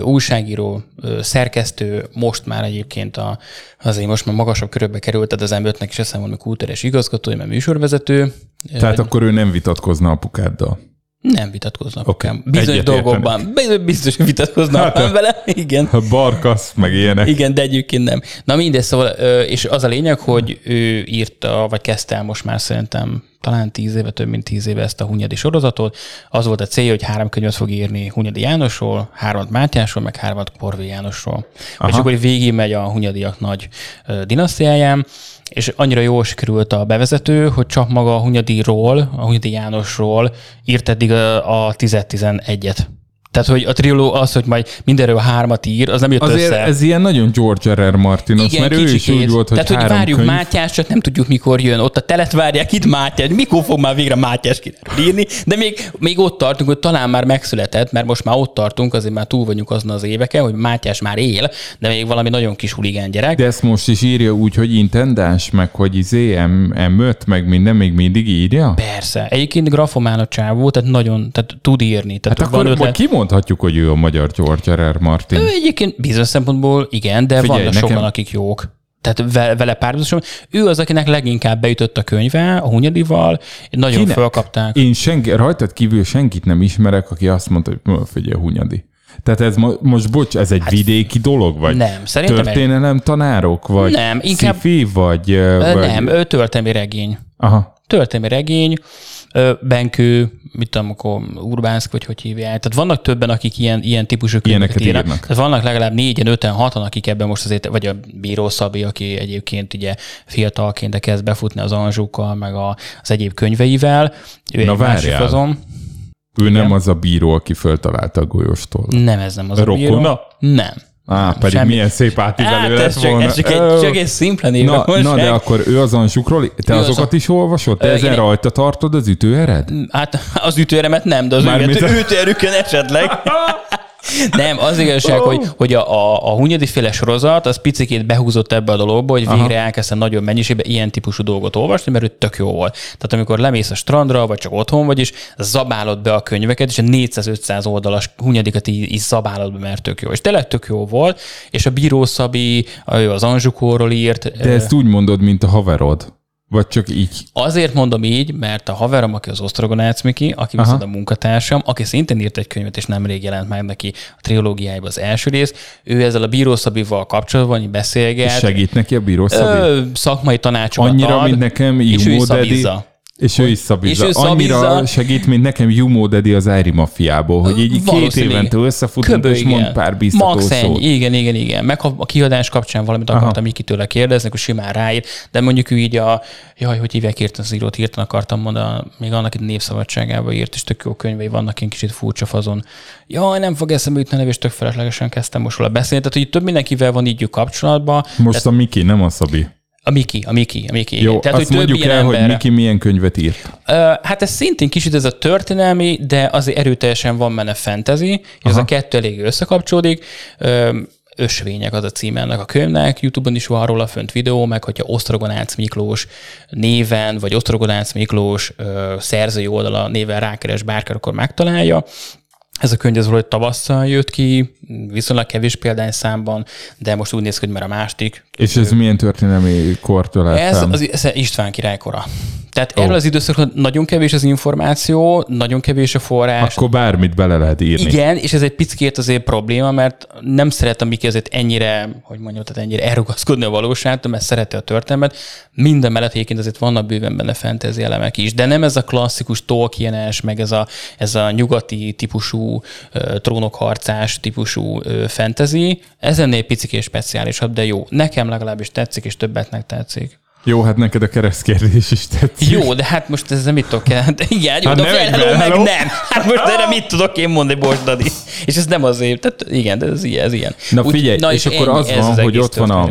újságíró, szerkesztő, most már egyébként a, azért most már magasabb körökbe került, tehát az M5-nek is eszem valami kultúrás igazgatója, mert műsorvezető. Tehát akkor ő nem vitatkozna apukáddal. Nem vitatkoznak okay. Bizonyos dolgokban. Biztos, hogy vitatkoznak hát, vele. Igen. Barkasz, meg ilyenek. Igen, de egyébként nem. Na mindegy, szóval, és az a lényeg, hogy ő írta, vagy kezdte el most már szerintem talán tíz éve, több mint tíz éve ezt a Hunyadi sorozatot. Az volt a célja, hogy három könyvet fog írni Hunyadi Jánosról, hármat Mátyásról, meg hármat Porvé Jánosról. Aha. És akkor végig megy a Hunyadiak nagy dinasztiáján és annyira jól sikerült a bevezető, hogy csak maga a Hunyadiról, a Hunyadi Jánosról írt eddig a, a 10-11-et. Tehát, hogy a trioló az, hogy majd mindenről hármat ír, az nem jött Azért össze. ez ilyen nagyon George R. R. Martinos, Igen, mert ő is kicsikét. úgy volt, hogy Tehát, hogy három várjuk könyv. Mátyás, csak nem tudjuk, mikor jön. Ott a telet várják, itt Mátyás. Mikor fog már végre Mátyás írni? De még, még ott tartunk, hogy talán már megszületett, mert most már ott tartunk, azért már túl vagyunk azon az éveken, hogy Mátyás már él, de még valami nagyon kis huligán gyerek. De ezt most is írja úgy, hogy intendás, meg hogy izé, M, M5, meg minden még mindig írja? Persze. Egyébként grafomán a csávó, tehát nagyon, tehát tud írni. Tehát Hát van akkor ötlet. Majd kimondhatjuk, hogy ő a magyar George R. R. Martin. Ő egyébként bizonyos szempontból igen, de Figyelj, vannak nekem- sokan, akik jók. Tehát ve- vele párhuzamosan. Ő az, akinek leginkább beütött a könyve, a Hunyadival, nagyon Kinek? fölkapták. Én senki, rajtad kívül senkit nem ismerek, aki azt mondta, hogy "Ö, figyelj, Hunyadi. Tehát ez mo- most, bocs, ez egy hát, vidéki dolog, vagy nem, szerintem egy- történelem tanárok, vagy Nem, inkább- sci-fi, vagy, vagy... Nem, ő történelmi regény. Aha. Történelmi regény, Benkő, mit tudom, akkor Urbánszk, vagy hogy hívják. Tehát vannak többen, akik ilyen, ilyen típusú könyveket írnak. írnak. Tehát vannak legalább négyen, öten, hatan, akik ebben most azért, vagy a Bíró Szabi, aki egyébként ugye fiatalként de kezd befutni az Anzsúkkal, meg a, az egyéb könyveivel. Ő Na egy másik azon. Ő nem az a bíró, aki föltalálta a golyóstól. Nem, ez nem az a Rokona? bíró. Nem. Á, pedig semmi. milyen szép átívelő Hát lett ez csak, ez csak, egy, csak egy szimpla név. Na, na, de akkor ő az Ansukról, te Ő az azokat a- is olvasod? Te ezen igen. rajta tartod az ütőered? Hát az ütőremet nem, de az Mármint üget, ütőerükön esetleg. Nem, az igazság, hogy, hogy a, a, a Hunyadi féle sorozat az picikét behúzott ebbe a dologba, hogy végre elkezdtem nagyon mennyiségben ilyen típusú dolgot olvasni, mert ő tök jó volt. Tehát amikor lemész a strandra, vagy csak otthon vagy, és zabálod be a könyveket, és a 400-500 oldalas Hunyadikat így, így zabálod be, mert tök jó. És tényleg tök jó volt, és a Bíró Szabi, ő az Anzsukóról írt. De ezt úgy mondod, mint a haverod. Vagy csak így. Azért mondom így, mert a haverom, aki az Osztrogonácz Miki, aki viszont a munkatársam, aki szintén írt egy könyvet, és nemrég jelent meg neki a trilógiájában az első rész, ő ezzel a Bíró Szabival kapcsolatban beszélget. Segít neki a bíró Szabi? Ö, szakmai tanácsokat Annyira, ad, mint nekem és ő Daddy. És ő is szabizza. És ő Annyira szabizza. segít, mint nekem Jumo Daddy az Ári Mafiából, hogy így két évente összefutunk, és mond igen. pár biztató Max ennyi. szót. Igen, igen, igen. Meg ha a kiadás kapcsán valamit akartam Miki tőle kérdezni, akkor simán ráír. De mondjuk ő így a, jaj, hogy hívják írtan az írót, írtan akartam mondani, még annak itt népszabadságába írt, és tök jó könyvei vannak, én kicsit furcsa fazon. Jaj, nem fog eszembe jutni a nev, és tök feleslegesen kezdtem most róla beszélni. Tehát, hogy több mindenkivel van így kapcsolatban. Most a Miki, nem a Szabi. A Miki, a Miki, a Miki. Jó. Tehát, azt hogy mondjuk el, hogy ember- Miki milyen könyvet írt. Hát ez szintén kicsit ez a történelmi, de azért erőteljesen van benne fantasy, és ez a kettő elég összekapcsolódik. Ö, Ösvények az a címe ennek a könyvnek, YouTube-on is van róla fönt videó, meg hogyha Osztrogonác Miklós néven, vagy Osztrogonác Miklós ö, szerzői oldala néven rákeres bárki, akkor megtalálja. Ez a könyv az valahogy tavasszal jött ki, viszonylag kevés példányszámban, de most úgy néz ki, hogy már a másik. És ez milyen történelmi kortól Ez, az, ez István királykora. Tehát oh. erről az időszakról nagyon kevés az információ, nagyon kevés a forrás. Akkor bármit bele lehet írni. Igen, és ez egy picit azért probléma, mert nem szeretem Miki azért ennyire, hogy mondjam, tehát ennyire elrugaszkodni a valóságtól, mert szereti a történelmet. Minden mellett egyébként azért vannak bőven benne fantasy elemek is, de nem ez a klasszikus Tolkienes, meg ez a, ez a nyugati típusú trónokharcás típusú fantasy. Ez ennél picikés speciálisabb, de jó. Nekem legalábbis tetszik, és többetnek tetszik. Jó, hát neked a keresztkérdés is tetszik. Jó, de hát most ez mit tudok el? De igen, jó, Hát de nem fel, egyben, hello, meg hello. nem. Hát most erre mit tudok én mondani, Bocs Dani? És ez nem azért, tehát igen, de ez ilyen. Ez ilyen. Na figyelj, és akkor az ez van, hogy ott van a-.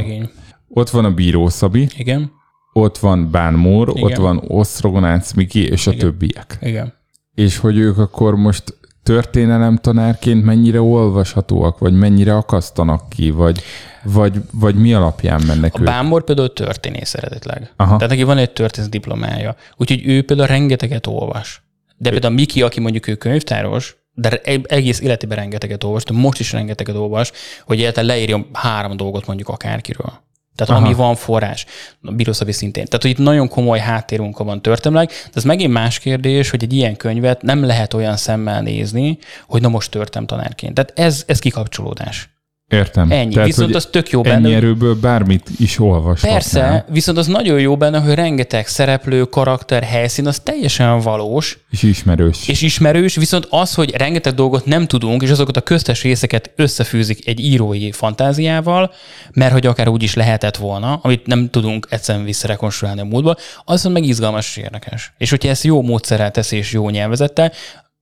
Ott van a bíró Szabi, Igen, ott van Bán Mór, Igen. ott van Osztrogonác Miki, és a többiek. igen. És hogy ők akkor most történelem tanárként mennyire olvashatóak, vagy mennyire akasztanak ki, vagy, vagy, vagy mi alapján mennek A ők? Bámor például történész eredetileg. Aha. Tehát neki van egy történész diplomája. Úgyhogy ő például rengeteget olvas. De például Miki, aki mondjuk ő könyvtáros, de e- egész életében rengeteget olvas, de most is rengeteget olvas, hogy egyáltalán leírjon három dolgot mondjuk akárkiről. Tehát Aha. Ami van forrás, a bírószavi szintén. Tehát, hogy itt nagyon komoly háttérmunka van történelmileg, de ez megint más kérdés, hogy egy ilyen könyvet nem lehet olyan szemmel nézni, hogy na most történtem tanárként. Tehát ez, ez kikapcsolódás. Értem. Ennyi. Viszont hogy az tök jó ennyi benne, hogy- erőből bármit is olvashatnál. Persze, viszont az nagyon jó benne, hogy rengeteg szereplő, karakter, helyszín, az teljesen valós És ismerős. és ismerős, viszont az, hogy rengeteg dolgot nem tudunk, és azokat a köztes részeket összefűzik egy írói fantáziával, mert hogy akár úgy is lehetett volna, amit nem tudunk egyszerűen visszarekonstruálni a múltba, az viszont meg izgalmas és érdekes. És hogyha ezt jó módszerrel teszi és jó nyelvezettel,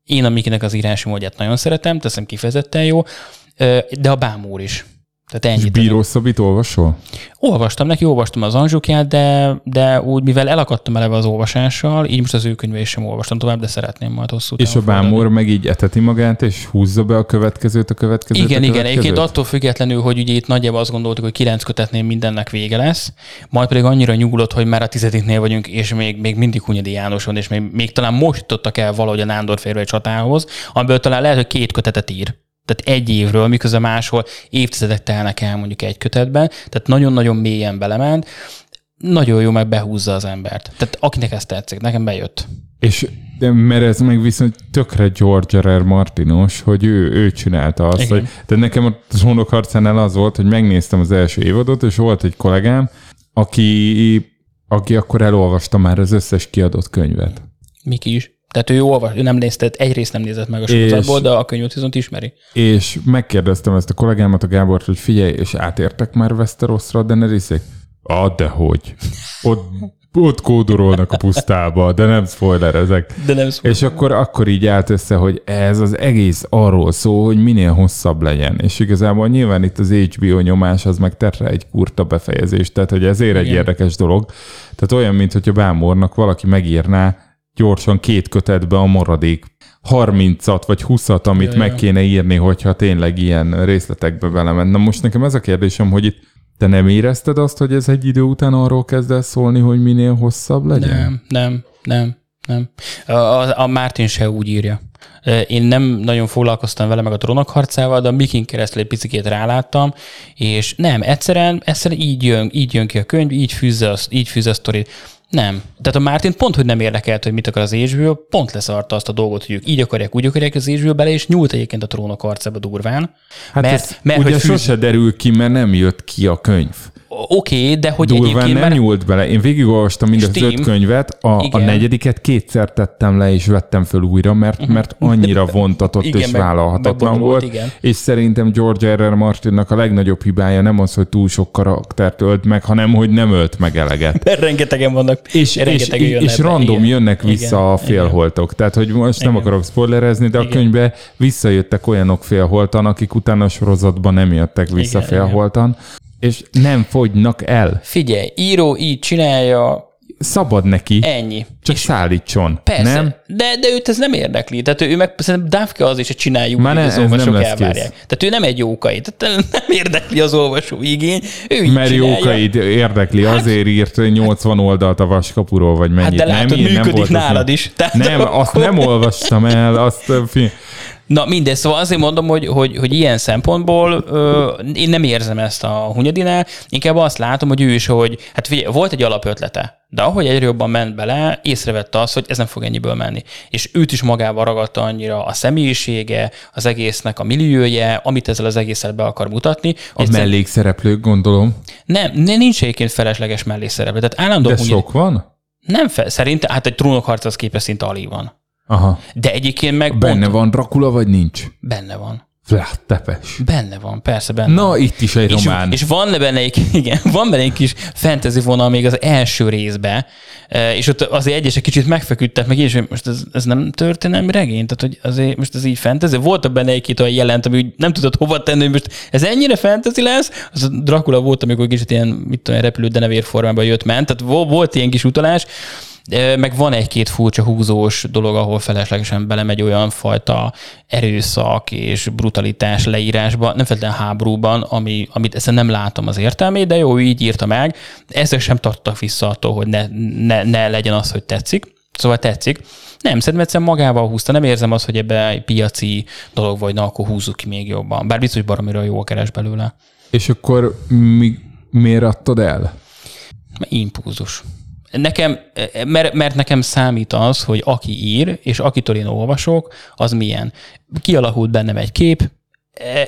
Én a Mikinek az írási módját nagyon szeretem, teszem kifejezetten jó, de a Bámúr is. Tehát És ennyit. Bíró Szabit olvasol? Olvastam neki, olvastam az Anzsukját, de, de úgy, mivel elakadtam eleve az olvasással, így most az ő könyvét sem olvastam tovább, de szeretném majd hosszú És a. Bámor meg így eteti magát, és húzza be a következőt, a következőt, Igen, a igen. következőt? Egyébként attól függetlenül, hogy ugye itt nagyjából azt gondoltuk, hogy kilenc kötetnél mindennek vége lesz, majd pedig annyira nyugodott, hogy már a tizediknél vagyunk, és még, még mindig Hunyadi János van, és még, még talán most jutottak el valahogy a Nándor férve csatához, amiből talán lehet, hogy két kötetet ír. Tehát egy évről, miközben máshol évtizedek telnek el mondjuk egy kötetben, tehát nagyon-nagyon mélyen belement, nagyon jó meg behúzza az embert. Tehát akinek ez tetszik, nekem bejött. És de, mert ez meg viszont tökre George R. R. Martinos, hogy ő, ő csinálta azt, Igen. hogy de nekem a trónok harcánál az volt, hogy megnéztem az első évadot, és volt egy kollégám, aki, aki akkor elolvasta már az összes kiadott könyvet. Miki is. Tehát ő olvas, ő nem nézte, egyrészt nem nézett meg a sorozatból, de a könyvet viszont ismeri. És megkérdeztem ezt a kollégámat, a Gábort, hogy figyelj, és átértek már Westerosra a Daenerysek? Ah, dehogy. Ott, ott kódorolnak a pusztába, de nem spoiler ezek. De nem szó. És akkor, akkor így állt össze, hogy ez az egész arról szól, hogy minél hosszabb legyen. És igazából nyilván itt az HBO nyomás az meg terre egy kurta befejezés, tehát hogy ezért egy Igen. érdekes dolog. Tehát olyan, mint hogyha Bámornak valaki megírná gyorsan két kötetbe a maradék 30-at vagy 20-at, amit Ja, meg kéne írni, hogyha tényleg ilyen részletekbe belement. Na most nekem ez a kérdésem, hogy itt te nem érezted azt, hogy ez egy idő után arról kezd el szólni, hogy minél hosszabb legyen? Nem, nem, nem, nem. A, a, a Mártin se úgy írja. Én nem nagyon foglalkoztam vele meg a trónok harcával, de a Mikin keresztül egy picikét ráláttam, és nem, egyszerűen, egyszerűen így, jön, így jön ki a könyv, így fűzze a, így fűzze a sztorit. Nem. Tehát a Mártin pont, hogy nem érdekelt, hogy mit akar az HBO, pont leszarta azt a dolgot, hogy ők így akarják, úgy akarják az HBO bele, és nyúlt egyébként a trónok harcába durván. Hát mert, mert ugye hogy fűz... sose derül ki, mert nem jött ki a könyv. Oké, okay, de hogy Durván egyébként nem már... nyúlt bele. Én végigolvastam mind az Steam. öt könyvet, a, a Igen. negyediket kétszer tettem le, és vettem föl újra, mert, mert annyira vontatott Igen, és meg- vállalhatatlan volt. igen. És szerintem George R. R. Martinnak a legnagyobb hibája nem az, hogy túl sok karaktert ölt meg, hanem hogy nem ölt meg eleget. Mert rengetegen vannak. És, és, rengetegen és, és random Igen. jönnek vissza Igen. a félholtok. Tehát, hogy most nem Igen. akarok spoilerezni, de a Igen. könyvbe visszajöttek olyanok félholtan, akik utána a sorozatban nem jöttek vissza Igen, félholtan, és nem fogynak el. Figyelj, író így csinálja, Szabad neki, ennyi. csak szállítson. Persze, Nem? De, de őt ez nem érdekli. Tehát ő meg szerintem Dávke az is, hogy csináljuk, Már ne- az nem olvasók elvárják. kész. Tehát ő nem egy jókai. Tehát nem érdekli az olvasó igény. Ő Mert jókaid érdekli, azért írt 80 oldalt a vaskapuról, vagy mennyit. Hát de látod, nem, működik volt az nálad nem. is. Tehát nem, akkor- azt nem olvastam el, azt Na mindegy, szóval azért mondom, hogy, hogy, hogy ilyen szempontból ö, én nem érzem ezt a Hunyadinál, inkább azt látom, hogy ő is, hogy hát figyelj, volt egy alapötlete, de ahogy egyre jobban ment bele, észrevette azt, hogy ez nem fog ennyiből menni. És őt is magával ragadta annyira a személyisége, az egésznek a milliója, amit ezzel az egészet be akar mutatni. a mellékszereplők, gondolom. Nem, ne- nincs egyébként felesleges mellékszereplő. Tehát állandóan De Hunyadi- sok van? Nem fel, szerintem, hát egy trónokharc az képes szinte alig van. Aha. De egyébként meg Benne pont, van Dracula, vagy nincs? benne van. Flát, tepes. Benne van, persze benne van. Na, itt is egy És, román. és van benne egy, igen, van benne egy kis fantasy vonal még az első részbe, eh, és ott azért egyesek kicsit megfeküdtek, meg hogy most ez, ez nem történelmi regény, tehát hogy azért most ez így fantasy. Voltak benne egy-két olyan jelent, ami úgy nem tudod hova tenni, hogy most ez ennyire fantasy lesz. Az a Dracula volt, amikor kicsit ilyen, mit tudom, repülő denevér formában jött ment, tehát vo- volt ilyen kis utalás, meg van egy-két furcsa húzós dolog, ahol feleslegesen belemegy olyan fajta erőszak és brutalitás leírásba, nem feltétlenül háborúban, ami, amit ezt nem látom az értelmét, de jó, így írta meg. Ezek sem tartottak vissza attól, hogy ne, ne, ne legyen az, hogy tetszik. Szóval tetszik. Nem, szerintem egyszerűen magával húzta. Nem érzem azt, hogy ebbe egy piaci dolog vagy, na akkor húzzuk ki még jobban. Bár biztos baromira jól keres belőle. És akkor mi, miért adtad el? impulzus. Nekem, mert, mert nekem számít az, hogy aki ír, és akitől én olvasok, az milyen. Kialakult bennem egy kép,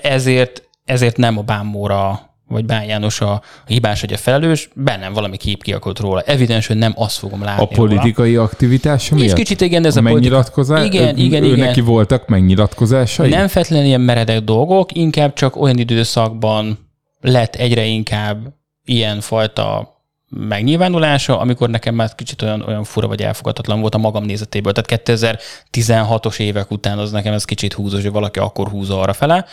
ezért, ezért nem a Bámóra vagy Bán János a hibás vagy a felelős, bennem valami kép kialakult róla. Evidens, hogy nem azt fogom látni A politikai aktivitása És miatt? kicsit igen, ez a a megnyilatkozás? Igen, ő, igen, ő igen. neki voltak megnyilatkozásai? Nem feltétlenül ilyen meredek dolgok, inkább csak olyan időszakban lett egyre inkább ilyen fajta megnyilvánulása, amikor nekem már kicsit olyan, olyan fura vagy elfogadhatatlan volt a magam nézetéből. Tehát 2016-os évek után az nekem ez kicsit húzós, hogy valaki akkor húzza arra fele,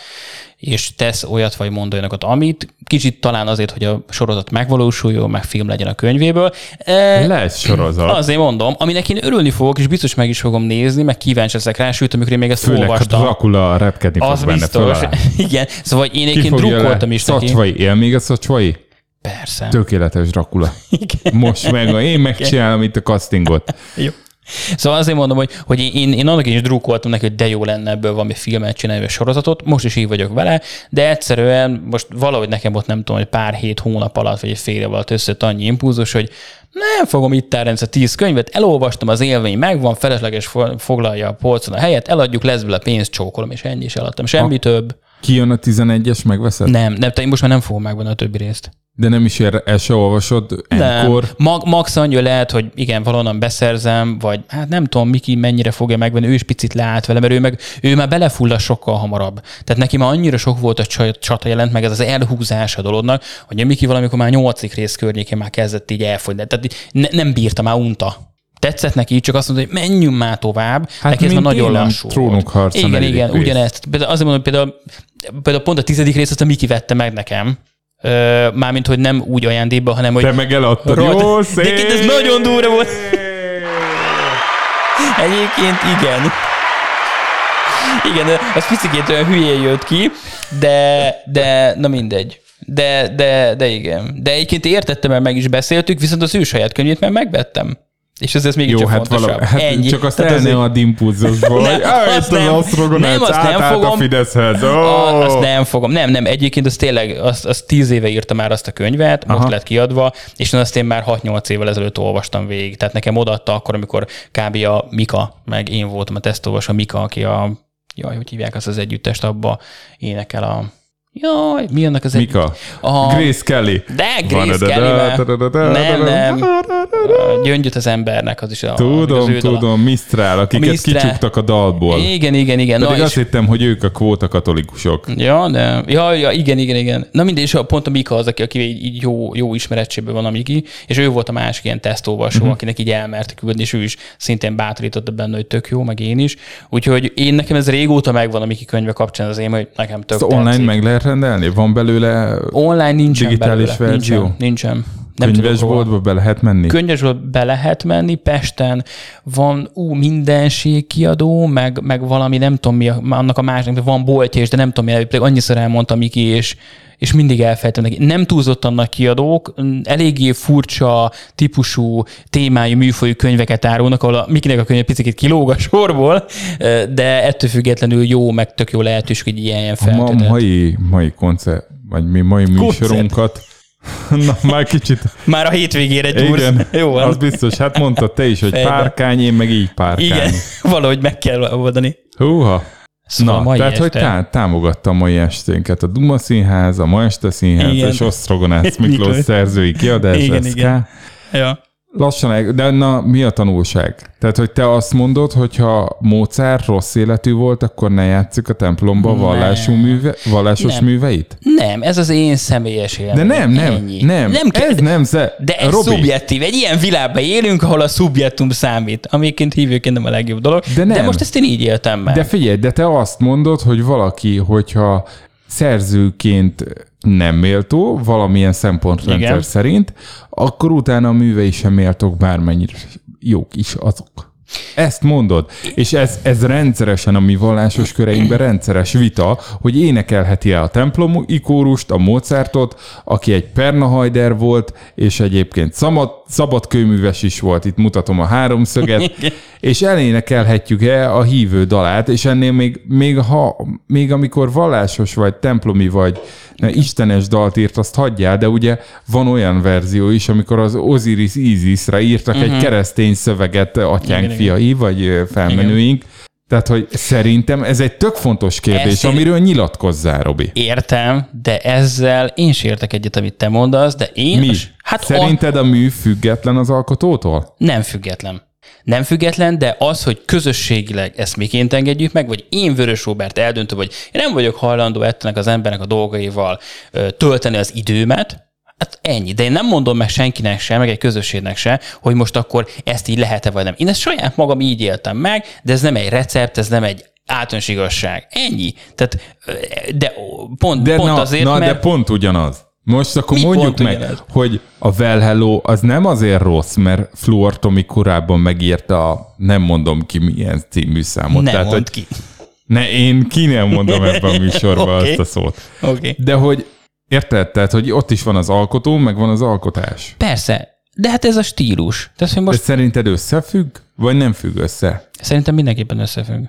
és tesz olyat vagy mond olyanokat, amit kicsit talán azért, hogy a sorozat megvalósuljon, meg film legyen a könyvéből. E, Lesz sorozat. Azért mondom, aminek én örülni fogok, és biztos meg is fogom nézni, meg kíváncsi leszek rá, sőt, amikor én még ezt Főleg, olvastam. Dracula repkedni fog Az benne biztos. Igen, szóval én egyébként drukkoltam le? is. Szacsvai. Él még a Szacsvai? Persze. Tökéletes Dracula. Most meg, én megcsinálom itt a castingot. Jó. Szóval azért mondom, hogy, hogy én, én, annak is drukkoltam neki, hogy de jó lenne ebből valami filmet csinálni, vagy sorozatot, most is így vagyok vele, de egyszerűen most valahogy nekem ott nem tudom, hogy pár hét hónap alatt, vagy egy fél év alatt összött annyi impulzus, hogy nem fogom itt tárni ezt a tíz könyvet, elolvastam, az élmény megvan, felesleges fo- foglalja a polcon a helyet, eladjuk, lesz belőle pénzt, csókolom, és ennyi is eladtam. Semmi több. Kijön a 11-es, megveszed? Nem, nem, tehát én most már nem fogom megvenni a többi részt. De nem is ér, el se olvasod ekkor. Mag, max annyi lehet, hogy igen, valonnan beszerzem, vagy hát nem tudom, Miki mennyire fogja megvenni, ő is picit leállt vele, mert ő, meg, ő már belefulla sokkal hamarabb. Tehát neki már annyira sok volt a csata jelent meg, ez az elhúzás a dolognak, hogy a Miki valamikor már nyolcik rész környékén már kezdett így elfogyni. Tehát ne, nem bírta, már unta. Tetszett neki, csak azt mondta, hogy menjünk már tovább. Hát neki ez már nagyon lassú. Trónok harca Igen, igen, rész. ugyanezt. Azért mondom, hogy például, például pont a tizedik részt azt a Miki vette meg nekem. Mármint, hogy nem úgy ajándékba, hanem hogy Te meg eladtad. Rajta- Jó, De szép! egyébként ez nagyon durva volt. Egyébként igen. Igen, az picikét olyan hülyén jött ki, de, de na mindegy. De, de, de igen. De egyébként értettem, mert meg is beszéltük, viszont az ő saját könyvét már megvettem. És ez, ez még Jó, csak hát, fontosabb. valami, hát Ennyi. csak azt el ne ad impulzusból, hogy Nem, "Á, azt itt az nem. Nem, azt nem átállt a fogom. Fideszhez. A, azt nem fogom. Nem, nem. Egyébként az tényleg, azt, azt tíz éve írta már azt a könyvet, most Aha. lett kiadva, és én azt én már 6-8 évvel ezelőtt olvastam végig. Tehát nekem odaadta akkor, amikor kb. a Mika, meg én voltam a tesztolvas, a Mika, aki a, jaj, hogy hívják azt az együttest, abba énekel a, jaj, mi annak az Mika? együtt- A, Grace Kelly. de Grace Kelly Nem, nem. A Gyöngyöt az embernek, az is a, az tudom, dala. tudom, Mistrál, akiket Mistrál. kicsuktak a dalból. Igen, igen, igen. Pedig Na, azt és- hittem, hogy ők a kvóta katolikusok. Ja, de, ja, ja, igen, igen, igen. Na mindegy, és a- pont a Mika az, aki, aki így jó, jó ismerettségben van a Miki, és ő volt a másik ilyen tesztolvasó, uh-huh. akinek így elmerte küldni, és ő is szintén bátorította benne, hogy tök jó, meg én is. Úgyhogy én nekem ez régóta megvan a Miki könyve kapcsán az én, hogy nekem tök Ezt online meg lehet rendelni? Van belőle Online nincsen digitális belőle. verzió? Nincsen, nincsen. Nem könyvesboltba be lehet menni? Könyvesből be lehet menni, Pesten van ú, mindenség kiadó, meg, meg valami, nem tudom mi, annak a másik, van boltja is, de nem tudom mi, annyiszor elmondta Miki, és, és mindig elfejtem neki. Nem túlzottan nagy kiadók, eléggé furcsa típusú témájú műfajú könyveket árulnak, ahol a Mikinek a könyve picit kilóg a sorból, de ettől függetlenül jó, meg tök jó lehetőség, hogy ilyen ilyen A ma, mai, mai koncert, vagy mi mai műsorunkat, na már kicsit, Már a hétvégére gyúrsz. igen, Jó, van. az biztos, hát mondtad te is, hogy Fejbe. párkány, én meg így párkány. Igen, valahogy meg kell oldani. Húha. Szóval Na, mai tehát, este. hogy tá- támogatta a mai esténket a Duma Színház, a Ma Este Színház Igen. és Osztrogonász Miklós szerzői kiadás Igen, SK. igen. Ja. Lassan, de na, mi a tanulság? Tehát, hogy te azt mondod, hogy ha Mozart rossz életű volt, akkor ne játszik a templomba vallású műve, vallásos Nem. műveit? Nem, ez az én személyes élmény. De nem, nem, Ennyi. nem, nem kell, ez nem, ze, de ez Robi, szubjektív. Egy ilyen világban élünk, ahol a szubjektum számít, amiként hívőként nem a legjobb dolog. De nem. de most ezt én így éltem meg. De figyelj, de te azt mondod, hogy valaki, hogyha szerzőként nem méltó, valamilyen szempontrendszer Igen. szerint, akkor utána a művei sem méltók bármennyire jók is azok. Ezt mondod, és ez, ez rendszeresen a mi vallásos köreinkben rendszeres vita, hogy énekelheti-e a templom ikórust, a Mozartot, aki egy Pernahajder volt, és egyébként szabad, szabadkőműves is volt, itt mutatom a háromszöget, és elénekelhetjük-e a hívő dalát, és ennél még, még, ha, még amikor vallásos vagy, templomi vagy, na, istenes dalt írt, azt hagyjál, de ugye van olyan verzió is, amikor az Osiris Isisre írtak uh-huh. egy keresztény szöveget atyánk Mhm. Igen, fiai, vagy ö, felmenőink, Tehát, hogy szerintem ez egy tök fontos kérdés, Ezt amiről nyilatkozzál, Robi. Értem, de ezzel én is értek egyet, amit te mondasz, de én... Mi? Hát a, Szerinted a mű független az alkotótól? nem független. Nem független, de az, hogy közösségileg ezt miként engedjük meg, vagy én Vörös Robert eldöntöm, hogy én nem vagyok hajlandó ettenek az embernek a dolgaival tölteni az időmet, Hát ennyi. De én nem mondom meg senkinek se, meg egy közösségnek se, hogy most akkor ezt így lehet-e vagy nem. Én ezt saját magam így éltem meg, de ez nem egy recept, ez nem egy általános igazság. Ennyi. Tehát, de pont, De pont na, azért, na mert... de pont ugyanaz. Most akkor Mi mondjuk meg, ugyanaz? hogy a Well Hello az nem azért rossz, mert Fluor Tomi korábban megírta a nem mondom ki milyen című számot. ne Tehát, hogy ki. ne, én ki nem mondom ebben a műsorban Oké. azt a szót. Okay. De hogy érted? Tehát, hogy ott is van az alkotó, meg van az alkotás. Persze, de hát ez a stílus. Tehát, hogy De most szerinted összefügg, vagy nem függ össze? szerintem mindenképpen összefügg.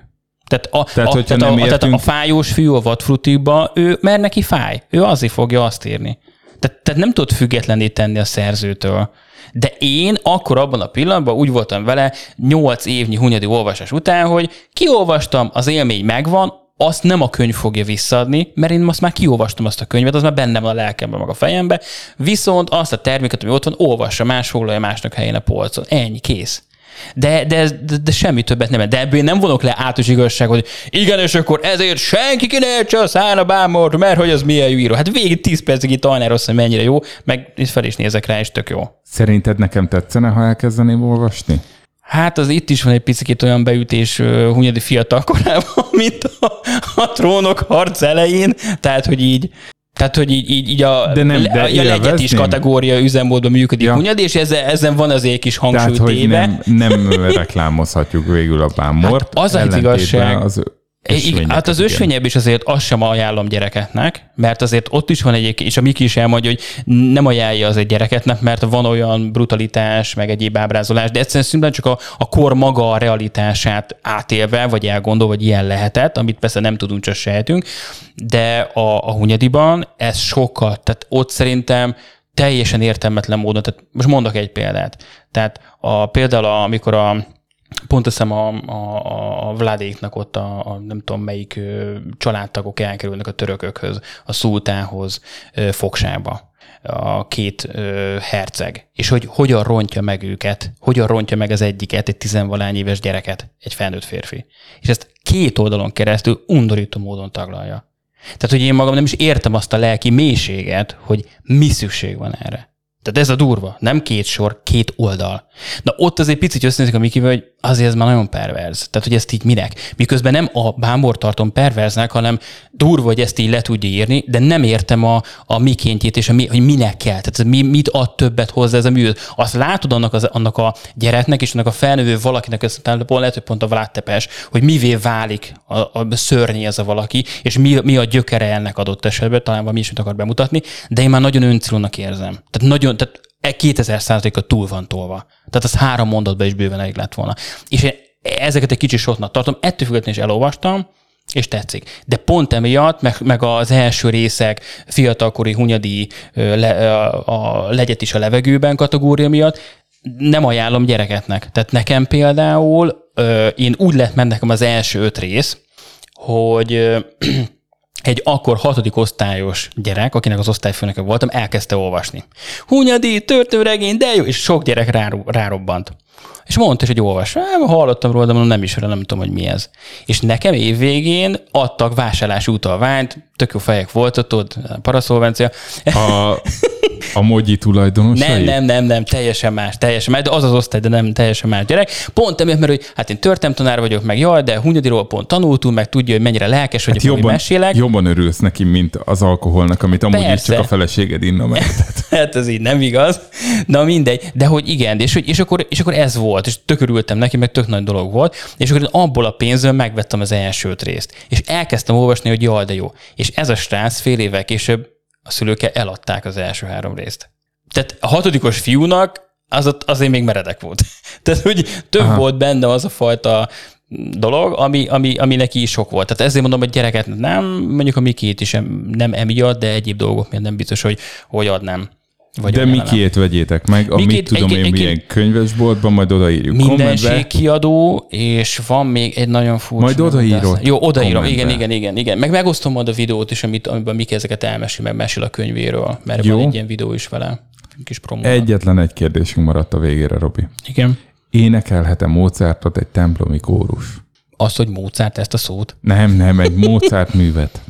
Tehát a, Tehát, a, tehát, nem a, tehát értünk- a fájós fiú a vadfrutiba, ő, mert neki fáj. Ő azért fogja azt írni. Tehát, tehát nem tud függetlenné tenni a szerzőtől. De én akkor abban a pillanatban úgy voltam vele nyolc évnyi hunyadi olvasás után, hogy kiolvastam, az élmény megvan, azt nem a könyv fogja visszaadni, mert én most már kiolvastam azt a könyvet, az már bennem van a lelkemben, meg a fejembe, viszont azt a terméket, ami ott van, olvassa más, foglalja másnak helyén a polcon. Ennyi, kész. De, de, de, de semmi többet nem. De ebből én nem vonok le általános igazság, hogy igen, és akkor ezért senki ki ne értse a bámort, mert hogy az milyen jó író. Hát végig 10 percig itt rossz, hogy mennyire jó, meg fel is nézek rá, és tök jó. Szerinted nekem tetszene, ha elkezdeném olvasni? Hát az itt is van egy picit olyan beütés Hunyadi fiatal korában, mint a, a trónok harc elején, tehát hogy így tehát, hogy így, így, így a, De nem, de a, a legyetis élvezném. kategória üzemmódban működik Ja. Hunyadi, és ezen, ezen van azért kis hangsúly Tehát, hogy nem, nem reklámozhatjuk végül a bámort. Hát az a hit ellentétben igazság. Az Igen, hát az ösvényebb is azért azt sem ajánlom gyerekeknek, mert azért ott is van egy, és a Miki is elmondja, hogy nem ajánlja az egy gyerekeknek, mert van olyan brutalitás, meg egyéb ábrázolás, de egyszerűen szimplán csak a, a kor maga a realitását átélve, vagy elgondol, hogy ilyen lehetett, amit persze nem tudunk, csak sejtünk, de a, a Hunyadiban ez sokkal, tehát ott szerintem teljesen értelmetlen módon, tehát most mondok egy példát. Tehát a, például, a, amikor a, pont hiszem a, a, a Vladéknak ott a, a nem tudom melyik családtagok elkerülnek a törökökhöz, a szultánhoz ö, fogsába a két ö, herceg, és hogy hogyan rontja meg őket, hogyan rontja meg az egyiket, egy tizenvalány éves gyereket, egy felnőtt férfi. És ezt két oldalon keresztül undorító módon taglalja. Tehát, hogy én magam nem is értem azt a lelki mélységet, hogy mi szükség van erre. Tehát ez a durva. Nem két sor, két oldal. Na ott azért picit összenézik a Mikivel, hogy azért ez már nagyon perverz. Tehát, hogy ezt így minek? Miközben nem a bámor tartom perverznek, hanem durva, hogy ezt így le tudja írni, de nem értem a, a mikéntjét, és a mi, hogy minek kell. Tehát mi, mit ad többet hozzá ez a mű. Azt látod annak, az, annak a gyereknek és annak a felnővő valakinek, ez lehet, hogy pont a Vládtepes, hogy mivé válik a, a szörnyé ez a valaki, és mi, mi a gyökere ennek adott esetben, talán valami ismét akar bemutatni, de én már nagyon öncélónak érzem. Tehát nagyon, tehát e 2000 százaléka túl van tolva. Tehát az három mondatban is bőven elég lett volna. És én ezeket egy kicsi sotnak tartom, ettől függetlenül is elolvastam, és tetszik. De pont emiatt, meg, meg az első részek fiatalkori hunyadi le, a, a legyet is a levegőben kategória miatt nem ajánlom gyereketnek. Tehát nekem például, én úgy lett ment nekem az első öt rész, hogy egy akkor hatodik osztályos gyerek, akinek az osztályfőnöke voltam, elkezdte olvasni. Hunyadi, történregény, de jó, és sok gyerek rárobbant. És mondta is, hogy olvas. Hát, hallottam róla, de mondom, nem ismerem, nem tudom, hogy mi ez. És nekem évvégén adtak vásárlási utalványt, tök jó fejek voltak, tudod, paraszolvencia. A, a mogyi tulajdonosai? Nem, nem, nem, nem, teljesen más, teljesen más, de az az osztály, de nem teljesen más gyerek. Pont emiatt, mert hogy hát én történelemtanár vagyok, meg jaj, de Hunyadiról pont tanultunk, meg tudja, hogy mennyire lelkes, hogy Hát jobban, mesélek. jobban örülsz neki, mint az alkoholnak, amit amúgy is Persze. csak a feleséged inna meg. Hát ez így nem igaz. Na mindegy. De hogy igen, és, hogy, és, akkor, és akkor ez volt, és tök örültem neki, meg tök nagy dolog volt, és akkor abból a pénzből megvettem az első részt. És elkezdtem olvasni, hogy jaj, de jó. És ez a srác fél évvel később a szülőke eladták az első három részt. Tehát a hatodikos fiúnak az azért még meredek volt. Tehát, hogy több Aha. Volt benne az a fajta dolog, ami, ami, ami neki is sok volt. Tehát ezért mondom, hogy gyereket nem, mondjuk a Mikét is em- nem emiatt, de egyéb dolgok miatt nem biztos, hogy, hogy adnám. Vagy De. Mikiét vegyétek meg, a Mikit mit tudom egy- én egy- milyen könyvesboltban, majd odaírjuk Mindenség kommentbe. kiadó, és van még egy nagyon furcsa. Majd odaírod Jó, odaírom, kommentbe. igen, igen, igen, igen. Meg megosztom majd a videót is, amit, amiben Miki ezeket elmesél, meg mesél a könyvéről, mert Jó. van egy ilyen videó is vele. Kis. Egyetlen egy kérdésünk maradt a végére, Robi. Igen. Énekelhet-e Mozartot egy templomi kórus? Azt, hogy Mozart ezt a szót. Nem, nem, egy Mozart művet.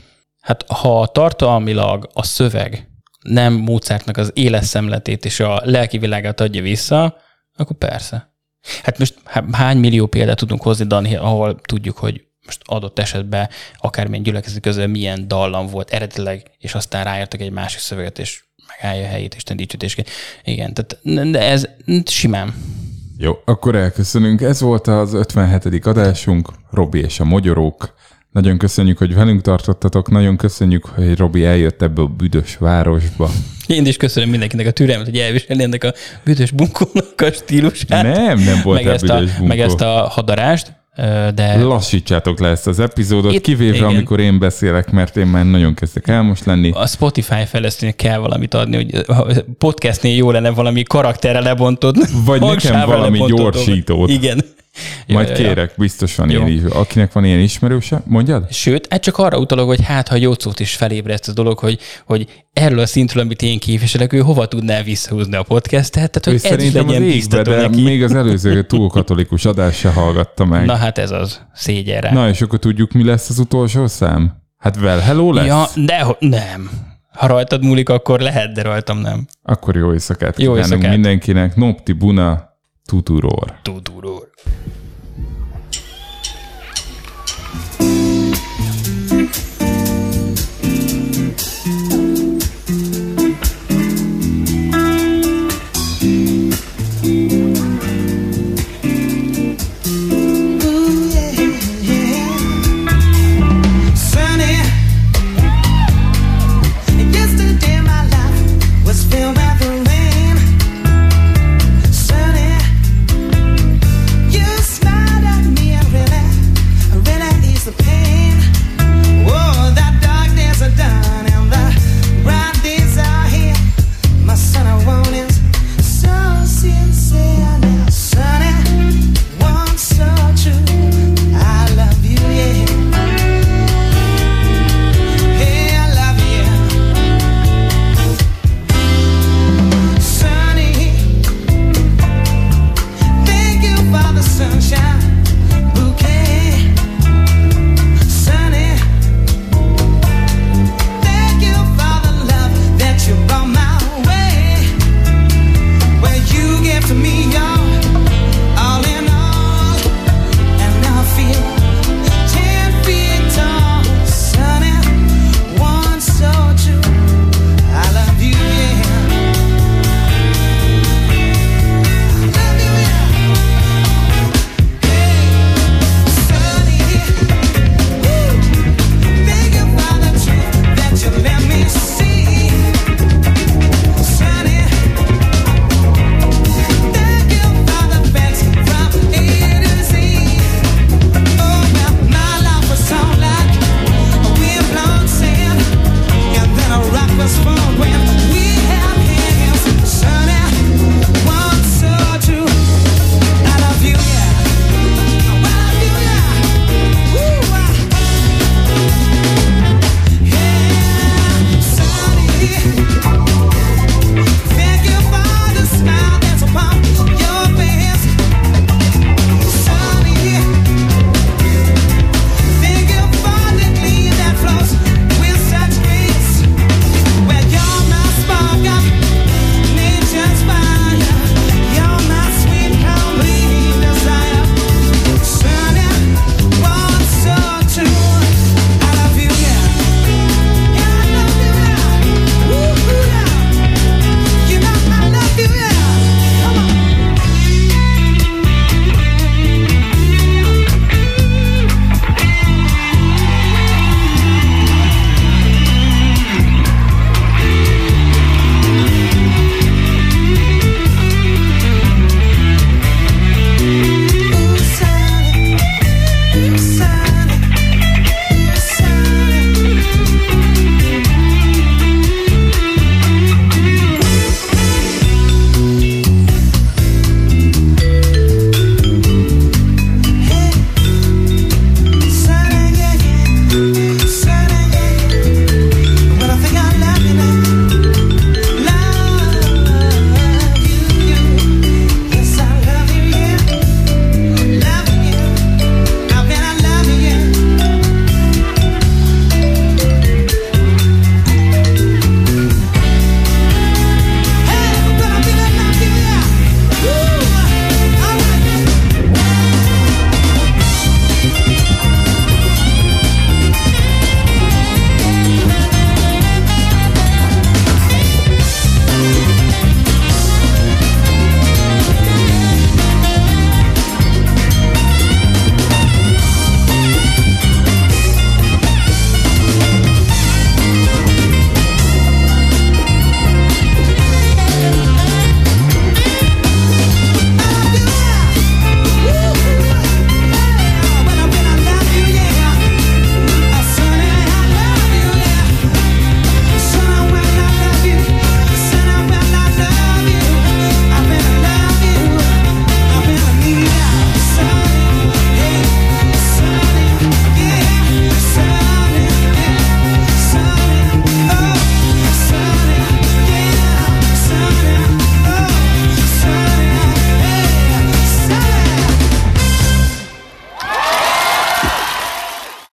Hát ha tartalmilag a szöveg nem Mozartnak az éles szemletét és a lelki világát adja vissza, akkor persze. Hát most hány millió példát tudunk hozni, Dani, ahol tudjuk, hogy most adott esetben akármilyen gyülekezet közben milyen dallam volt eredetileg, és aztán ráértek egy másik szöveget, és megállja a helyét, és dicsőítésként. Igen, tehát de ez simán. Jó, akkor elköszönünk. Ez volt az 57. adásunk, Robi és a Mogyorók. Nagyon köszönjük, hogy velünk tartottatok, nagyon köszönjük, hogy Robi eljött ebbe a büdös városba. Én is köszönöm mindenkinek a türelmet, hogy elviselni ennek a büdös bunkónak a stílusát. Nem, nem volt meg, ezt a, bunkó. meg ezt a hadarást, de... Lassítsátok le ezt az epizódot, Itt, kivéve igen. amikor én beszélek, mert én már nagyon kezdek elmos lenni. A Spotify fejlesztőnek kell valamit adni, hogy podcastnél jó lenne valami karakterre lebontod. Vagy nekem valami gyorsítót. Igen. Majd ja, kérek, ja. biztos van ilyen is. Akinek van ilyen ismerőse, mondjad? Sőt, hát csak arra utalok, hogy hát, ha Jócót is felébreszt a dolog, hogy, hogy erről a szintről, amit én képviselek, ő hova tudná visszahúzni a podcastet, tehát hogy ez is legyen égbe, de neki. még az előző túl katolikus adás se hallgatta meg. Na hát ez az, szégyenre. Na és akkor tudjuk, mi lesz az utolsó szám? Hát well hello lesz? Ja, de nem. Ha rajtad múlik, akkor lehet, de rajtam nem. Akkor jó éjszakát jó kívánunk éjszakát. mindenkinek. Nopti Buna, Tuturor. Tuturor.